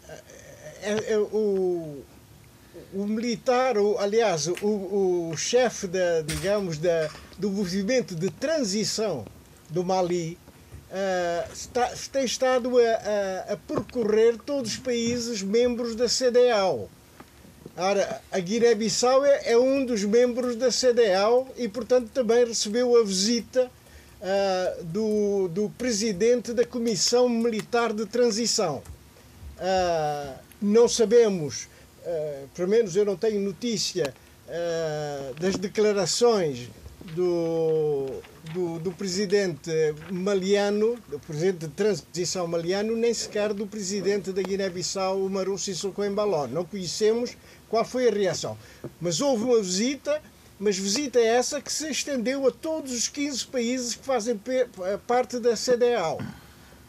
S5: é, é, o o militar, o, aliás, o, o chefe da, digamos, da, do movimento de transição do Mali uh, está, tem estado a, a, a, percorrer todos os países membros da CDAO. Ora, a Guiné-Bissau é, é, um dos membros da CDAO e, portanto, também recebeu a visita uh, do, do presidente da Comissão Militar de Transição. Uh, não sabemos uh, pelo menos eu não tenho notícia uh, das declarações do, do, do, presidente maliano, do presidente de transição maliano, nem sequer do presidente da Guiné-Bissau, Umaru Sissoko Embaló. Não conhecemos qual foi a reação. Mas houve uma visita, mas visita essa que se estendeu a todos os 15 países que fazem parte da CDAO.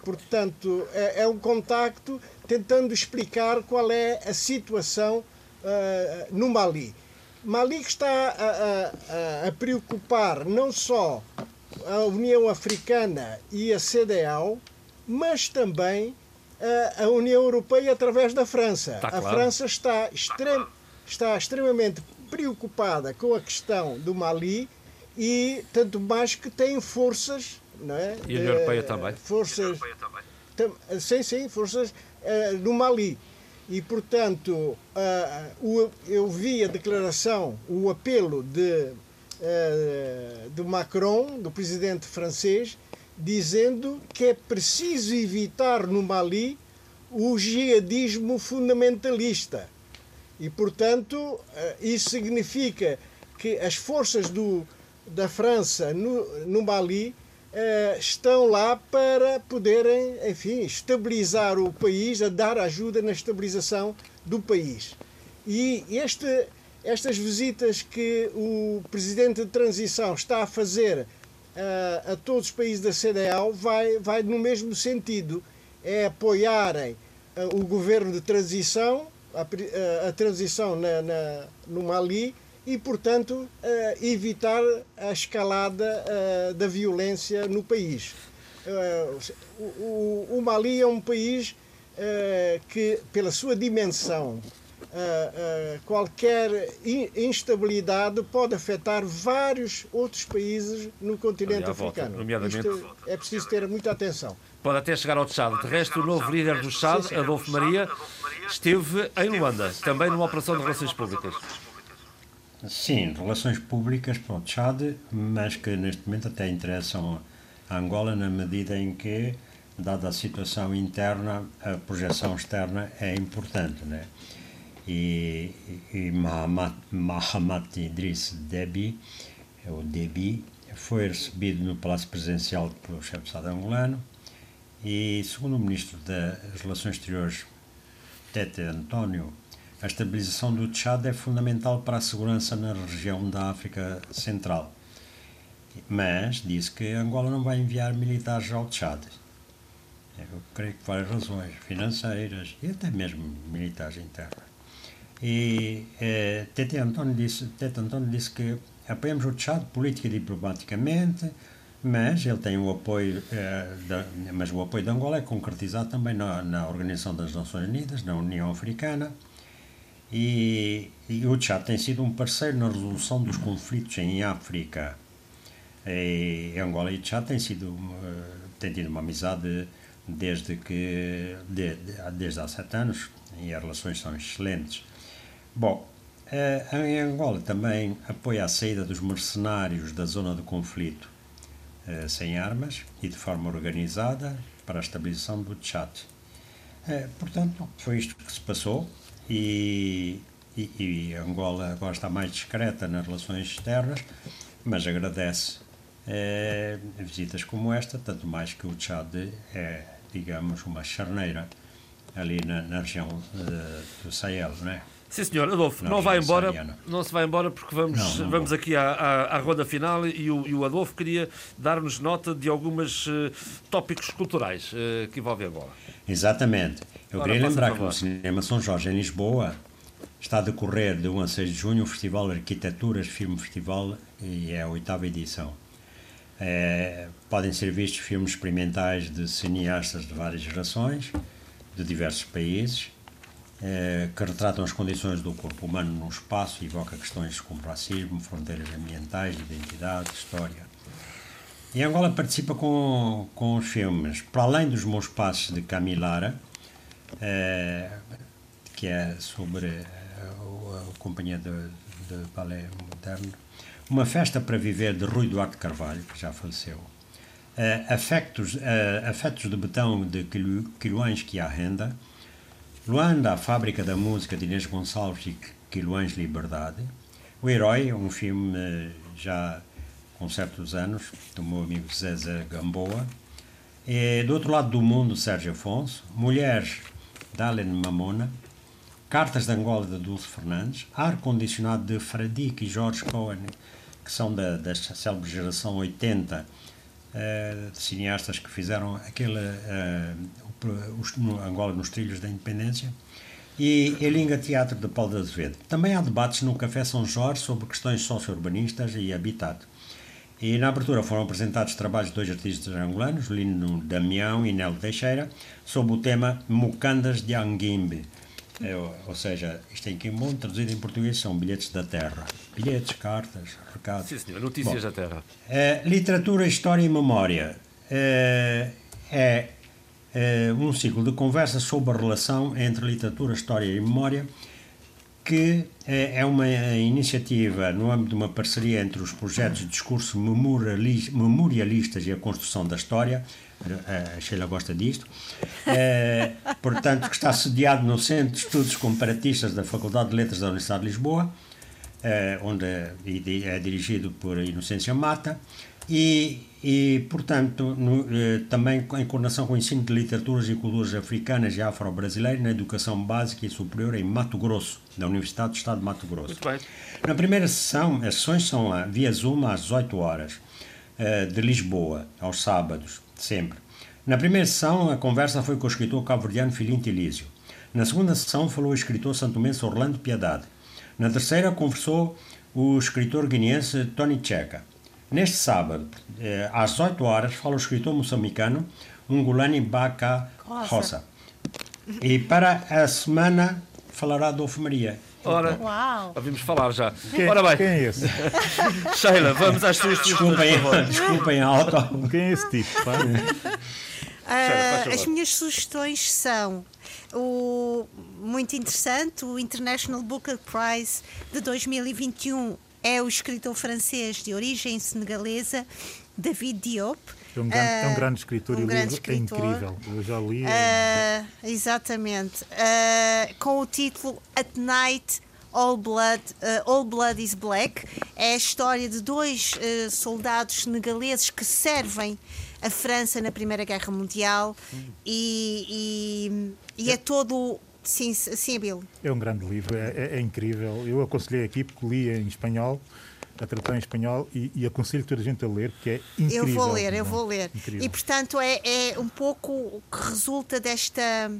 S5: Portanto, é, é um contacto tentando explicar qual é a situação uh, no Mali. Mali que está a, a, a, preocupar não só a União Africana e a CDAO, mas também uh, a União Europeia através da França.
S2: Tá claro.
S5: A França está, extrem, está extremamente preocupada com a questão do Mali e tanto mais que tem forças não é?
S2: E a União Europeia também.
S5: Forças, sim, sim, forças uh, no Mali. E, portanto, uh, eu vi a declaração, o apelo de, uh, de Macron, do presidente francês, dizendo que é preciso evitar no Mali o jihadismo fundamentalista. E, portanto, isso significa que as forças do, da França no, no Mali eh, estão lá para poderem, enfim, estabilizar o país, a dar ajuda na estabilização do país. E este, estas visitas que o presidente de transição está a fazer uh, a todos os países da CDAO vai, vai no mesmo sentido, é apoiarem uh, o governo de transição, a, a transição na, na, no Mali, e, portanto, uh, evitar a escalada uh, da violência no país. Uh, o, Mali é um país que, pela sua dimensão, qualquer instabilidade pode afetar vários outros países no continente africano.
S2: nomeadamente... Isto
S5: é preciso ter muita atenção.
S2: Pode até chegar ao Tchad. De resto, o novo líder do Tchad, Adolfo Maria, esteve em Luanda, também numa operação de relações públicas.
S3: Sim, relações públicas para o Tchad, mas que neste momento até interessam a Angola na medida em que, dada a situação interna, a projeção externa é importante. Né? E, e Mahamat, Mahamat Idris Deby, o Deby, foi recebido no Palácio Presidencial pelo chefe de Estado angolano e, segundo o Ministro das Relações Exteriores, Tete António, a estabilização do Tchad é fundamental para a segurança na região da África Central. Mas disse que Angola não vai enviar militares ao Tchad. Eu creio que várias razões, financeiras e até mesmo militares internas. E eh, Tete António disse, Tete António disse que apoiamos o Tchad política e diplomaticamente, mas ele tem o apoio, eh, da, mas o apoio de Angola é concretizado também na, na Organização das Nações Unidas, na União Africana, e, e o Tchad tem sido um parceiro na resolução dos conflitos em África. E Angola e Tchad têm, sido, têm tido uma amizade desde, que, de, de, desde há sete anos e as relações são excelentes. Bom, uh, em Angola também apoia a saída dos mercenários da zona do conflito uh, sem armas e de forma organizada para a estabilização do Tchad. portanto, foi isto que se passou e, e, e Angola agora está mais discreta nas relações externas, mas agradece é, visitas como esta, tanto mais que o Tchad é, digamos, uma charneira ali na, na região uh, do Sahel, não é?
S2: Sim, senhor. Adolfo, não vai embora, sariana. não se vai embora porque vamos, não, não vamos aqui à, à, à, ronda final e o, e o Adolfo queria dar-nos nota de alguns uh, tópicos culturais uh, que envolvem Angola.
S3: Exatamente. Eu Ora, queria lembrar que no Cinema São Jorge, em Lisboa, está a decorrer de 1 a 6 de junho o Festival Arquiteturas Filme Festival e é a oitava edição. É, podem ser vistos filmes experimentais de cineastas de várias gerações, de diversos países, é, que retratam as condições do corpo humano no espaço e evoca questões como racismo, fronteiras ambientais, identidade, história. E Angola participa com, com os filmes, para além dos meus passos de Camilara, é, que é sobre a, a, companhia de, de balé moderno, uma Festa para Viver de Rui Duarte Carvalho, que já faleceu. Uh, afectos, uh, afetos de Betão de Quiluães que há renda. Luanda, a Fábrica da Música de Inês Gonçalves e Quiluães Liberdade. O Herói, um filme já com certos anos, do meu amigo César Gamboa. E, do outro lado do mundo, Sérgio Afonso. Mulheres, Dalen Mamona. Cartas de Angola de Dulce Fernandes. Ar-condicionado de Fradique e Jorge Cohen que são da, da célebre geração 80 uh, eh, de cineastas que fizeram aquele uh, no Angola nos trilhos da independência e Elinga Teatro de Paulo de Azevedo. Também há debates no Café São Jorge sobre questões socio-urbanistas e habitat. E na abertura foram apresentados trabalhos de dois artistas angolanos, Lino Damião e Nelo Teixeira, sobre o tema Mucandas de Anguimbe, é, ou seja, isto em Quimbon, traduzido em português, são bilhetes da terra. Bilhetes, cartas, recados.
S2: Sim, senhor. Notícias Bom, da terra.
S3: É, literatura, História e Memória é, é, é, um ciclo de conversas sobre a relação entre literatura, história e memória que é, é uma iniciativa no âmbito de uma parceria entre os projetos de discurso memorialistas e a construção da história, a Sheila gosta disto, é, portanto, que está sediado no Centro de Estudos Comparatistas da Faculdade de Letras da Universidade de Lisboa, é, onde é dirigido por Inocência Mata, e, e portanto, no, eh, também em coordenação com o ensino de literaturas e culturas africanas e afro-brasileiras na educação básica e superior em Mato Grosso, da Universidade do Estado de Mato Grosso.
S2: Muito bem.
S3: Na primeira sessão, as sessões são lá, via Zoom às 18 horas, eh, de Lisboa, aos sábados, sempre. Na primeira sessão, a conversa foi com o escritor cabo-verdiano Filinto Elísio. Na segunda sessão, falou o escritor santomense Orlando Piedade. Na terceira, conversou o escritor guineense Tony Checa. Neste sábado, eh, às 18 horas, fala o escritor moçambicano Ngulani Baka Rosa. E para a semana falará Adolfo Maria.
S2: Ora, Uau. ouvimos falar já.
S7: Quem,
S2: Ora bem.
S7: Quem é esse? [LAUGHS]
S2: Sheila, vamos às suas
S3: desculpem, desculpem a auto.
S7: Quem é esse tipo?
S4: Uh, [LAUGHS] as minhas sugestões são o muito interessante, o International Booker Prize de 2021 é o escritor francês de origem senegalesa, David Diop.
S7: É um grande, uh, é um grande escritor um e o livro escritor. é incrível. Eu já li. Uh,
S4: exatamente. Uh, com o título At Night All Blood, uh, All Blood is Black. É a história de dois uh, soldados senegaleses que servem a França na Primeira Guerra Mundial e, e, e é todo Sim, sim, Bill.
S7: É um grande livro, é, é, é, incrível. Eu aconselhei aqui porque li em espanhol, a tratar em espanhol e, e aconselho toda a gente a ler, porque é incrível.
S4: Eu vou ler, eu vou ler. Incrível. E portanto é, é um pouco o que resulta desta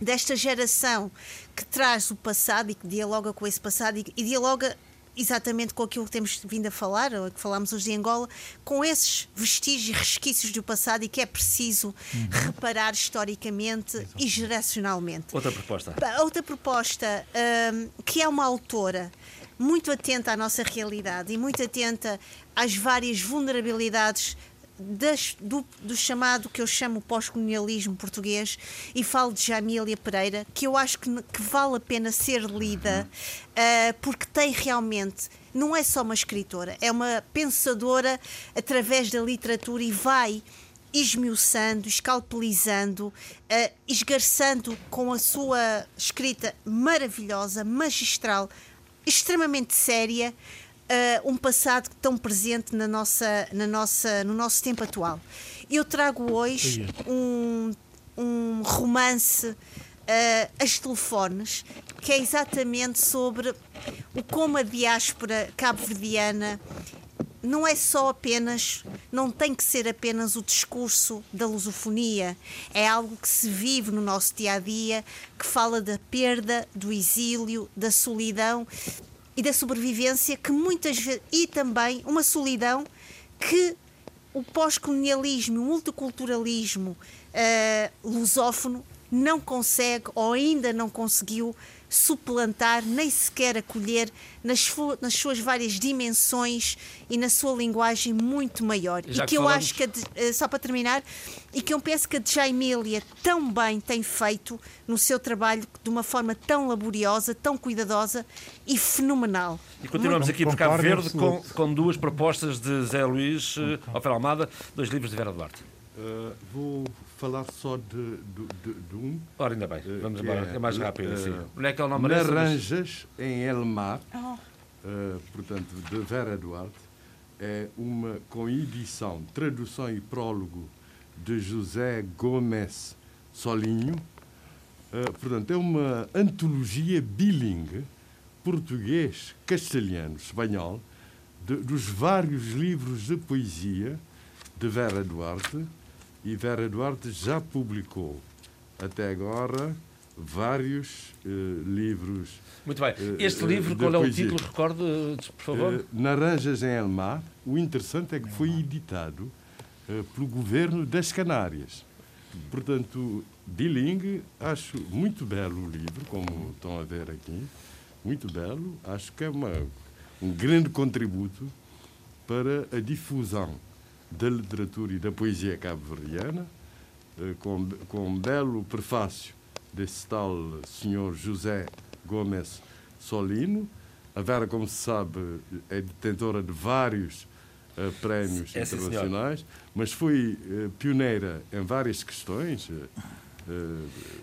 S4: desta geração que traz o passado e que dialoga com esse passado e, e dialoga exatamente com aquilo que temos vindo a falar, ou que falámos hoje de Angola, com esses vestígios e resquícios do passado e que é preciso uhum. reparar historicamente Exato. e geracionalmente.
S2: Outra proposta.
S4: Outra proposta, um, que é uma autora muito atenta à nossa realidade e muito atenta às várias vulnerabilidades das, do, do, chamado que eu chamo pós-colonialismo português e falo de Jamília Pereira, que eu acho que, que vale a pena ser lida uh, porque tem realmente, não é só uma escritora, é uma pensadora através da literatura e vai esmiuçando, escalpelizando, uh, esgarçando com a sua escrita maravilhosa, magistral, extremamente séria, uh, um passado tão presente na nossa, na nossa, no nosso tempo atual. Eu trago hoje um, um romance uh, As Telefones, que é exatamente sobre o como a diáspora cabo-verdiana não é só apenas, não tem que ser apenas o discurso da lusofonia, é algo que se vive no nosso dia a dia, que fala da perda, do exílio, da solidão e da sobrevivência que muitas vezes e também uma solidão que o pós-colonialismo, o multiculturalismo uh, lusófono não consegue ou ainda não conseguiu suplantar, nem sequer acolher nas, nas suas várias dimensões e na sua linguagem muito maior.
S2: Já
S4: e que,
S2: que
S4: eu
S2: falamos...
S4: acho que, a, só para terminar, e que eu penso que a Jaimília tão bem tem feito no seu trabalho de uma forma tão laboriosa, tão cuidadosa e fenomenal.
S2: E continuamos aqui por Cabo Verde com, com duas propostas de Zé Luís uh, Almeida, dois livros de Vera Duarte.
S6: Uh, vou falar só de, de, de, de um.
S2: Ora, ainda bem,
S6: uh,
S2: vamos embora, é, é mais rápido assim. Onde é que é o nome
S6: Naranjas, em Elmar, oh. portanto, de Vera Duarte. É uma com edição, tradução e prólogo de José Gomes Solinho. portanto, é uma antologia bilingue, português, castelhano, espanhol, dos vários livros de poesia de Vera Duarte e Vera Duarte já publicou até agora vários uh, livros.
S2: Muito bem. Eh, este uh, livro, qual é o título? Recorde, por favor. Uh,
S6: Naranjas em Elmar. O interessante é que foi editado pelo governo das Canárias. Portanto, bilingue, acho muito belo o livro, como estão a ver aqui. Muito belo. Acho que é uma, um grande contributo para a difusão da literatura e da poesia cabo-verdiana, eh, com, com um belo prefácio desse tal senhor José Gomes Solino. A Vera, como se sabe, é detentora de vários uh, prémios é, internacionais, mas foi uh, pioneira em várias questões, uh,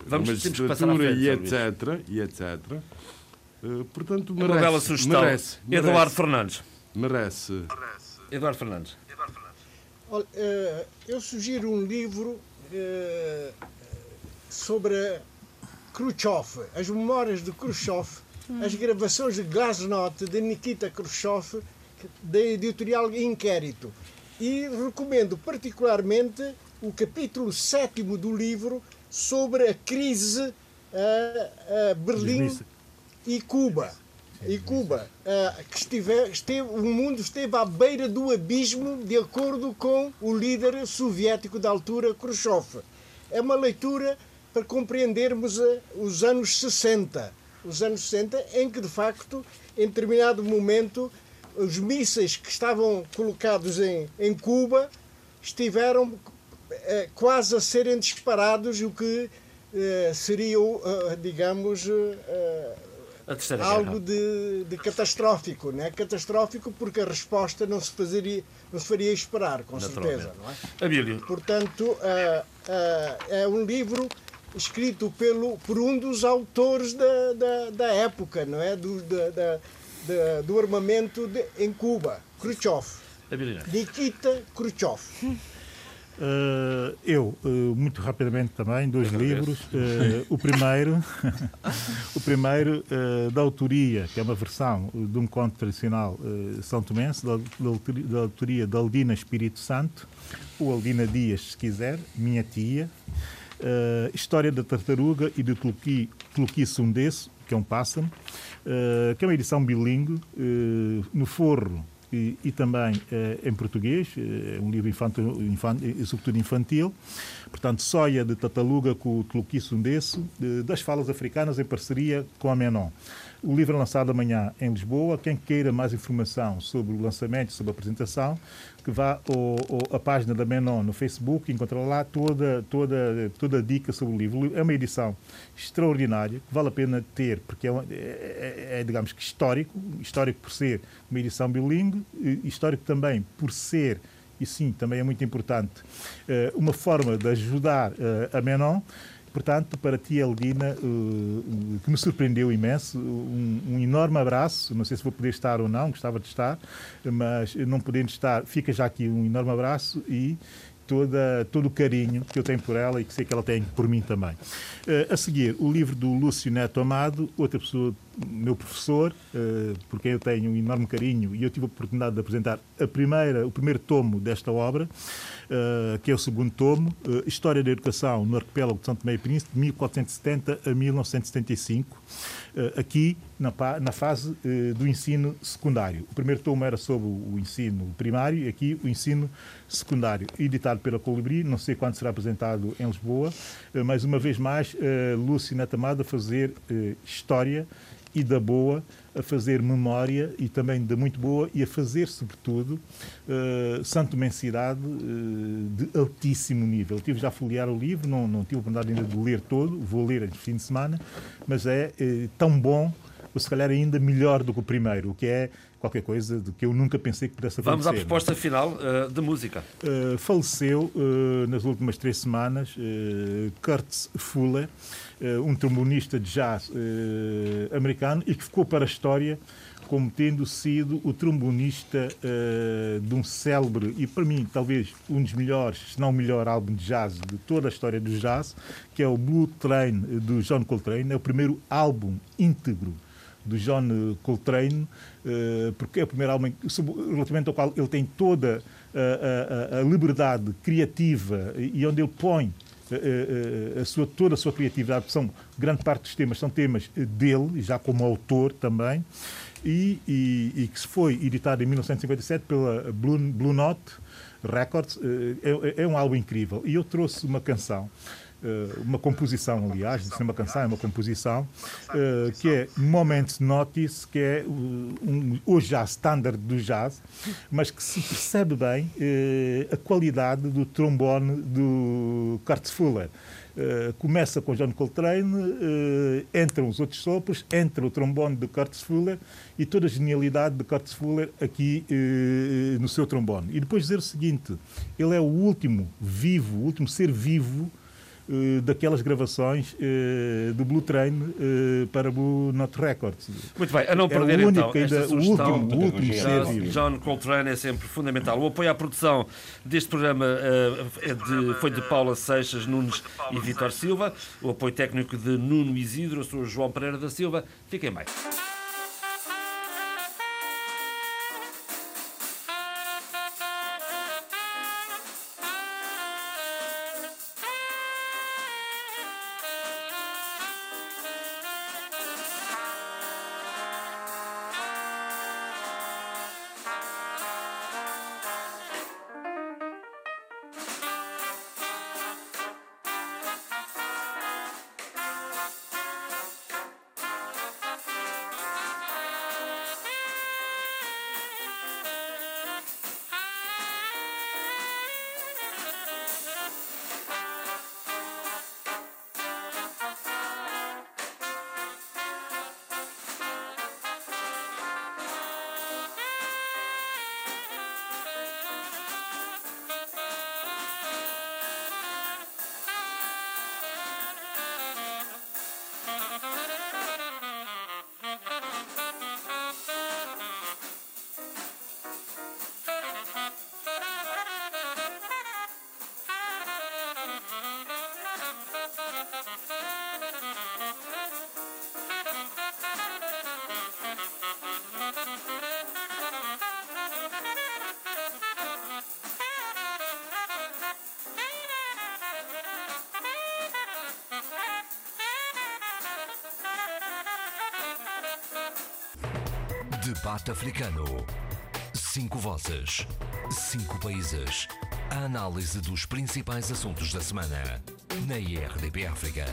S2: Vamos,
S6: magistratura frente, e, etc, e etc. Uh, portanto, merece, uma bela sugestão. Merece,
S2: merece, Eduardo Fernandes.
S6: Merece.
S2: Eduardo Fernandes.
S5: Eh, eu sugiro um livro eh, sobre Khrushchev, as memórias de Khrushchev, as gravações de Glasnost de Nikita Khrushchev, da editorial Inquérito. E recomendo particularmente o capítulo sétimo do livro sobre a crise a, a Berlim e Cuba e Cuba, uh, que esteve, esteve, o mundo esteve à beira do abismo, de acordo com o líder soviético da altura, Khrushchev. É uma leitura para compreendermos uh, os anos 60. Os anos 60, em que, de facto, em determinado momento, os mísseis que estavam colocados em, em Cuba estiveram uh, quase a serem disparados, o que seria, digamos, algo de, de, catastrófico, né? Catastrófico porque a resposta não se fazeria, não se faria esperar, com certeza, não é?
S2: Abílio.
S5: Portanto, uh, uh, é um livro escrito pelo por um dos autores da, da, da época, não é? Do, da, da, do armamento de, em Cuba, Khrushchev. Nikita Khrushchev.
S7: Uh, eu, uh, muito rapidamente também, dois livros. Uh, o primeiro, [LAUGHS] o primeiro da autoria, que é uma versão de um conto tradicional são tomense, da, da, autoria de Aldina Espírito Santo, ou Aldina Dias, se quiser, minha tia. História da Tartaruga e do Tluqui, Tluqui Sundesso, que é um pássaro, que é uma edição bilingue, no forro e, e também eh, em português, é um livro infantil, infantil, sobretudo infantil. Portanto, Soia de Tataluga com o Tluqui Sundesso, das falas africanas em parceria com a Menon. O livro é lançado amanhã em Lisboa. Quem queira mais informação sobre o lançamento, sobre a apresentação, que vá à página da Menon no Facebook, encontrará lá toda, toda, toda a dica sobre o livro. É uma edição extraordinária, que vale a pena ter, porque é, é, é, é digamos que histórico, histórico por ser uma edição bilingue, histórico também por ser e sim, também é muito importante, eh, uma forma de ajudar eh, a Menon. Portanto, para ti, Eldina, eh, que me surpreendeu imenso, um, um, enorme abraço. Não sei se vou poder estar ou não, gostava de estar, mas não podendo estar, fica já aqui um enorme abraço e toda, todo o carinho que eu tenho por ela e que sei que ela tem por mim também. Uh, a seguir, o livro do Lúcio Neto Amado, outra pessoa, meu professor, por quem eu tenho um enorme carinho, e eu tive a oportunidade de apresentar a primeira, o primeiro tomo desta obra, uh, que é o segundo tomo, História da Educação no Arquipélago de São Tomé e Príncipe, de 1470 a 1975. Eh, aqui na, na fase eh, do ensino secundário. O primeiro tomo era sobre o ensino primário e aqui o ensino secundário, editado pela Colibri, não sei quando será apresentado em Lisboa, eh, mas uma vez mais, Lúcio a fazer história e da boa, a fazer memória e também da muito boa e a fazer, sobretudo, uh, Santo Mensidade uh, de altíssimo nível. tive já a folhear o livro, não, não tive a oportunidade ainda de ler todo, vou ler este fim de semana, mas é uh, tão bom, ou se calhar ainda melhor do que o primeiro, o que é qualquer coisa de que eu nunca pensei que pudesse acontecer.
S2: Vamos à proposta final uh, de música.
S7: Uh, faleceu uh, nas últimas três semanas Kurt Fuller, um trombonista de jazz americano e que ficou para a história como tendo sido o trombonista de um célebre e para mim talvez um dos melhores, se não o melhor álbum de jazz de toda a história do jazz, que é o Blue Train do John Coltrane, é o primeiro álbum íntegro do John Coltrane, eh, porque é o primeiro álbum relativamente ao qual ele tem toda a, a, a liberdade criativa e onde ele põe a, a, sua, toda a sua criatividade, são grande parte dos temas são temas dele, já como autor também, e, e, e que se foi editado em 1957 pela Blue, Blue Note Records. Eh, é, é um álbum incrível. E eu trouxe uma canção eh, uma composição, aliás, não é uma canção, é uma composição, eh, que é Moment Notice, que é um, o jazz standard do jazz, mas que se percebe bem eh, a qualidade do trombone do Kurt Fuller. Uh, começa com John Coltrane, uh, entram os outros sopros, entra o trombone de Curtis Fuller e toda a genialidade de Curtis Fuller aqui uh, no seu trombone. E depois dizer o seguinte: ele é o último vivo, o último ser vivo uh, daquelas gravações uh, do Blue Train uh, para Blue Note Records.
S2: Muito bem, a não é perder é então
S7: ainda,
S2: esta
S7: o último, o último
S2: John, John Coltrane é sempre fundamental. O apoio à produção deste programa é de, foi de Paula Seixas, Nunes e Vitor Silva. O apoio técnico de Nuno Isidro, eu sou João Pereira da Silva. Fiquem bem.
S1: Africano. Cinco vozes. Cinco países. A análise dos principais assuntos da semana. Na IRDP África.